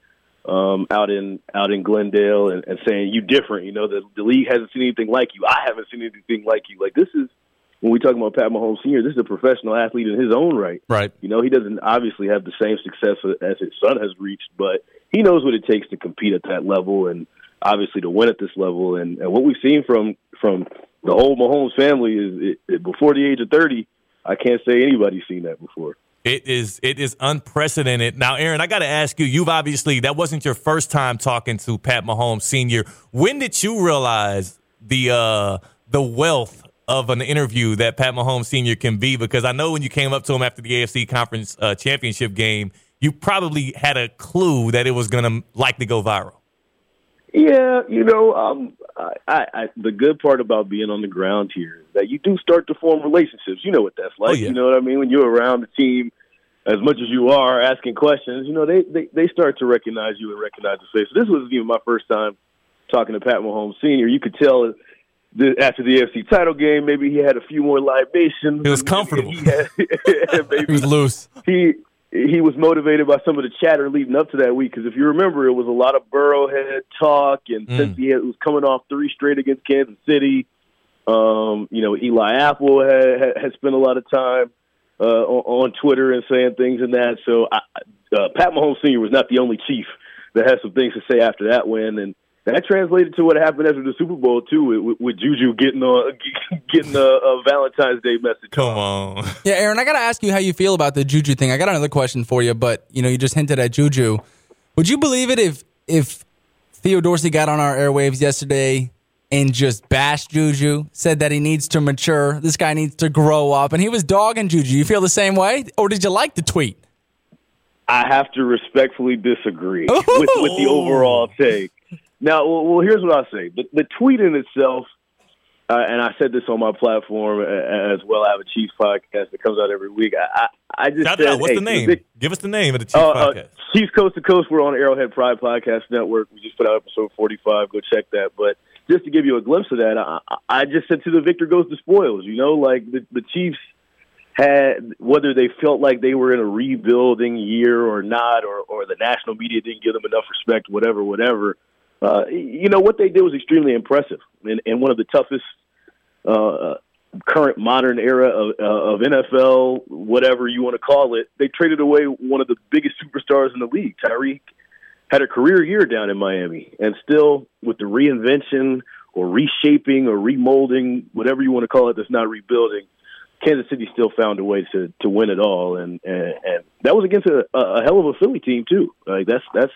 um, out in out in Glendale and, and saying you different. You know, the, the league hasn't seen anything like you. I haven't seen anything like you. Like this is when we talk about Pat Mahomes Senior. This is a professional athlete in his own right. Right. You know, he doesn't obviously have the same success as his son has reached, but he knows what it takes to compete at that level and obviously to win at this level. And, and what we've seen from from the whole Mahomes family is it, it, before the age of thirty. I can't say anybody's seen that before. It is it is unprecedented. Now, Aaron, I got to ask you. You've obviously that wasn't your first time talking to Pat Mahomes Senior. When did you realize the uh, the wealth of an interview that Pat Mahomes Senior can be? Because I know when you came up to him after the AFC Conference uh, Championship game, you probably had a clue that it was going to likely go viral. Yeah, you know, um, I, I, I, the good part about being on the ground here is that you do start to form relationships. You know what that's like. yeah. You know what I mean? When you're around the team as much as you are asking questions, you know, they, they, they start to recognize you and recognize the face. So This was even my first time talking to Pat Mahomes Sr. You could tell the, after the AFC title game, maybe he had a few more libations. It was comfortable. He, had, He was loose. he he was motivated by some of the chatter leading up to that week because if you remember, it was a lot of Burrowhead talk, and Mm. since he had, was coming off three straight against Kansas City, um, you know Eli Apple had, had, spent a lot of time uh, on, on Twitter and saying things and that. So I, uh, Pat Mahomes Sr. was not the only Chief that had some things to say after that win, and that translated to what happened after the Super Bowl too, with, with Juju getting a getting a, a Valentine's Day message. Come on. Yeah, Aaron, I got to ask you how you feel about the Juju thing. I got another question for you, but you know, you just hinted at Juju. Would you believe it if if Theo Dorsey got on our airwaves yesterday and just bashed Juju, said that he needs to mature, this guy needs to grow up, and he was dogging Juju? You feel the same way, or did you like the tweet? I have to respectfully disagree with, with the overall oh. take. Now, well, well, here's what I'll say: the, the tweet in itself uh, and I said this on my platform uh, as well. I have a Chiefs podcast that comes out every week. I, I, I just Shout said, out. What's hey, the name? Give us the name of the Chiefs uh, uh, podcast. Chiefs Coast to Coast. We're on Arrowhead Pride Podcast Network. We just put out episode 45. Go check that. But just to give you a glimpse of that, I, I just said to the victor goes the spoils. You know, like the, the Chiefs had whether they felt like they were in a rebuilding year or not, or or the national media didn't give them enough respect, whatever, whatever. Uh, you know what they did was extremely impressive, and, and one of the toughest uh, current modern era of, uh, of NFL, whatever you want to call it. They traded away one of the biggest superstars in the league. Tyreek had a career year down in Miami, and still with the reinvention or reshaping or remolding, whatever you want to call it, that's not rebuilding. Kansas City still found a way to to win it all, and and, and that was against a, a hell of a Philly team too. Like that's that's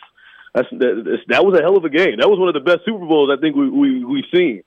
that's that, that was a hell of a game. That was one of the best Super Bowls I think we, we we've seen.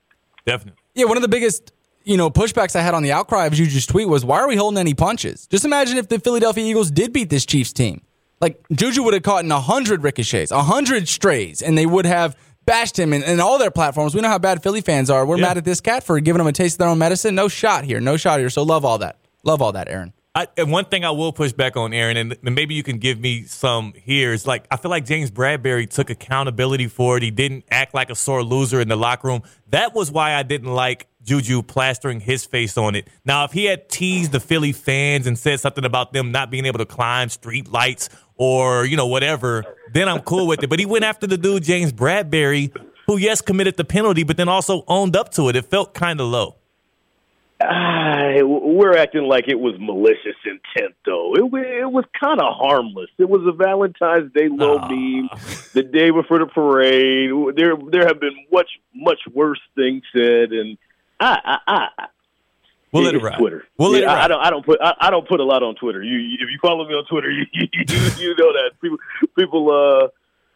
Definitely. Yeah, one of the biggest you know pushbacks I had on the outcry of Juju's tweet was, "Why are we holding any punches?" Just imagine if the Philadelphia Eagles did beat this Chiefs team. Like Juju would have caught in hundred ricochets, hundred strays, and they would have bashed him in, in all their platforms. We know how bad Philly fans are. We're Yeah. mad at this cat for giving them a taste of their own medicine. No shot here. No shot here. So love all that. Love all that, Aaron. I, and one thing I will push back on, Aaron, and and maybe you can give me some here is like I feel like James Bradberry took accountability for it. He didn't act like a sore loser in the locker room. That was why I didn't like Juju plastering his face on it. Now, if he had teased the Philly fans and said something about them not being able to climb street lights or you know whatever, then I'm cool with it. But he went after the dude James Bradberry, who yes committed the penalty, but then also owned up to it. It felt kind of low. Ah, we're acting like it was malicious intent, though. It, it was kind of harmless. It was a Valentine's Day low meme, the day before the parade. There, there have been much, much worse things said, and I, I, I We'll let it it's ride. Twitter. We'll Yeah, it I. I don't. I don't put. I, I don't put a lot on Twitter. You, you- if you follow me on Twitter, you, you, you know that people, people, uh,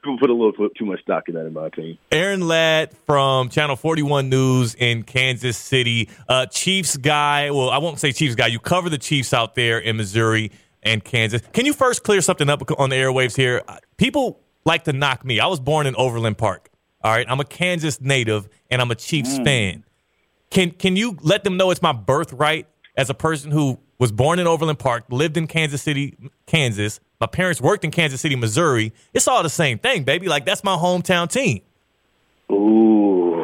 people put a little too much stock in that, in my opinion. Aaron Ladd from Channel 41 News in Kansas City. Uh, Chiefs guy. Well, I won't say Chiefs guy. You cover the Chiefs out there in Missouri and Kansas. Can you first clear something up on the airwaves here? Uh, People like to knock me. I was born in Overland Park. All right. I'm a Kansas native and I'm a Chiefs fan. Can can you let them know it's my birthright as a person who was born in Overland Park, lived in Kansas City, Kansas. My parents worked in Kansas City, Missouri. It's all the same thing, baby. Like that's my hometown team. Ooh,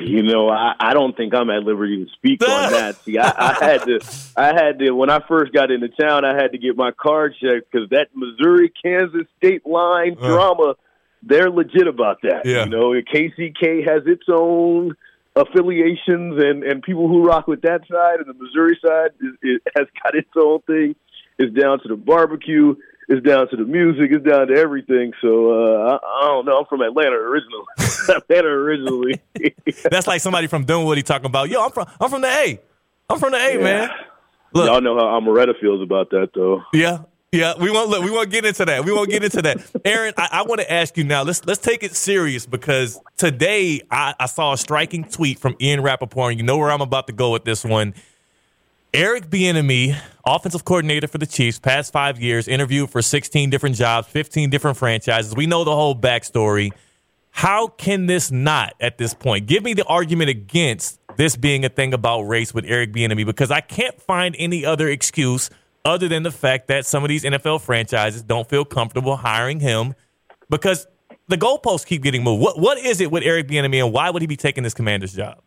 you know, I, I don't think I'm at liberty to speak on that. See, I, I had to, I had to when I first got into town, I had to get my card checked because that Missouri Kansas state line uh. drama, they're legit about that. Yeah. You know, KCK has its own affiliations and and people who rock with that side, and the Missouri side is, it has got its own thing. It's down to the barbecue. It's down to the music. It's down to everything. So uh, I, I don't know. I'm from Atlanta originally. Atlanta originally. That's like somebody from Dunwoody talking about, yo, I'm from I'm from the A. I'm from the A, man. Look. Y'all know how Marietta feels about that, though. Yeah. Yeah, we won't look. We won't get into that. We won't get into that. Aaron, I, I want to ask you now. Let's let's take it serious because today I, I saw a striking tweet from Ian Rapoport. And you know where I'm about to go with this one. Eric Bieniemy, offensive coordinator for the Chiefs, past five years, interviewed for 16 different jobs, 15 different franchises. We know the whole backstory. How can this not at this point? Give me the argument against this being a thing about race with Eric Bieniemy because I can't find any other excuse other than the fact that some of these NFL franchises don't feel comfortable hiring him because the goalposts keep getting moved. What what is it with Eric Bieniemy and why would he be taking this commander's job?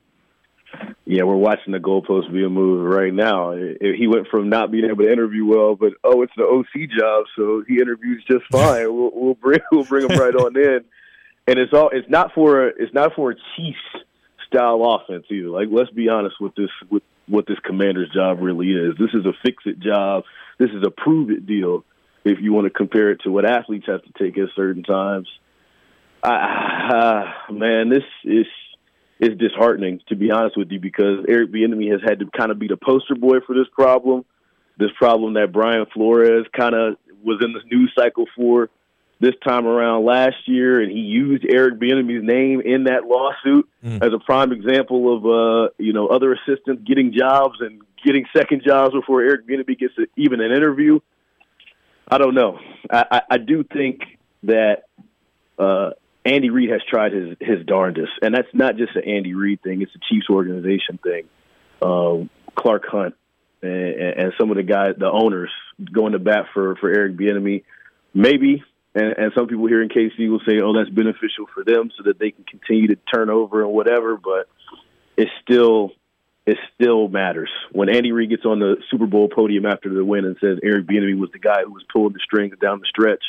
Yeah, we're watching the goalpost being moved right now. He went from not being able to interview well, but oh, it's the OC job, so he interviews just fine. we'll, we'll bring we'll bring him right on in, and it's all it's not for it's not for a Chiefs style offense either. Like let's be honest with this with what this commander's job really is. This is a fix it job. This is a prove it deal. If you want to compare it to what athletes have to take at certain times, I, uh, man, this is is disheartening to be honest with you because Eric Bieniemy has had to kind of be the poster boy for this problem, this problem that Brian Flores kind of was in the news cycle for this time around last year, and he used Eric Bieniemy's name in that lawsuit as a prime example of uh, you know other assistants getting jobs and getting second jobs before Eric Bieniemy gets a, even an interview. I don't know. I, I, I do think that uh, Andy Reid has tried his his darndest, and that's not just an Andy Reid thing; it's a Chiefs organization thing. Um, Clark Hunt and, and some of the guys, the owners, going to bat for for Eric Bieniemy, maybe. And, and some people here in KC will say, "Oh, that's beneficial for them, so that they can continue to turn over and whatever." But it still it still matters when Andy Reid gets on the Super Bowl podium after the win and says Eric Bieniemy was the guy who was pulling the strings down the stretch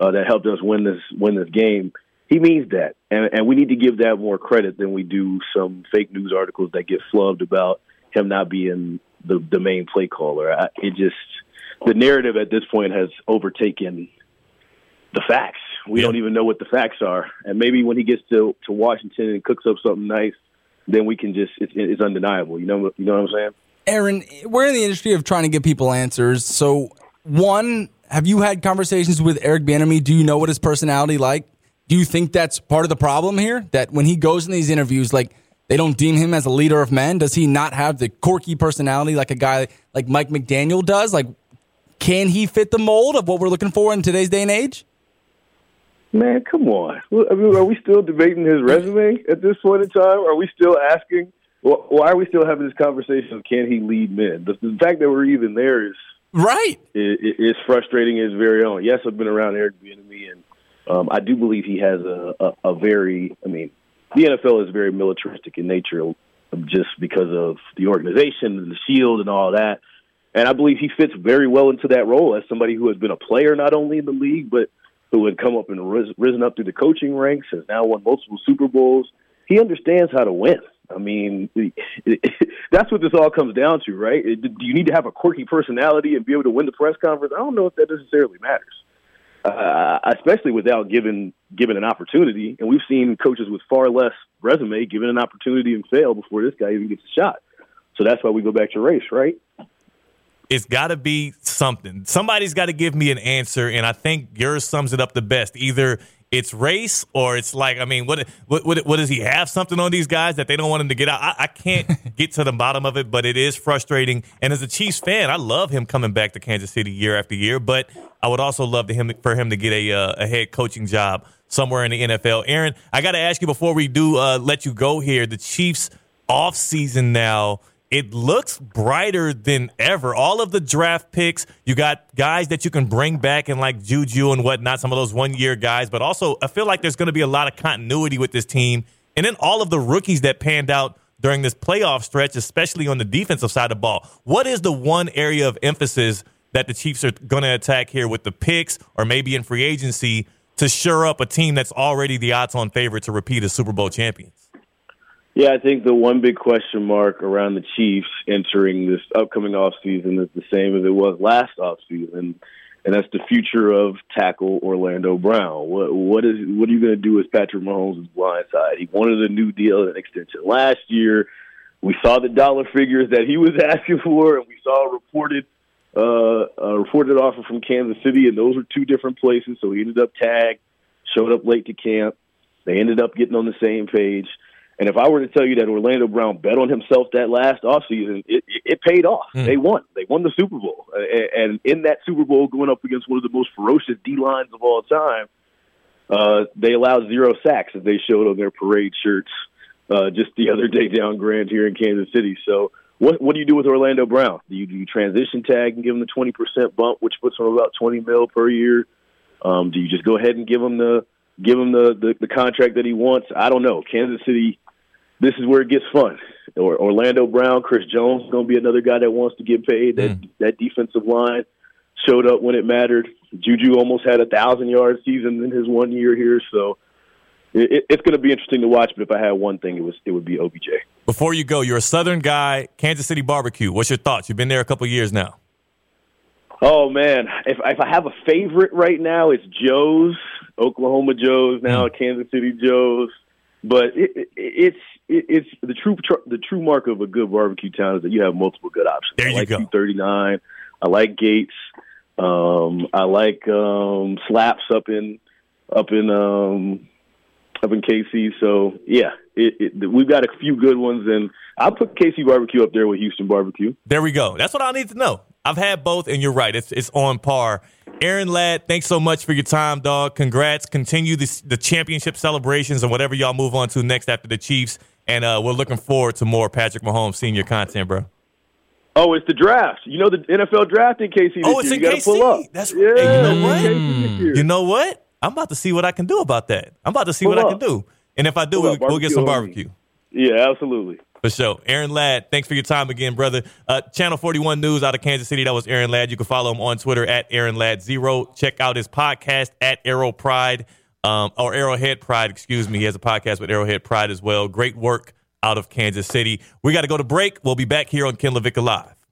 uh, that helped us win this win this game he means that, and, and we need to give that more credit than we do some fake news articles that get flubbed about him not being the the main play caller. I, it just the narrative at this point has overtaken the facts. We yeah. don't even know what the facts are, and maybe when he gets to to Washington and cooks up something nice, then we can just it's, it's undeniable. You know, you know what I'm saying? Aaron, we're in the industry of trying to get people answers. So, one, have you had conversations with Eric Bieniemy? Do you know what his personality like? Do you think that's part of the problem here? That when he goes in these interviews, like they don't deem him as a leader of men? Does he not have the quirky personality like a guy like Mike McDaniel does? Like, can he fit the mold of what we're looking for in today's day and age? Man, come on. I mean, are we still debating his resume at this point in time? Are we still asking? Why are we still having this conversation? Can he lead men? The, the fact that we're even there is right. Is, is frustrating his very own. Yes, I've been around Eric Bieniemy and um, I do believe he has a, a, a very, I mean, the NFL is very militaristic in nature just because of the organization and the shield and all that. And I believe he fits very well into that role as somebody who has been a player not only in the league, but who had come up and risen up through the coaching ranks, has now won multiple Super Bowls. He understands how to win. I mean, that's what this all comes down to, right? Do you need to have a quirky personality and be able to win the press conference? I don't know if that necessarily matters uh, especially without given given an opportunity. And we've seen coaches with far less resume given an opportunity and fail before this guy even gets a shot. So that's why we go back to race, right? It's got to be something. Somebody's got to give me an answer, and I think yours sums it up the best. Either it's race or it's like I mean, what what what, what does he have something on these guys that they don't want him to get out? I, I can't get to the bottom of it, but it is frustrating. And as a Chiefs fan, I love him coming back to Kansas City year after year, but I would also love to him for him to get a uh, a head coaching job somewhere in the NFL. Aaron, I got to ask you before we do uh, let you go here. The Chiefs off season now it looks brighter than ever. All of the draft picks, you got guys that you can bring back and like Juju and whatnot, some of those one year guys, but also I feel like there's going to be a lot of continuity with this team. And then all of the rookies that panned out during this playoff stretch, especially on the defensive side of the ball. What is the one area of emphasis that the Chiefs are going to attack here with the picks or maybe in free agency to shore up a team that's already the odds on favorite to repeat as Super Bowl champions? Yeah, I think the one big question mark around the Chiefs entering this upcoming offseason is the same as it was last offseason, and that's the future of tackle Orlando Brown. What what is what are you going to do with Patrick Mahomes' blind side? He wanted a new deal and an extension last year. We saw the dollar figures that he was asking for, and we saw a reported uh, a reported offer from Kansas City, and those were two different places. So he ended up tagged, showed up late to camp. They ended up getting on the same page. And if I were to tell you that Orlando Brown bet on himself that last offseason, it, it paid off. Mm. They won. They won the Super Bowl. And in that Super Bowl, going up against one of the most ferocious D lines of all time, uh, they allowed zero sacks as they showed on their parade shirts uh, just the other day down Grand here in Kansas City. So, what what do you do with Orlando Brown? Do you, do you transition tag and give him the twenty percent bump, which puts him about twenty mil per year? Um, do you just go ahead and give him the give him the, the the contract that he wants? I don't know. Kansas City this is where it gets fun. Or Orlando Brown, Chris Jones going to be another guy that wants to get paid. That mm. that defensive line showed up when it mattered. Juju almost had a thousand yard season in his one year here, so it, it's going to be interesting to watch. But if I had one thing, it was it would be OBJ. Before you go, you're a Southern guy, Kansas City barbecue. What's your thoughts? You've been there a couple years now. Oh man, if if I have a favorite right now, it's Joe's, Oklahoma Joe's now, mm. Kansas City Joe's. But it, it, it's it's the true the true mark of a good barbecue town is that you have multiple good options. There I you like go. Thirty nine. I like Gates. Um, I like um, Slaps up in up in um, up in KC. So yeah, it, it, we've got a few good ones, and I'll put KC barbecue up there with Houston barbecue. There we go. That's what I need to know. I've had both, and you're right. It's it's on par. Aaron Ladd, thanks so much for your time, dog. Congrats. Continue the, the championship celebrations and whatever y'all move on to next after the Chiefs. And uh, we're looking forward to more Patrick Mahomes senior content, bro. Oh, it's the draft. You know the NFL draft in KC. This Oh, it's year. in you KC. Pull up. That's yeah. You know what? Year. You know what? I'm about to see what I can do about that. I'm about to see Pull what I can do. And if I do, we'll, up. we'll get some Barbecue barbecue. Yeah, absolutely. For sure. Aaron Ladd, thanks for your time again, brother. Uh, Channel 41 News out of Kansas City. That was Aaron Ladd. You can follow him on Twitter at Aaron Ladd Zero. Check out his podcast at Arrow Pride, um, or Arrowhead Pride, excuse me. He has a podcast with Arrowhead Pride as well. Great work out of Kansas City. We got to go to break. We'll be back here on Ken LaVicka Live.